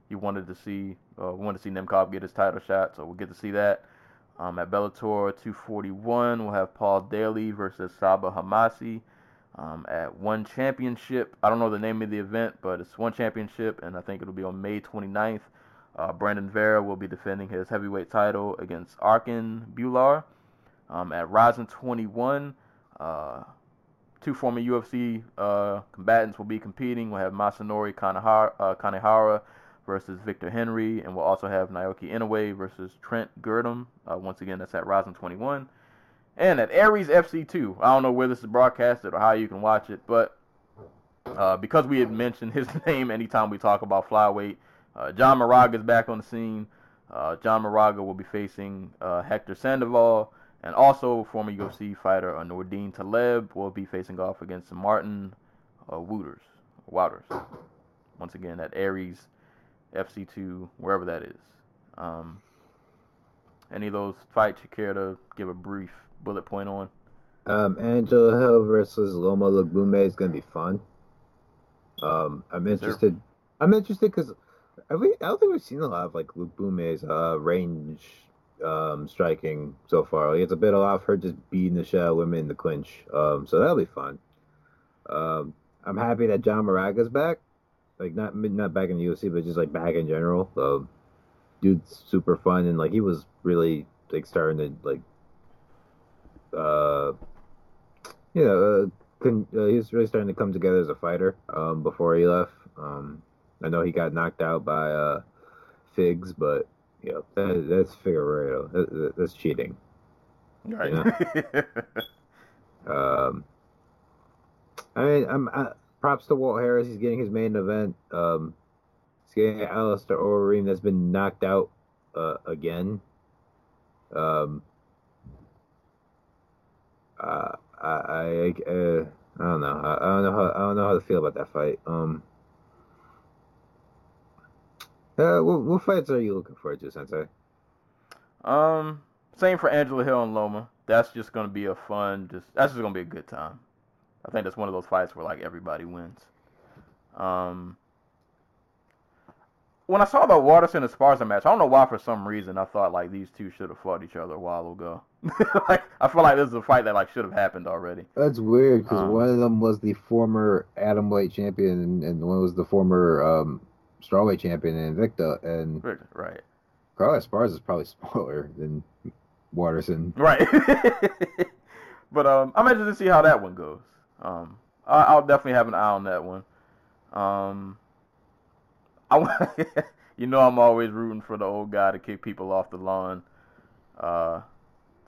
you wanted to see. Uh, wanted to see Nemkov get his title shot, so we'll get to see that. Um, at Bellator 241, we'll have Paul Daly versus Sabah Homasi. Um, at One Championship, I don't know the name of the event, but it's One Championship, and I think it'll be on May 29th. Uh, Brandon Vera will be defending his heavyweight title against Arjan Bhullar. Um, at Rizin 21, uh, two former UFC uh, combatants will be competing. We'll have Masanori Kanehara, uh, Kanehara versus Victor Henry, and we'll also have Naoki Inoue versus Trent Girdham. Uh, once again, that's at Rizin 21. And at Ares FC2, I don't know where this is broadcasted or how you can watch it, but uh, because we had mentioned his name anytime we talk about flyweight, uh, John Moraga is back on the scene. Uh, John Moraga will be facing uh, Hector Sandoval, and also former UFC fighter uh, Nordine Taleb will be facing off against Martin uh, Wouters. Wouters. Once again, at Ares FC2, wherever that is. Um, any of those fights you care to give a brief bullet point on? Um, Angela Hill versus Loma Lagbume is gonna be fun. Um, I'm interested. I'm interested because I don't think we've seen a lot of like Lagbume's uh, range um, striking so far. Like, it's a bit a lot of her just beating the shit out of women in the clinch. Um, so that'll be fun. Um, I'm happy that John Moraga's back. Like not not back in the UFC, but just like back in general. Dude's super fun and like he was really like starting to like uh you know, uh, con- uh, he was really starting to come together as a fighter um, before he left. Um, I know he got knocked out by uh, Figs, but you know that, that's Figueroa. That, that- that's cheating. Right. Um, I mean, I'm uh, props to Walt Harris. He's getting his main event. Um, he's getting Alistair Overeem that's been knocked out uh, again. Um, uh, I I uh, I don't know. I, I don't know how I don't know how to feel about that fight. Um, uh, what, what fights are you looking forward to, Sensei? Um, same for Angela Hill and Loma. That's just gonna be a fun. Just that's just gonna be a good time. I think that's one of those fights where like everybody wins. Um, when I saw the Waterson and Sparsa match, I don't know why for some reason I thought like these two should have fought each other a while ago. like I feel like this is a fight that like should have happened already. That's weird because Um, one of them was the former atom weight champion and, and one was the former um, strawweight champion in Invicta. And Right. Carlos Esparza is probably smaller than Waterson, Right. but um, I'm interested to see how that one goes. Um, I, I'll definitely have an eye on that one. Um, I you know I'm always rooting for the old guy to kick people off the lawn. Uh,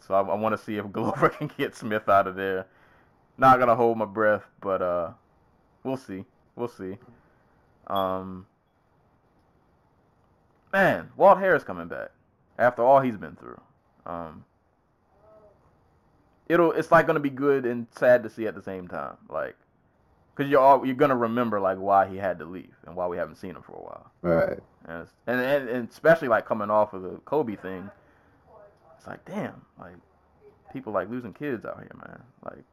so I, I want to see if Glover can get Smith out of there. Not gonna hold my breath, but uh, we'll see. We'll see. Um, man, Walt Harris coming back after all he's been through. Um, it'll it's like gonna be good and sad to see at the same time, like, cause you're all, you're gonna remember like why he had to leave and why we haven't seen him for a while, Right. and it's, and, and and especially like coming off of the Kobe thing, it's like damn, like people like losing kids out here, man, like,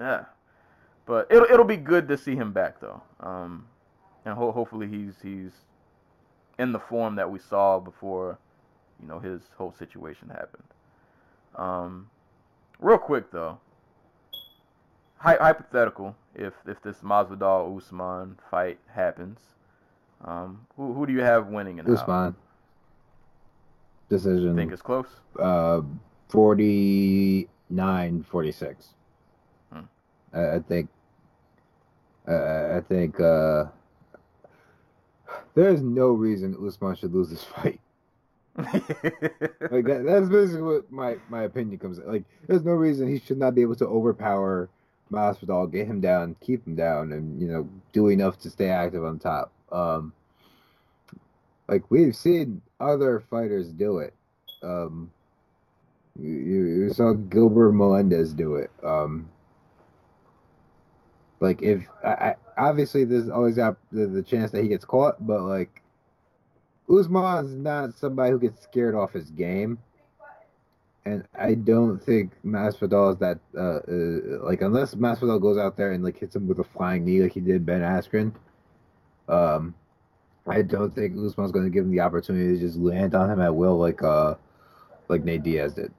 yeah, but it'll it'll be good to see him back though, um, and ho- hopefully he's he's in the form that we saw before, you know, his whole situation happened. Um, real quick though, hy- hypothetical, if if this Masvidal Usman fight happens, um, who who do you have winning in how? Usman. Decision. Think it's close? uh, 49 46 Hmm. I, I think uh, i think uh, there's no reason usman should lose this fight like that, that's basically what my, my opinion comes like there's no reason he should not be able to overpower Masvidal, get him down, keep him down, and you know do enough to stay active on top. Um, like we've seen other fighters do it. Um, you you saw Gilbert Melendez do it. Um, like if I, I obviously there's always got the, the chance that he gets caught, but like Usman's not somebody who gets scared off his game. And I don't think Masvidal is that uh, uh like unless Masvidal goes out there and like hits him with a flying knee like he did Ben Askren. Um, I don't think Usman's going to give him the opportunity to just land on him at will like uh like Nate Diaz did,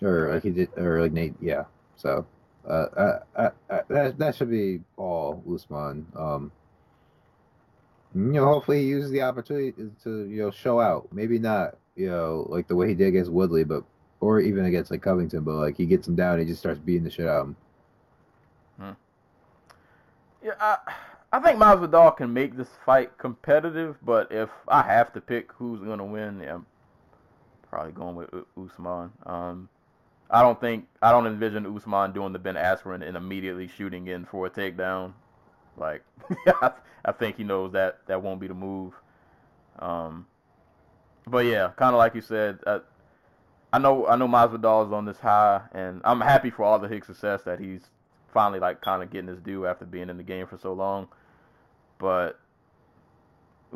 or like he did, or like Nate yeah. So uh, uh, uh, uh that that should be all Usman. Um, you know, hopefully he uses the opportunity to you know show out. Maybe not you know like the way he did against Woodley, but or even against like Covington, but like he gets him down, he just starts beating the shit out of him. Yeah, I, I think Masvidal can make this fight competitive, but if I have to pick who's gonna win, yeah, I'm probably going with Usman. Um, I don't think I don't envision Usman doing the Ben Askren and immediately shooting in for a takedown. Like, I, think he knows that that won't be the move. Um, but yeah, kind of like you said, I, I know I know Masvidal is on this high, and I'm happy for all the his success that he's finally like kind of getting his due after being in the game for so long. But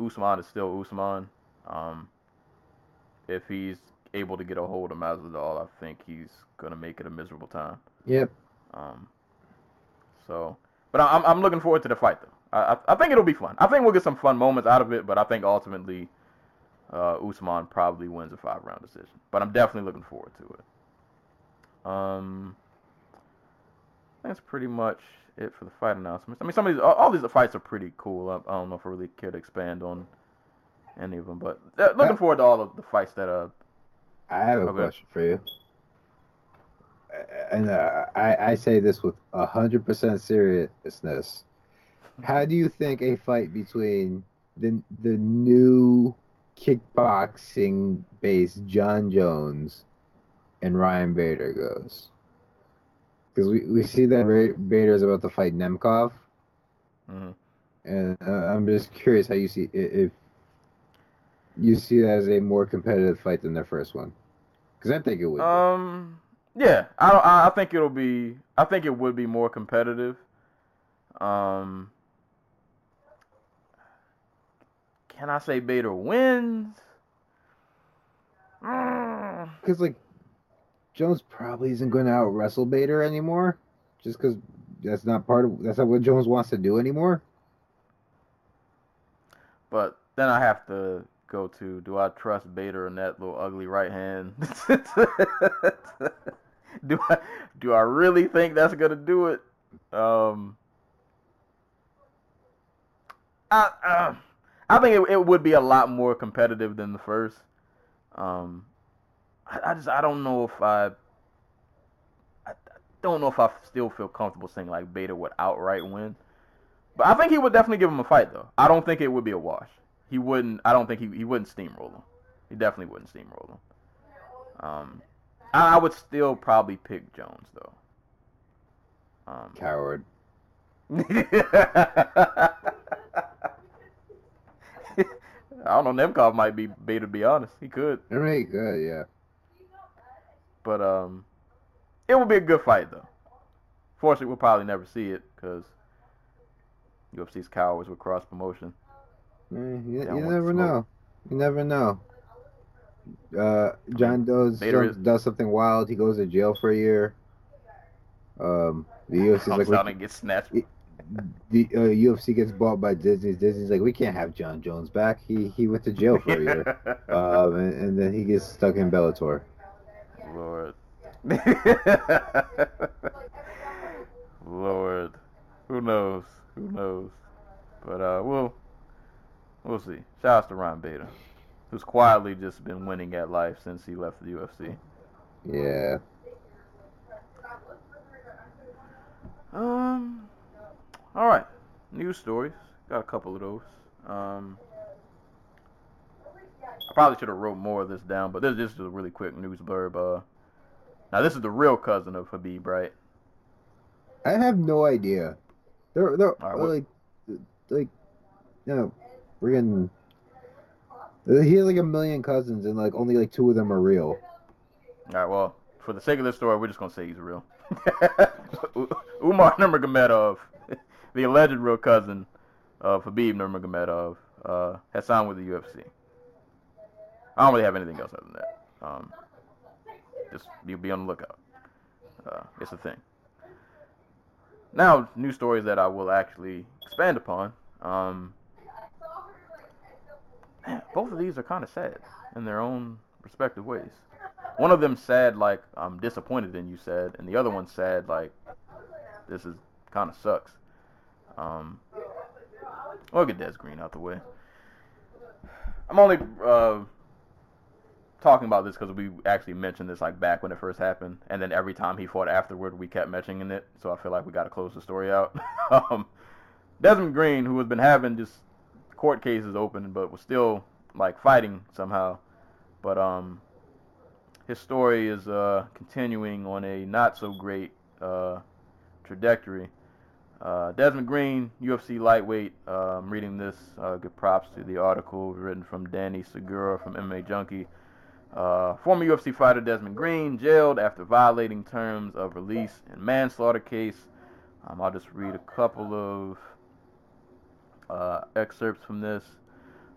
Usman is still Usman. Um, if he's able to get a hold of Masvidal, I think he's gonna make it a miserable time. Yep. Um, so, but I'm I'm looking forward to the fight though. I I- think it'll be fun. I think we'll get some fun moments out of it, but I think ultimately, uh, Usman probably wins a five round decision. But I'm definitely looking forward to it. Um, that's pretty much it for the fight announcements. I mean, some of these, all, all these fights are pretty cool. I, I don't know if I really care to expand on any of them, but uh, looking Yeah. forward to all of the fights that uh I have a Okay. question for you. And uh, I, I say this with 100% seriousness. How do you think a fight between the, the new kickboxing based Jon Jones and Ryan Bader goes? Because we, we see that Bader is about to fight Nemkov. mhm. And uh, I'm just curious how you see if you see that as a more competitive fight than their first one. Because I think it would. be. Um, yeah, I don't. I think it'll be. I think it would be more competitive. Um, can I say Bader wins? Mm, Because like Jones probably isn't going to out wrestle Bader anymore, just because that's not part of that's not what Jones wants to do anymore. but then I have to go to. Do I trust Bader in that little ugly right hand? do I? Do I really think that's gonna do it? Um. I, uh, I think it, it would be a lot more competitive than the first. Um, I, I just I don't know if I don't know if I still feel comfortable saying like Bader would outright win, but I think he would definitely give him a fight though. I don't think it would be a wash. He wouldn't. I don't think he he wouldn't steamroll him. He definitely wouldn't steamroll him. Um, I, I would still probably pick Jones though. Um, Coward. I don't know. Nemkov might be beta. To be honest, he could, I mean, good, yeah. but um, it would be a good fight though. Fortunately, we'll probably never see it because UFC's cowards with cross promotion. Eh, you, you never know. You never know. Uh, Jon does is- does something wild. He goes to jail for a year. Um, the UFC's Comes like, out and gets snatched. the uh, UFC gets bought by Disney. Disney's like, we can't have Jon Jones back. He he went to jail for a year. um, and, and then he gets stuck in Bellator. Lord. Lord. Who knows? Who knows? But uh we'll we'll see. Shout out to Ron Beta, who's quietly just been winning at life since he left the UFC. Yeah. Um Alright. News stories. Got a couple of those. Um I probably should have wrote more of this down, but this, this is a really quick news blurb. Uh, now this is the real cousin of Khabib, right? I have no idea. They're they're All right, like like you know, friggin' he has like a million cousins and like only like two of them are real. All right. Well, for the sake of this story, we're just gonna say he's real. Umar Nurmagomedov, the alleged real cousin of Khabib Nurmagomedov, uh, has signed with the UFC. I don't really have anything else other than that. Um, just be, be on the lookout. Uh, it's a thing. Now, new stories that I will actually expand upon. Um, both of these are kind of sad in their own respective ways. One of them sad like I'm disappointed in you sad, and the other one sad like this is kind of sucks. Um, we'll get Des Green out the way. I'm only uh, talking about this because we actually mentioned this like back when it first happened, and then every time he fought afterward, we kept mentioning it. So I feel like we got to close the story out. um, Desmond Green, who has been having just court cases open, but was still like fighting somehow. But um, his story is uh, continuing on a not so great uh, trajectory. Uh, Desmond Green, UFC lightweight. I'm reading this. Uh, good props to the article written from Danny Segura from MMA Junkie. Uh, former UFC fighter Desmond Green jailed after violating terms of release in manslaughter case. Um, I'll just read a couple of uh, excerpts from this.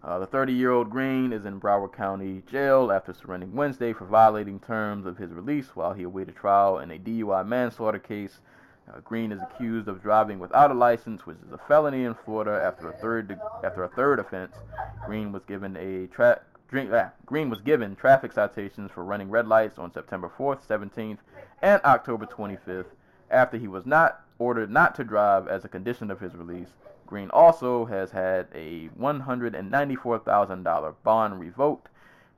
Uh, the 30-year-old Green is in Broward County Jail after surrendering Wednesday for violating terms of his release while he awaited trial in a DUI manslaughter case. Uh, Green is accused of driving without a license, which is a felony in Florida. After a third after a third offense, Green was given a tra- drink, ah, Green was given traffic citations for running red lights on September 4th, 17th, and October 25th. After he was not ordered not to drive as a condition of his release, Green also has had a $194,000 bond revoked.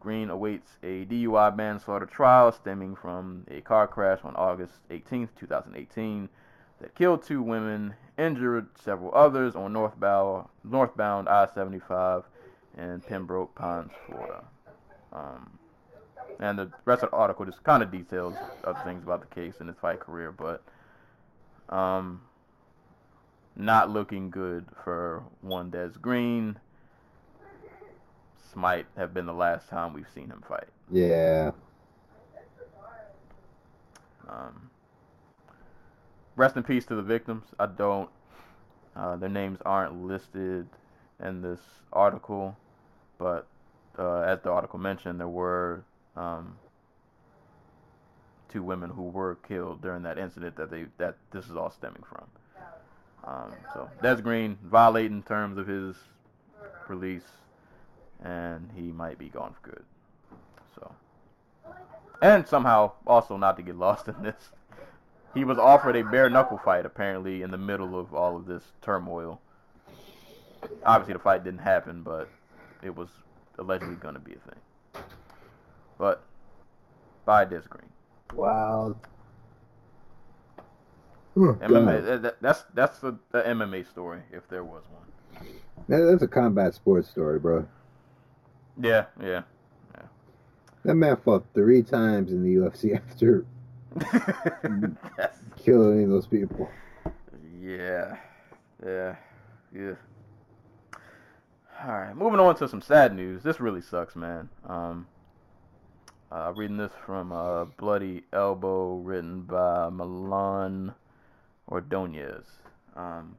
Green awaits a DUI manslaughter trial stemming from a car crash on August 18, 2018, that killed two women, injured several others on northbound, northbound I-75 in Pembroke Pines, Florida. Um, and the rest of the article just kind of details other things about the case and his fight career, but um, not looking good for one Des Green. This might have been the last time we've seen him fight. Yeah. Um, rest in peace to the victims. I don't. Uh, their names aren't listed in this article, but uh, as the article mentioned, there were um, two women who were killed during that incident that they that this is all stemming from. Um, so Des Green violating terms of his release, and he might be gone for good. So, and somehow also not to get lost in this, he was offered a bare knuckle fight apparently in the middle of all of this turmoil. Obviously, the fight didn't happen, but it was allegedly going to be a thing. But by Des Green. Wow. MMA, that, that's that's the, the MMA story if there was one. That's a combat sports story, bro. Yeah, yeah, yeah. That man fought three times in the UFC after killing those people. yeah, yeah, yeah. All right, moving on to some sad news. This really sucks, man. Um, uh, reading this from uh, Bloody Elbow, written by Milan Ordonez. Um,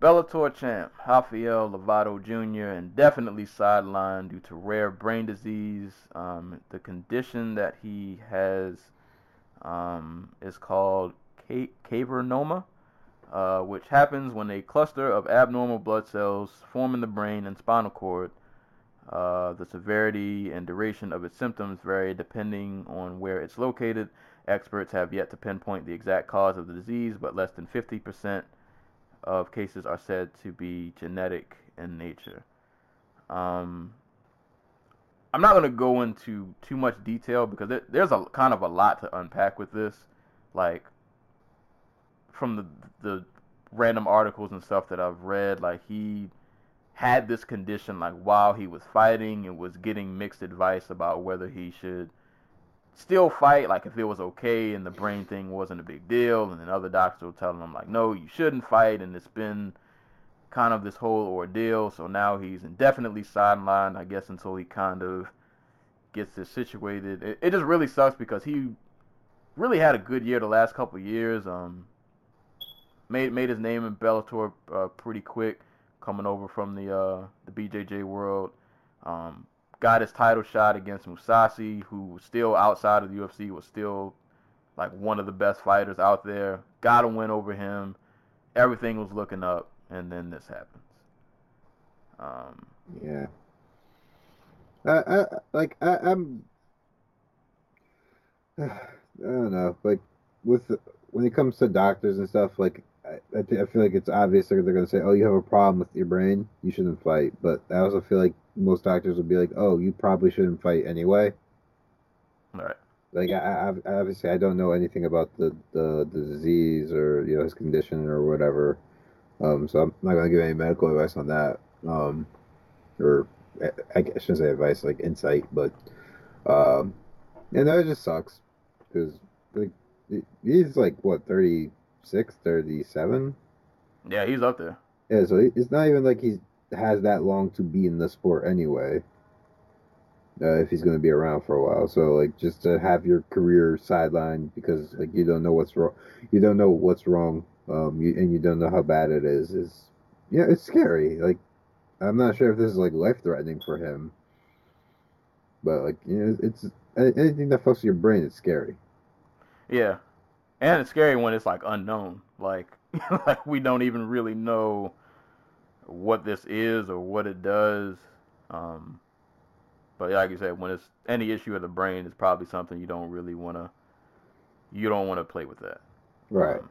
Bellator champ Rafael Lovato Jr. indefinitely sidelined due to rare brain disease. Um, the condition that he has um, is called ca- cavernoma, uh, which happens when a cluster of abnormal blood cells form in the brain and spinal cord. Uh, the severity and duration of its symptoms vary depending on where it's located. Experts have yet to pinpoint the exact cause of the disease, but less than 50% of cases are said to be genetic in nature. Um, I'm not going to go into too much detail because there, there's a kind of a lot to unpack with this. Like, from the the random articles and stuff that I've read, like he had this condition like while he was fighting and was getting mixed advice about whether he should still fight, like if it was okay and the brain thing wasn't a big deal, and then other doctors were telling him like, no, you shouldn't fight, and it's been kind of this whole ordeal. So now he's indefinitely sidelined, I guess, until he kind of gets this situated. It, it just really sucks because he really had a good year the last couple years. Um, made made his name in Bellator uh, pretty quick, coming over from the uh, the BJJ world. Um, got his title shot against Mousasi, who was still outside of the UFC, was still like one of the best fighters out there. Got a win over him. Everything was looking up, and then this happens. Um, Yeah. I, I like I, I'm. I don't know. Like with when it comes to doctors and stuff, like I, I, thi- I feel like it's obvious that they're gonna say, "Oh, you have a problem with your brain. You shouldn't fight." But I also feel like most doctors would be like, "Oh, you probably shouldn't fight anyway." all right. Like I, I obviously I don't know anything about the, the the disease or you know his condition or whatever, Um, so I'm not gonna give any medical advice on that. Um, or I, I shouldn't say advice, like insight, but um, and that just sucks because like he's like what 36, 37? Yeah, he's up there. Yeah, so it's not even like he has that long to be in the sport anyway. Uh, if he's going to be around for a while, so like just to have your career sidelined because like you don't know what's wrong, you don't know what's wrong, um, you, and you don't know how bad it is. Is yeah, it's scary. Like I'm not sure if this is like life threatening for him, but like you know, it's anything that fucks your brain. It's scary. Yeah, and it's scary when it's like unknown. Like like we don't even really know what this is or what it does. Um, but like you said, when it's any issue of the brain, it's probably something you don't really want to. You don't want to play with that. Right. Um,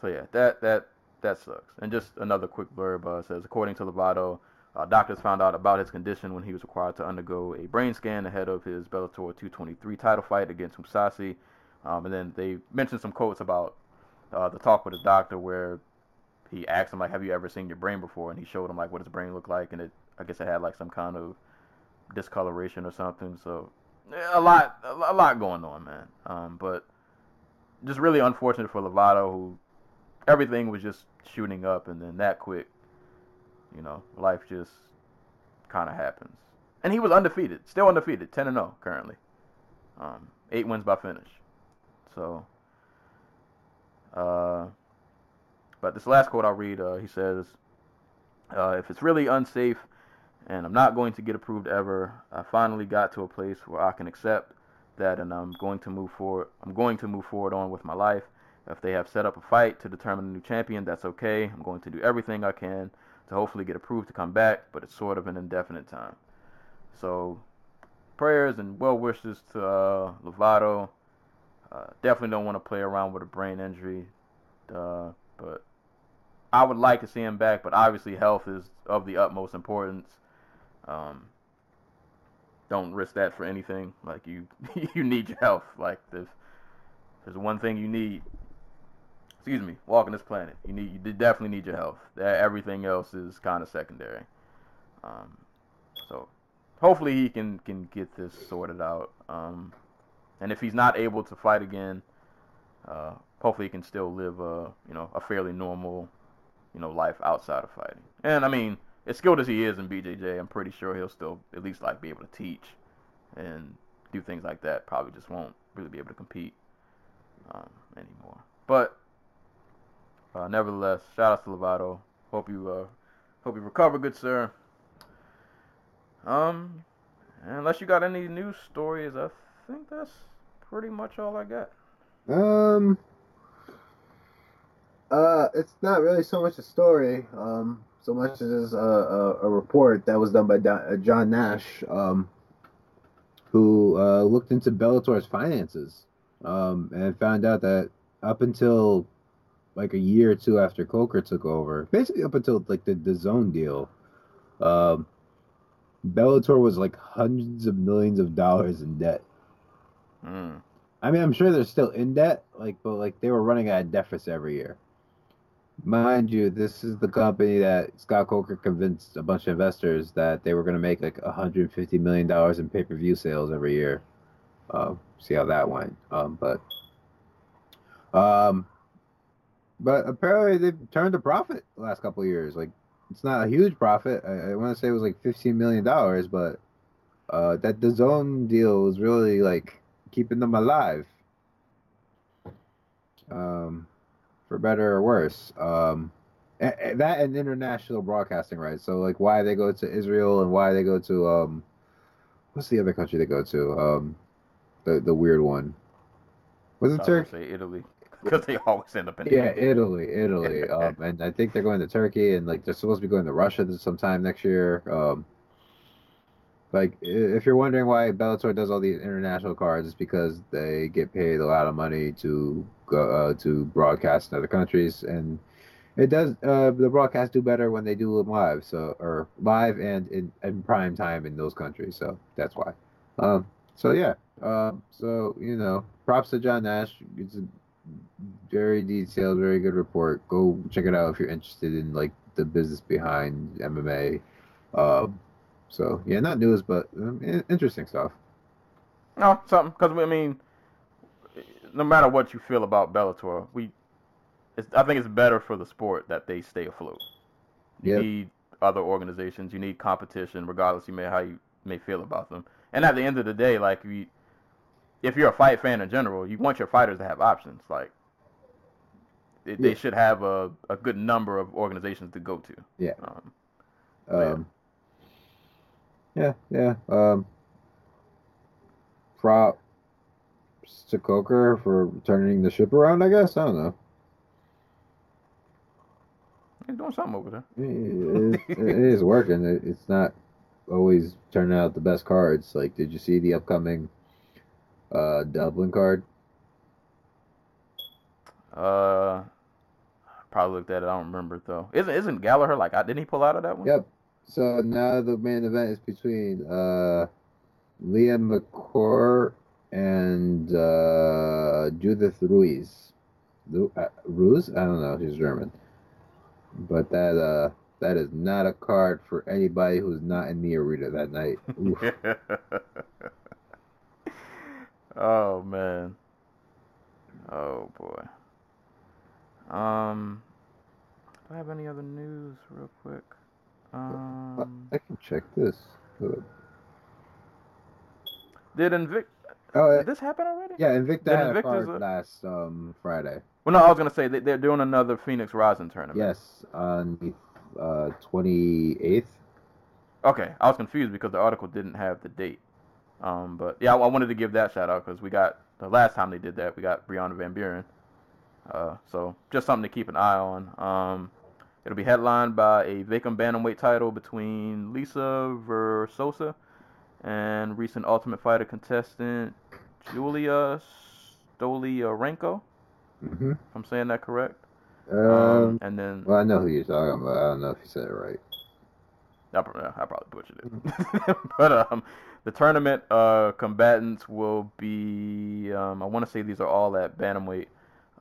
so yeah, that that that sucks. And just another quick blurb uh, says, according to Lovato, uh, doctors found out about his condition when he was required to undergo a brain scan ahead of his Bellator 223 title fight against Mousasi. Um, and then they mentioned some quotes about uh, the talk with his doctor where he asked him like, "Have you ever seen your brain before?" And he showed him like what his brain looked like, and it I guess it had like some kind of discoloration or something. So a lot a lot going on, man. Um, but just really unfortunate for Lovato, who everything was just shooting up, and then that quick, you know, life just kind of happens. And he was undefeated, still undefeated, ten and zero oh currently, um, eight wins by finish. So, uh, but this last quote I'll read, uh, he says, uh, "If it's really unsafe, and I'm not going to get approved ever, I finally got to a place where I can accept that, and I'm going to move forward. I'm going to move forward on with my life." If they have set up a fight to determine a new champion, that's okay. I'm going to do everything I can to hopefully get approved to come back, but it's sort of an indefinite time. So, prayers and well wishes to uh, Lovato. Uh, definitely don't want to play around with a brain injury, uh, but I would like to see him back. But obviously, health is of the utmost importance. Um, don't risk that for anything. Like you, you need your health. Like if there's one thing you need, excuse me, walking this planet. You need you definitely need your health. Everything else is kind of secondary. Um, so hopefully he can can get this sorted out. Um, and if he's not able to fight again, uh, hopefully he can still live a you know a fairly normal you know life outside of fighting. And I mean, as skilled as he is in BJJ, I'm pretty sure he'll still at least like be able to teach and do things like that. Probably just won't really be able to compete um, anymore. But uh, nevertheless, shout out to Lovato. Hope you uh, hope you recover, good sir. Um, unless you got any news stories, I think that's pretty much all I got. Um, uh, it's not really so much a story, um, so much as a, a, a report that was done by uh, John Nash, um, who uh, looked into Bellator's finances, um, and found out that up until like a year or two after Coker took over, basically up until like the the DAZN deal, um, Bellator was like hundreds of millions of dollars in debt. Mm. I mean, I'm sure they're still in debt, like, but like they were running at a deficit every year. Mind you, this is the company that Scott Coker convinced a bunch of investors that they were going to make like 150 million dollars in pay-per-view sales every year. Uh, see how that went. Um, but um, but apparently they've turned a profit the last couple of years. Like it's not a huge profit. I, I want to say it was like fifteen million dollars, but uh, that DAZN deal was really like keeping them alive. Um, for better or worse. Um, and, and that and international broadcasting rights. So like why they go to Israel and why they go to um, what's the other country they go to? Um, the the weird one. Was it Turkey? Italy because they always end up in yeah Italy, Italy, um, and I think they're going to Turkey and like they're supposed to be going to Russia sometime next year. Um, like if you're wondering why Bellator does all these international cards, it's because they get paid a lot of money to uh, to broadcast in other countries, and it does uh, the broadcasts do better when they do them live, so or live and in, in prime time in those countries. So that's why. Um, so yeah, um, so you know, props to John Nash. It's a very detailed, very good report. Go check it out if you're interested in like the business behind MMA. Um, so yeah, not news, but um, interesting stuff. No, something because I mean, no matter what you feel about Bellator, we, it's, I think it's better for the sport that they stay afloat. You Yep. need other organizations. You need competition, regardless you may how you may feel about them. And at the end of the day, like we, if you're a fight fan in general, you want your fighters to have options. Like they, they should have a, a good number of organizations to go to. Yeah. Um, yeah. Um, yeah, yeah. Um, props to Coker for turning the ship around. I guess I don't know. he's doing something over there. It, it, it is working. It, it's not always turning out the best cards. Like, did you see the upcoming uh, Dublin card? Uh, probably looked at it. I don't remember it though. Isn't isn't Gallagher like? I, didn't he pull out of that one? Yep. So now the main event is between uh, Liam McCourt and uh, Judith Ruis. Lu- uh, Ruiz? I don't know. She's German. But that uh, that is not a card for anybody who's not in the arena that night. Oh man. Oh boy. Um, do I have any other news, real quick? Um, I can check this. Did Invict? Oh, Did this happen already? yeah, Invicta had a card a- last um, Friday. Well, no, I was gonna say they, they're doing another Phoenix Rising tournament. Yes, on the uh, 28th. Okay, I was confused because the article didn't have the date. Um, but yeah, I, I wanted to give that shout out because we got the last time they did that, we got Brianna Van Buren. Uh, so just something to keep an eye on. Um, it'll be headlined by a vacant bantamweight title between Lisa Verzosa and recent Ultimate Fighter contestant Julia Stoliarenko. Mm-hmm. If I'm saying that correct. Um, and then well, I know who you're talking about. I don't know if you said it right. I, I probably butchered it. but um, the tournament uh, combatants will be, um, I want to say these are all at bantamweight.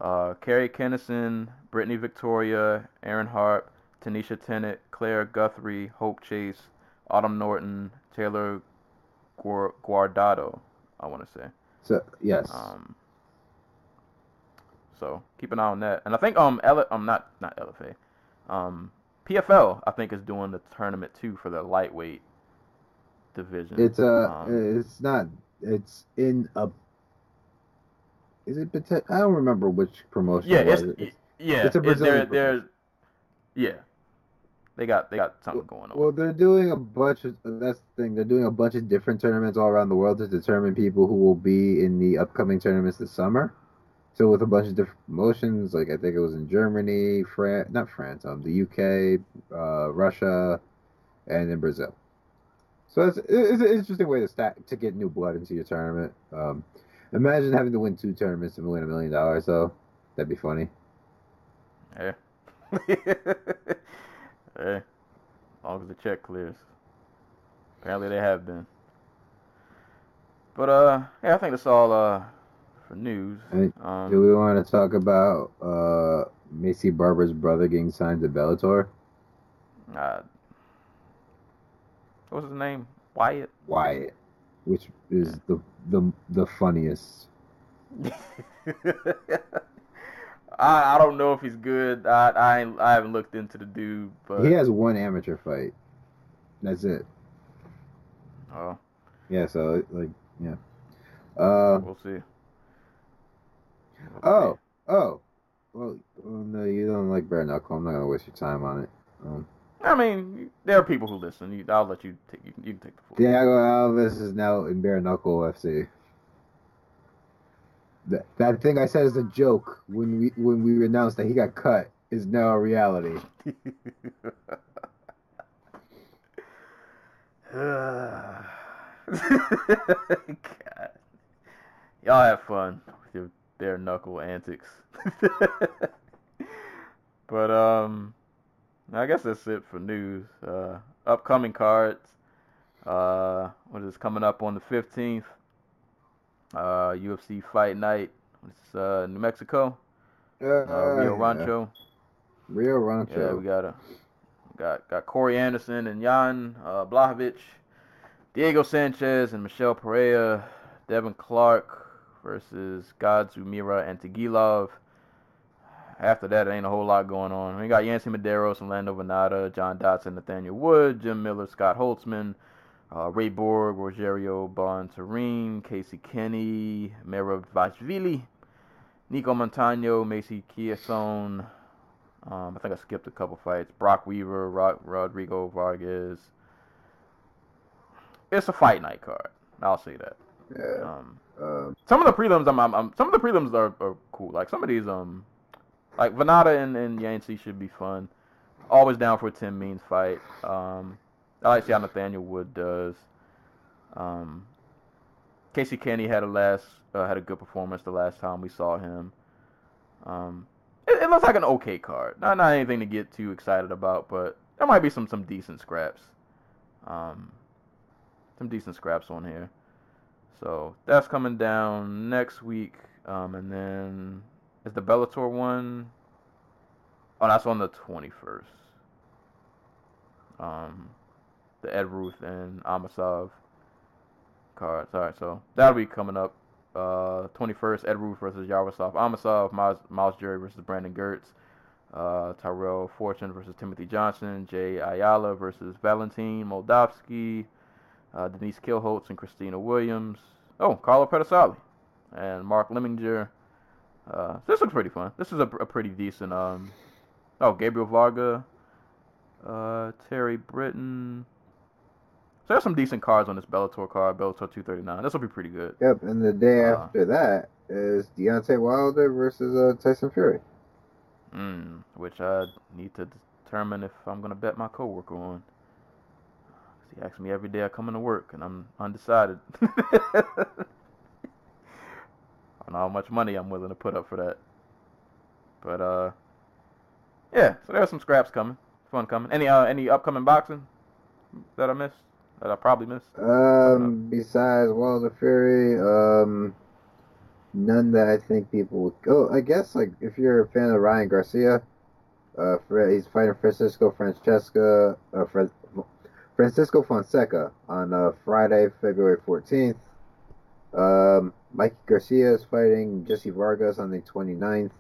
Uh, Carrie Kennison, Brittany Victoria, Aaron Hart, Tanisha Tennant, Claire Guthrie, Hope Chase, Autumn Norton, Taylor Guardado, I want to say. So yes, Um, so keep an eye on that. And I think um, L- um not not LFA, um, PFL I think is doing the tournament too for the lightweight division. it's uh, um, it's not. It's in a. Is it? I don't remember which promotion. yeah, it was. it's, yeah, it's a Brazilian they're, yeah, they got they got something going on. Well, they're doing a bunch of. That's the thing. They're doing a bunch of different tournaments all around the world to determine people who will be in the upcoming tournaments this summer. So with a bunch of different promotions, like I think it was in Germany, France, not France, um, the UK, uh, Russia, and in Brazil. So it's, it's an interesting way to stack to get new blood into your tournament. Um, imagine having to win two tournaments and win a million dollars, though. That'd be funny. Yeah. hey, as long as the check clears. Apparently they have been. But uh, yeah, I think that's all uh for news. Um, Do we want to talk about uh, Maycee Barber's brother getting signed to Bellator? uh, what was his name? Wyatt. Wyatt, which is the the the funniest. I I don't know if he's good. I I I haven't looked into the dude, but He has one amateur fight. That's it. oh, Yeah. So like yeah. Uh we'll see. We'll oh see. oh. Well, well, no, you don't like bare knuckle. I'm not gonna waste your time on it. Um, I mean, there are people who listen. You, I'll let you take. You, can- you can take the floor. Thiago Alves is now in bare knuckle FC. That, thing I said as a joke when we when we announced that he got cut is now a reality. God. Y'all have fun with your bare knuckle antics. but um I guess that's it for news. Uh upcoming cards. Uh what is coming up on the fifteenth? Uh UFC Fight Night It's uh, New Mexico, Uh, uh, Rio yeah. Rancho. Rio Rancho. Yeah, we got a got got Corey Anderson and Jan uh, Blachowicz, Diego Sanchez and Michel Pereira, Devin Clark versus Godzu Mira and Tagilov. After that, ain't a whole lot going on. We got Yancy Medeiros and Lando Vannata, John Dodson, Nathaniel Wood, Jim Miller, Scott Holtzman, uh, Ray Borg, Rogerio Bontorin, Casey Kenny, Mera Vashvili, Nico Montano, Macy Chiasson. Um, I think I skipped a couple fights. Brok Weaver, Rod- Rodrigo Vargas. It's a fight night card. I'll say that. Yeah. Um, Um, some of the prelims, I'm, I'm, I'm- some of the prelims are, are cool. Like some of these, um, like Vannata and, and Yancy should be fun. Always down for a Tim Means fight. Um, I like to see how Nathaniel Wood does. Um, Casey Kenny had a last uh, had a good performance the last time we saw him. Um, it, it looks like an okay card. Not not anything to get too excited about, but there might be some some decent scraps. Um, some decent scraps on here. So that's coming down next week. Um, and then is the Bellator one? Oh, that's on the twenty first. Um, the Ed Ruth and Amosov cards. All right, so that'll be coming up. Uh, 21st, Ed Ruth versus Yaroslav Amosov, Miles, Miles Jury versus Brandon Girtz, uh, Tyrell Fortune versus Timothy Johnson, Jay Ayala versus Valentin Moldavsky, uh, Denise Kielholtz and Christina Williams. Oh, Carlo Pedersoli and Mark Lemminger. Uh, this looks pretty fun. This is a, a pretty decent. Um, oh, Gabriel Varga, uh, Terry Britton. So there's some decent cards on this Bellator card, Bellator 239. This will be pretty good. yep. And the day Uh, after that is Deontay Wilder versus uh, Tyson Fury. Mm, which I need to determine if I'm gonna bet my coworker on. He asks me every day I come into work, and I'm undecided on how much money I'm willing to put up for that. But uh, yeah. So there's some scraps coming, fun coming. Any uh, any upcoming boxing that I missed? That I probably missed? Um, besides Wilder Fury, um, none that I think people would go. I guess like if you're a fan of Ryan Garcia, uh, he's fighting Francisco Francesca, uh, Fra- Francisco Fonseca on uh, Friday, February 14th. Um, Mikey Garcia is fighting Jesse Vargas on the 29th.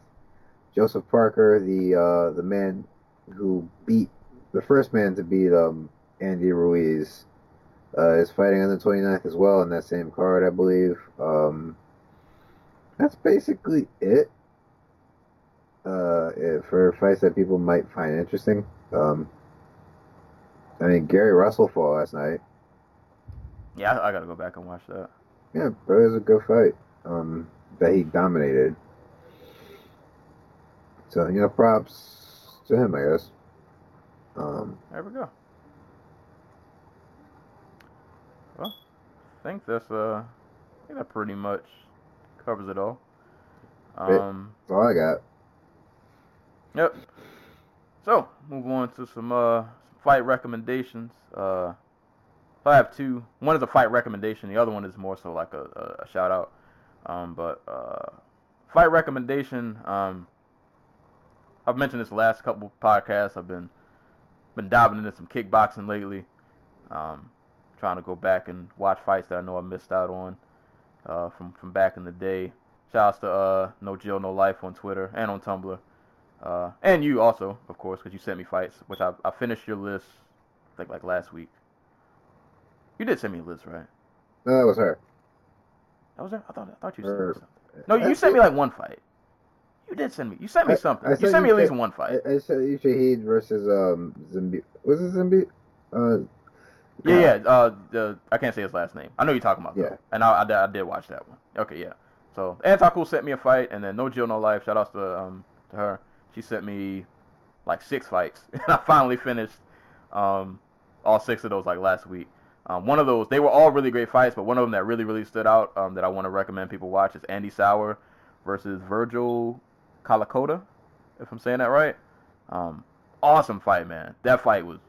Joseph Parker, the uh, the man who beat the first man to beat um, Andy Ruiz, uh, is fighting on the 29th as well in that same card, I believe. Um, that's basically it. Uh, eh, for fights that people might find interesting. Um, I mean, Gary Russell fought last night. Yeah, I, I gotta go back and watch that. Yeah, but it was a good fight. Um, that he dominated. So you know, props to him, I guess. Um, There we go. I think that's uh, I think that pretty much covers it all. Um, that's all I got. yep. So move on to some uh fight recommendations. Uh, I have two. One is a fight recommendation. The other one is more so like a, a, a shout out. Um, but uh, fight recommendation. Um, I've mentioned this last couple podcasts. I've been been diving into some kickboxing lately. Um, trying to go back and watch fights that I know I missed out on uh, from from back in the day. Shouts to uh, No Jill No Life on Twitter and on Tumblr, uh, and you also, of course, because you sent me fights, which I I finished your list, think like last week. You did send me a list, right? No, that was her. That was her. I thought I thought you sent me something. No, you sent me like one fight. You did send me. You sent me I- something. I you sent sent me at least one fight. I, I said you Chahid versus um Zimbi. Was it Zimbi? Uh, Yeah, yeah. Uh, the I can't say his last name. I know you're talking about. Yeah. Though. And I, I, did- I did watch that one. Okay, yeah. So Antacool sent me a fight, and then No Jill No Life. Shout outs to um to her. She sent me like six fights, and I finally finished um all six of those like last week. Um, one of those they were all really great fights, but one of them that really really stood out um that I want to recommend people watch is Andy Souwer versus Virgil Kalakoda, if I'm saying that right. Um, awesome fight, man. That fight was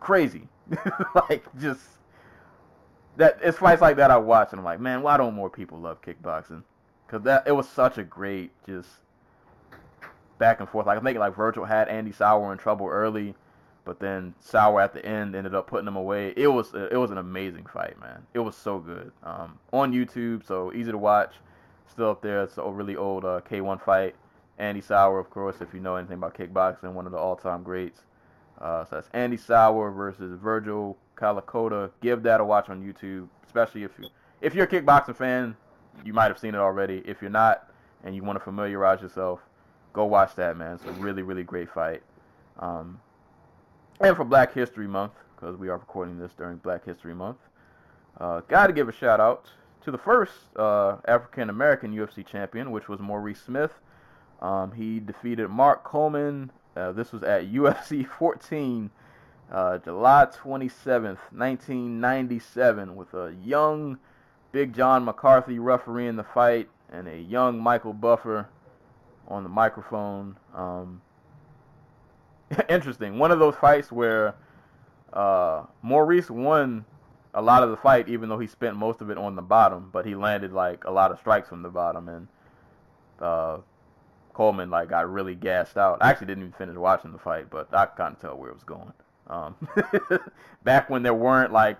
crazy. like just that it's fights like that I watch and I'm like, man, why don't more people love kickboxing? because that it was such a great just back and forth. Like I think like Virgil had Andy Souwer in trouble early, but then Souwer at the end ended up putting him away. It was it was an amazing fight, man. It was so good. Um, on YouTube, so easy to watch. Still up there. It's a really old uh, K1 fight. Andy Souwer, of course, if you know anything about kickboxing, one of the all-time greats. Uh, so that's Andy Souwer versus Virgil Kalakoda. Give that a watch on YouTube, especially if you if you're a kickboxing fan, you might have seen it already. If you're not and you want to familiarize yourself, go watch that, man. It's a really really great fight. Um, and for Black History Month, because we are recording this during Black History Month, uh, got to give a shout out to the first uh, African American UFC champion, which was Maurice Smith. Um, he defeated Mark Coleman. Uh, this was at UFC 14, uh, July 27th, 1997, with a young Big John McCarthy refereeing the fight and a young Michael Buffer on the microphone. Um, interesting. One of those fights where uh, Maurice won a lot of the fight, even though he spent most of it on the bottom, but he landed like a lot of strikes from the bottom, and uh, Coleman like got really gassed out. I actually didn't even finish watching the fight, but I kind of tell where it was going. Um, back when there weren't like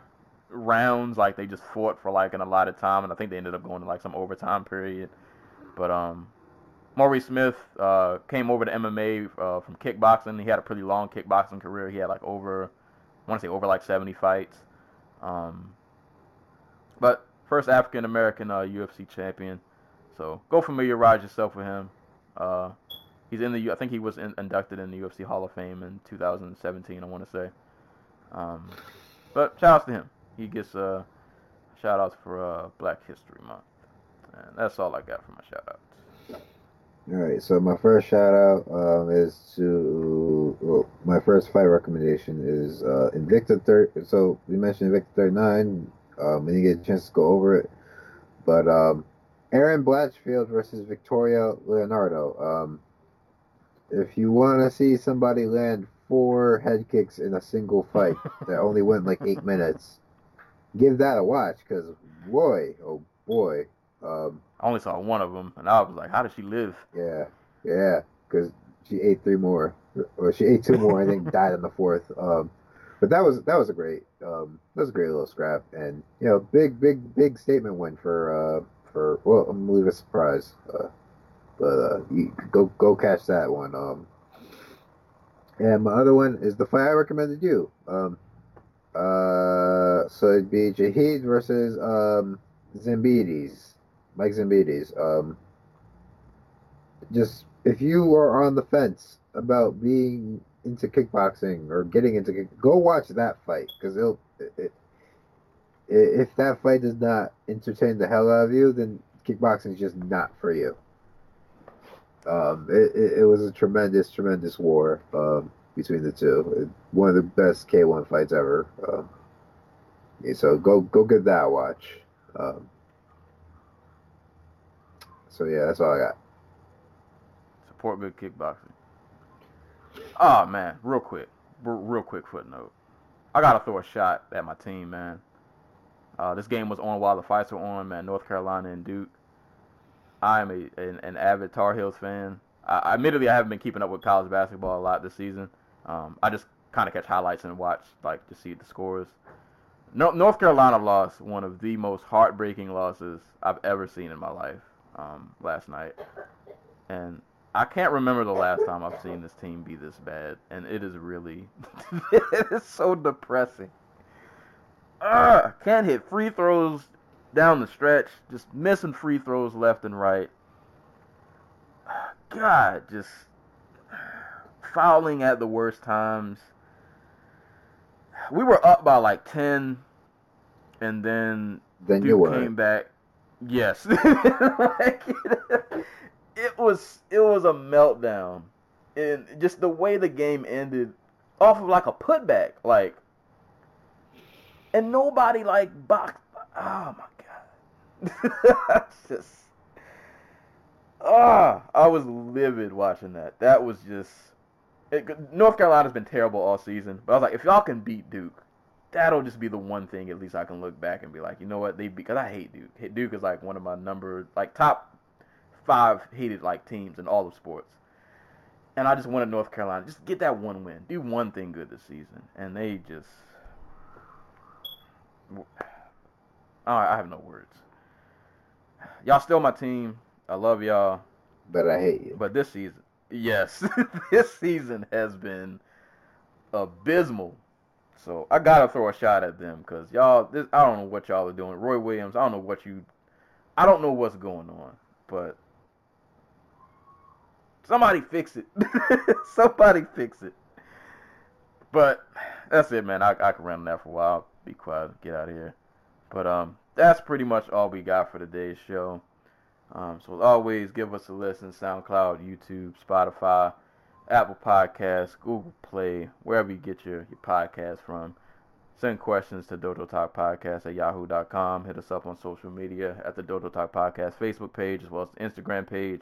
rounds, like they just fought for like an allotted time, and I think they ended up going to like some overtime period. But um, Maurice Smith uh, came over to MMA uh, from kickboxing. He had a pretty long kickboxing career. He had like over, I want to say over like 70 fights. Um, but first African American uh, UFC champion. So go familiarize yourself with him. Uh, he's in the. I think he was in, inducted in the UFC Hall of Fame in 2017. I want to say. Um, but shout outs to him. He gets uh, shout outs for uh, Black History Month, and that's all I got for my shout outs. All right, so my first shout out um, is to well, my first fight recommendation is uh, Invicta third. So we mentioned Invicta 39. Um, we didn't get a chance to go over it, but um, Erin Blanchfield versus Victoria Leonardo. Um, if you want to see somebody land four head kicks in a single fight that only went like eight minutes, give that a watch because boy, oh boy. Um, I only saw one of them, and I was like, "How did she live?" yeah, yeah, because she ate three more, or she ate two more, and then died on the fourth. Um, but that was that was a great um, that was a great little scrap, and you know, big big big statement win for uh, for well, I'm gonna leave a surprise, uh, but uh, you go go catch that one. Um, and my other one is the fight I recommended you. Um, uh, so it'd be Chahid versus um, Zambidis, Mike Zambidis. Um, just if you are on the fence about being into kickboxing or getting into kick, go watch that fight because it'll. It, if that fight does not entertain the hell out of you, then kickboxing is just not for you. Um, it, it, it was a tremendous, tremendous war um, between the two. One of the best K1 fights ever. Um, so go go give that a watch. Um, so yeah, that's all I got. Support good kickboxing. Oh man, real quick, real quick footnote. I gotta throw a shot at my team, man. Uh, this game was on while the fights were on, man. North Carolina and Duke. I am a an, an avid Tar Heels fan. I, admittedly, I haven't been keeping up with college basketball a lot this season. Um, I just kind of catch highlights and watch, like, to see the scores. No, North Carolina lost one of the most heartbreaking losses I've ever seen in my life um, last night, and I can't remember the last time I've seen this team be this bad, and it is really, it is so depressing. Ugh, can't hit free throws down the stretch, just missing free throws left and right. God, just fouling at the worst times. We were up by like 10, and then Then you came back. Yes. Like, it was it was a meltdown. And just the way the game ended off of like a putback, like and nobody like boxed oh my god. Just Ah, I was livid watching that. That was just it, North Carolina's been terrible all season, but I was like, if y'all can beat Duke, that'll just be the one thing at least I can look back and be like, you know what, they because I hate Duke. Duke is like one of my number like top five hated like teams in all of sports. And I just wanted North Carolina just get that one win, do one thing good this season, and they just. Oh, I have no words. Y'all still my team. I love y'all. But I hate you. But this season, yes, this season has been abysmal. So I gotta throw a shot at them because y'all. This, I don't know what y'all are doing. Roy Williams. I don't know what you. I don't know what's going on, but somebody fix it. somebody fix it. But that's it, man. I I can run that for a while. Be quiet. Get out of here. But um, that's pretty much all we got for today's show. Um, so as always, give us a listen. SoundCloud, YouTube, Spotify, Apple Podcasts, Google Play, wherever you get your, your podcast from. Send questions to Dodo Talk Podcast at yahoo.com. Hit us up on social media at the Dodo Talk Podcast Facebook page as well as the Instagram page.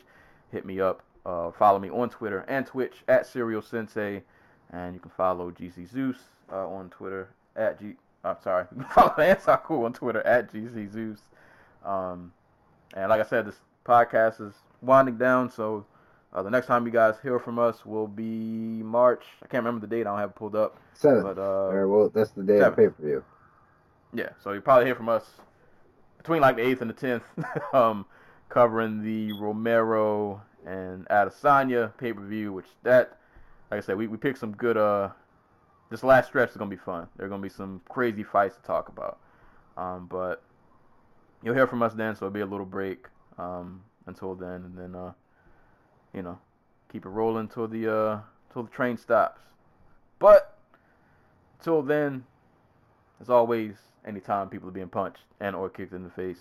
Hit me up. Uh, follow me on Twitter and Twitch at Serial Sensei. And you can follow GC Zeus uh, on Twitter at G. I'm sorry. Follow Cool on Twitter at GC Zeus. Um, and like I said, this podcast is winding down, so uh, the next time you guys hear from us will be March. I can't remember the date. I don't have it pulled up. Seven. But uh, well, that's the day of pay per view. yeah, so you probably hear from us between like the eighth and the tenth, um, covering the Romero and Adesanya pay per view. Which that, like I said, we, we picked some good. Uh, this last stretch is gonna be fun. There are gonna be some crazy fights to talk about. Um, but you'll hear from us then, so it'll be a little break um, until then, and then uh, you know, keep it rolling until the uh, till the train stops. But till then, as always, anytime people are being punched and or kicked in the face,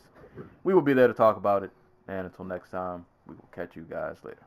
we will be there to talk about it. And until next time, we will catch you guys later.